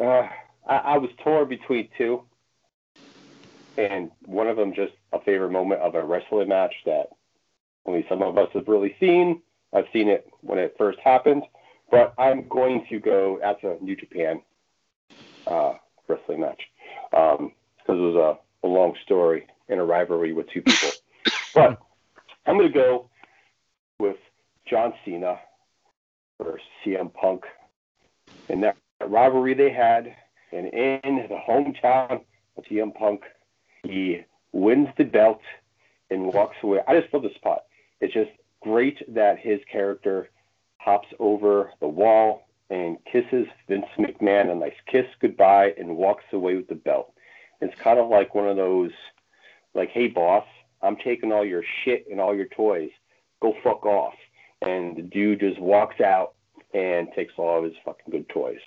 uh, I, I was torn between two, and one of them just a favorite moment of a wrestling match that only some of us have really seen. I've seen it when it first happened, but I'm going to go that's a New Japan uh, wrestling match because it was a, a long story and a rivalry with two people. [COUGHS] but I'm going to go with John Cena versus CM Punk and that rivalry they had, and in the hometown of CM Punk, he wins the belt and walks away. I just love the spot. It's just great that his character hops over the wall and kisses Vince McMahon a nice kiss goodbye and walks away with the belt. It's kind of like one of those, like, hey boss, I'm taking all your shit and all your toys. Go fuck off. And the dude just walks out and takes all of his fucking good toys.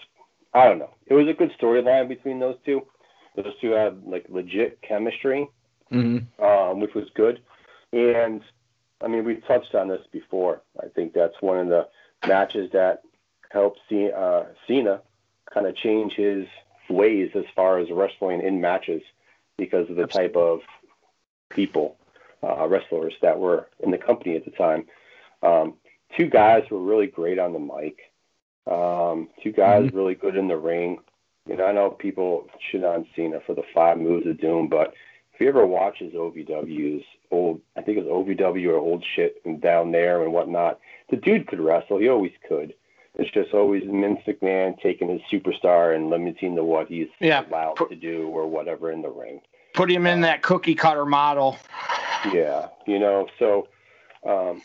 I don't know. It was a good storyline between those two. Those two had like legit chemistry,
Mm-hmm.
um, which was good. And I mean, we touched on this before. I think that's one of the matches that helped C- uh, Cena kind of change his ways as far as wrestling in matches because of the type of people, uh, wrestlers that were in the company at the time. Um, two guys were really great on the mic. Um, two guys really good in the ring. You know, I know people shit on Cena for the five moves of doom, but if you ever watch his OVWs, old, I think it was OVW or old shit and down there and whatnot, the dude could wrestle. He always could. It's just always Vince McMahon taking his superstar and limiting to what he's
Yeah.
allowed
Put-
to do or whatever in the ring.
Put him in that cookie cutter model.
Yeah, you know, so, um,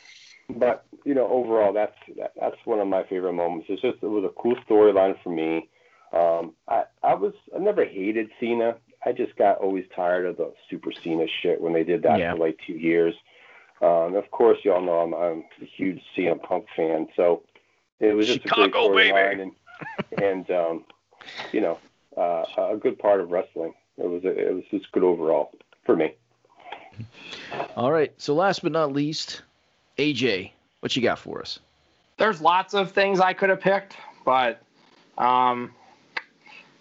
but you know, overall, that's that, that's one of my favorite moments. It's just it was a cool storyline for me. Um, I I was I never hated Cena. I just got always tired of the Super Cena shit when they did that
Yeah.
for like two years. Um, of course, y'all know I'm I'm a huge CM Punk fan, so it was just
Chicago,
a great
baby.
storyline and and um, you know uh, a good part of wrestling. It was it was just good overall for me.
All right. So last but not least, AJ, what you got for us?
There's lots of things I could have picked, but um,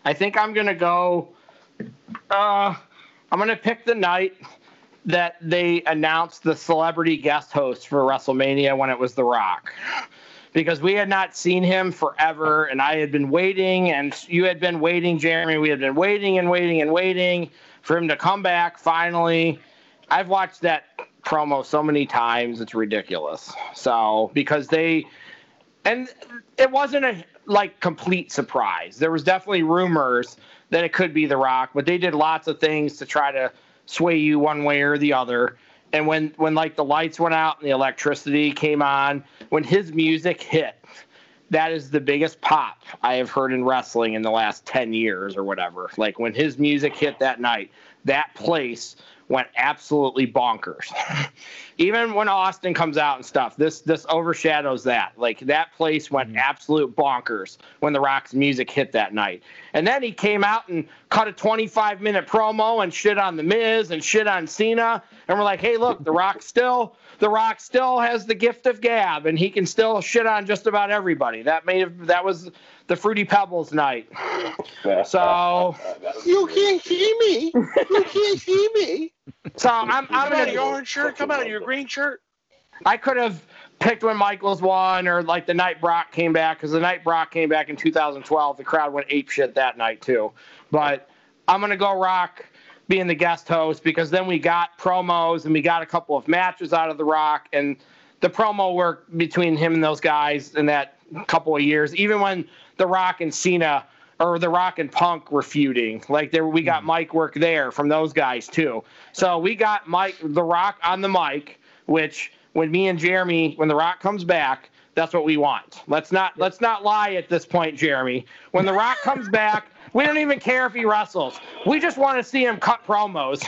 I think I'm gonna go. Uh, I'm gonna pick the night that they announced the celebrity guest host for WrestleMania when it was The Rock, because we had not seen him forever, and I had been waiting, and you had been waiting, Jeremy. We had been waiting and waiting and waiting for him to come back finally. I've watched that promo so many times, it's ridiculous. So because they and it wasn't a like complete surprise. There was definitely rumors that it could be The Rock, but they did lots of things to try to sway you one way or the other. and when when like the lights went out and the electricity came on, when his music hit, that is the biggest pop I have heard in wrestling in the last 10 years or whatever. Like when his music hit that night, that place went absolutely bonkers. [LAUGHS] Even when Austin comes out and stuff, this this overshadows that. Like that place went
Mhm.
absolute bonkers when the Rock's music hit that night. And then he came out and cut a 25 minute promo and shit on the Miz and shit on Cena. And we're like, hey, look, the Rock [LAUGHS] still the Rock still has the gift of gab and he can still shit on just about everybody. That may have that was the Fruity Pebbles night. So
You can't see me. You can't see me.
so I'm I'm
in out your orange shirt. Come out of your green shirt.
I could have picked when Michaels won or like the night Brock came back because the night Brock came back in 2012, the crowd went ape shit that night too. But I'm gonna go Rock being the guest host because then we got promos and we got a couple of matches out of the Rock and the promo work between him and those guys and that couple of years, even when the Rock and Cena or the Rock and Punk were feuding, like there we got hmm. mic work there from those guys too. So we got Mike the Rock on the mic, which when me and Jeremy, when the Rock comes back, that's what we want. Let's not let's not lie at this point, Jeremy. When the Rock comes back, we don't even care if he wrestles. We just want to see him cut promos.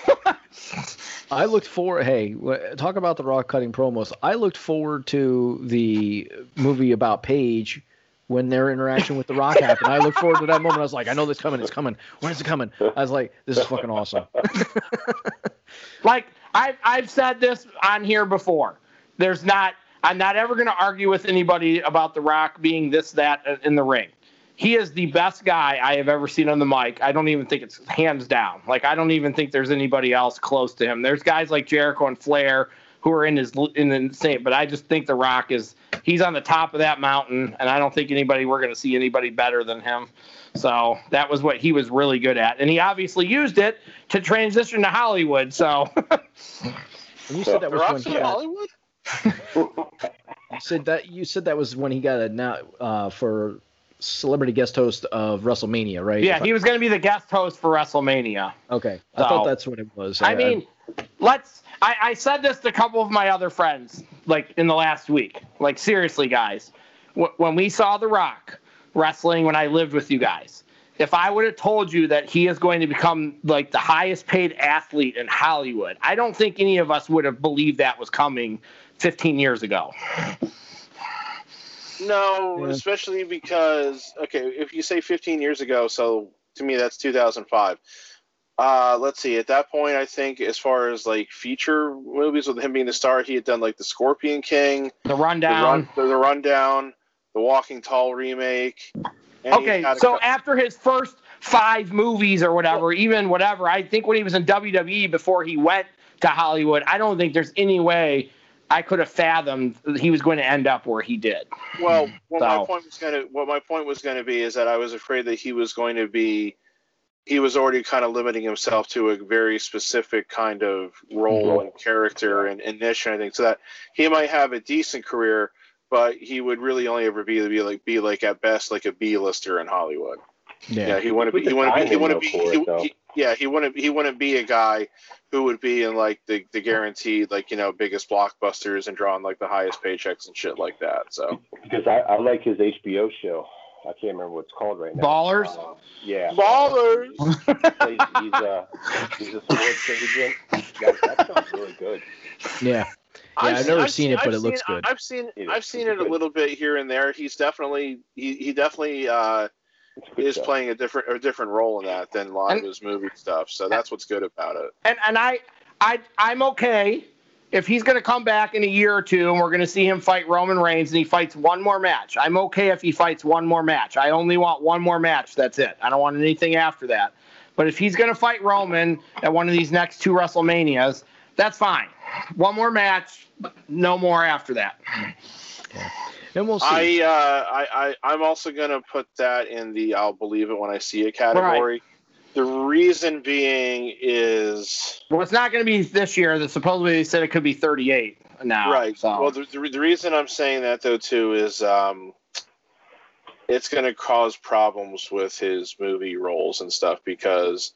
[LAUGHS]
I looked for hey, talk about the Rock cutting promos. I looked forward to the movie about Paige when their interaction with the Rock [LAUGHS] happened. I looked forward to that moment. I was like, I know this coming. It's coming. When is it coming? I was like, this is fucking awesome. [LAUGHS]
like I've I've said this on here before. There's not I'm not ever going to argue with anybody about The Rock being this that uh, in the ring. He is the best guy I have ever seen on the mic. I don't even think it's hands down. Like I don't even think there's anybody else close to him. There's guys like Jericho and Flair who are in his in the same, but I just think The Rock is he's on the top of that mountain, and I don't think anybody we're going to see anybody better than him. So that was what he was really good at, and he obviously used it to transition to Hollywood. So
And [LAUGHS] you said that was when he got,
Hollywood. [LAUGHS]
you said that you said that was when he got a now uh, for celebrity guest host of WrestleMania, right?
yeah,
If I-
he was going to be the guest host for WrestleMania.
okay. I thought that's what it was.
I mean, let's. I, I said this to a couple of my other friends, like in the last week. Like seriously, guys, wh- when we saw The Rock wrestling when I lived with you guys, if I would have told you that he is going to become like the highest paid athlete in Hollywood, I don't think any of us would have believed that was coming 15 years ago.
No,
Yeah.
especially because okay, if you say 15 years ago, so to me that's 2005. Uh, let's see. At that point, I think as far as like feature movies with him being the star, he had done like the Scorpion King,
The
the,
rundown.
run, the, the Rundown, the Walking Tall remake.
Okay,
a
so after his first five movies or whatever, even whatever, I think when he was in WWE before he went to Hollywood, I don't think there's any way I could have fathomed he was going to end up where he did.
Well, hmm. what my point was gonna what my point was gonna be is that I was afraid that he was going to be he was already kind of limiting himself to a very specific kind of role and character and, and niche and everything, so that he might have a decent career, but he would really only ever be, be like be like at best like a B lister in Hollywood.
yeah.
Yeah, he wanted to be.
With
He
the
wouldn't be. He
timing,
wouldn't be. He,
it,
he- yeah, he wouldn't. He wouldn't be a guy who would be in like the, the guaranteed like you know biggest blockbusters and drawing like the highest paychecks and shit like that. So
because I, I like his HBO show. I can't remember what it's called right now.
Ballers?
Uh, yeah.
ballers.
He's, he's a he's a sports agent. That, that sounds really good.
Yeah. Yeah, I've never seen it, but it looks good.
I've seen. I've seen
It's
it a little bit here and there. He's definitely. He, he definitely uh,
It's good
is
stuff.
playing a different a different role in that than a lot of his movie stuff. So that's what's good about it.
And and I I I'm okay if he's going to come back in a year or two and we're going to see him fight Roman Reigns and he fights one more match. I'm okay if he fights one more match. I only want one more match. That's it. I don't want anything after that. But if he's going to fight Roman at one of these next two WrestleManias, that's fine. One more match, no more after that.
And we'll see.
I, uh, I, I, I'm also going to put that in the I'll believe it when I see it category. The reason being is
Well, it's not going to be this year. That supposedly they said it could be 38 now.
right.
So.
Well, the, the, the reason I'm saying that though too is um, it's going to cause problems with his movie roles and stuff because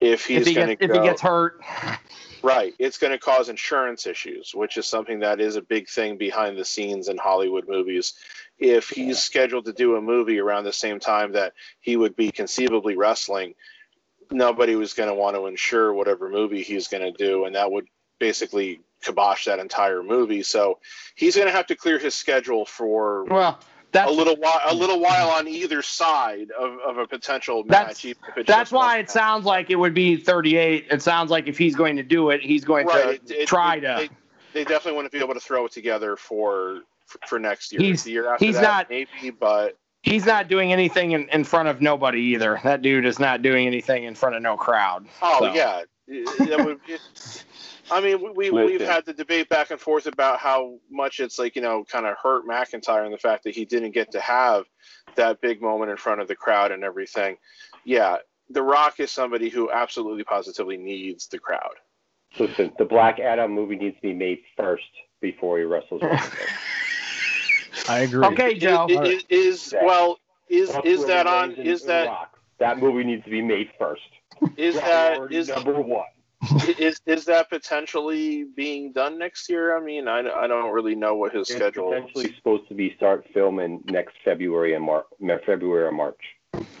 if he's
if he
going
gets
to
if he gets hurt. [LAUGHS]
right, it's going to cause insurance issues, which is something that is a big thing behind the scenes in Hollywood movies. If he's scheduled to do a movie around the same time that he would be conceivably wrestling, nobody was going to want to insure whatever movie he's going to do, and that would basically kibosh that entire movie. So he's going to have to clear his schedule for
Well, that's
a little while, a little hmm. while on either side of, of a potential
That's-
match. if
that's why it sounds like it would be 38. It sounds like if he's going to do it, he's going
Right,
to
it-
try
it-
to.
They, they definitely want to be able to throw it together for for, for next year.
He's-
the year after
he's
that,
not-
maybe, but
he's not doing anything in, in front of nobody either. That dude is not doing anything in front of no crowd.
oh
So.
yeah, would- it- I mean, we, we we've had the debate back and forth about how much it's like you know kind of hurt McIntyre and the fact that he didn't get to have that big moment in front of the crowd and everything. Yeah, The Rock is somebody who absolutely positively needs the crowd.
Listen, the Black Adam movie needs to be made first before he wrestles. Wrestler.
I agree.
Okay, Joe.
Is, is, is well is
Buffalo
is that on is that
Rock. that movie needs to be made first?
is that
Priority
is
number one? [LAUGHS]
is is that potentially being done next year? I mean, I, I don't really know what his
It's
schedule.
potentially supposed to be start filming next February and March, February or March.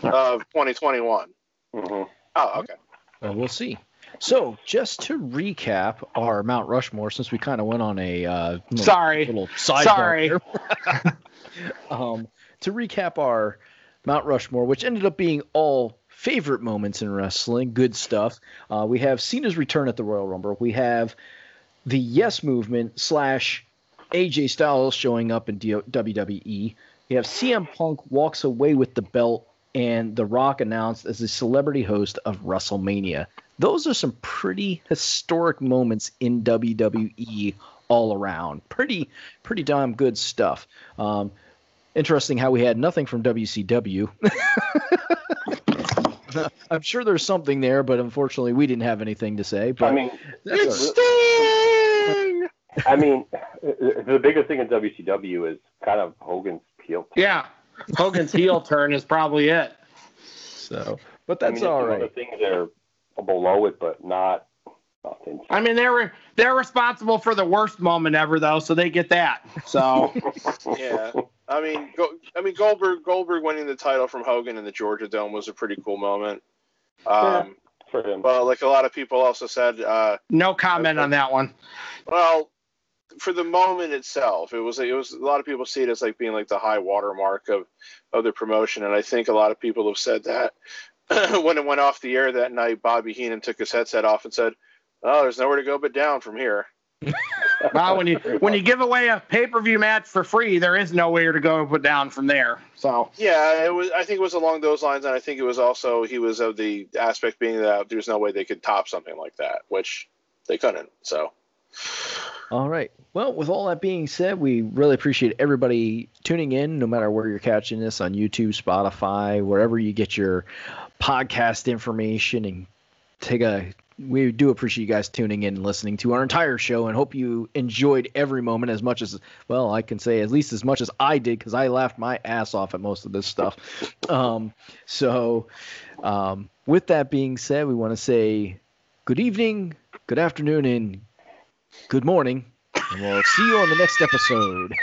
of 2021.
hmm
Oh, okay.
Well, we'll see. So, just to recap our Mount Rushmore, since we kind of went on a uh, little-
Sorry.
little sidebar
Sorry.
there. [LAUGHS] um, to recap our Mount Rushmore, which ended up being all favorite moments in wrestling, good stuff. Uh, we have Cena's return at the Royal Rumble. We have the Yes Movement slash AJ Styles showing up in WWE. We have CM Punk walks away with the belt, and The Rock announced as the celebrity host of WrestleMania. Those are some pretty historic moments in WWE all around. Pretty, pretty damn good stuff. Um, interesting how we had nothing from WCW. [LAUGHS] [LAUGHS] I'm sure there's something there, but unfortunately, we didn't have anything to say. But
I mean,
it's all right.
Sting! [LAUGHS]
I mean, the biggest thing in WCW is kind of Hogan's heel.
Yeah. Hogan's heel turn is probably it.
so, but
I
that's
mean,
all
some other
right.
things are below it, but not nothing.
I mean, they were they're responsible for the worst moment ever, though, so they get that. So [LAUGHS]
Yeah. I mean, go, I mean Goldberg Goldberg winning the title from Hogan in the Georgia Dome was a pretty cool moment. Um,
for him.
But like a lot of people also said, uh,
no comment on that one.
well, for the moment itself, it was it was a lot of people see it as like being like the high watermark of of the promotion, and I think a lot of people have said that [CLEARS THROAT] when it went off the air that night, Bobby Heenan took his headset off and said, "Oh, there's nowhere to go but down from here." [LAUGHS]
Well, when you when you give away a pay per view match for free, there is nowhere to go but down from there. So
Yeah, it was. I think it was along those lines, and I think it was also he was of the aspect being that there's no way they could top something like that, which they couldn't. So
All right. Well, with all that being said, we really appreciate everybody tuning in, no matter where you're catching this on YouTube, Spotify, wherever you get your podcast information, and take a. We do appreciate you guys tuning in and listening to our entire show, and hope you enjoyed every moment as much as well. I can say at least as much as I did because I laughed my ass off at most of this stuff. Um, so, um, with that being said, we want to say good evening, good afternoon, and good morning. And we'll see you on the next episode.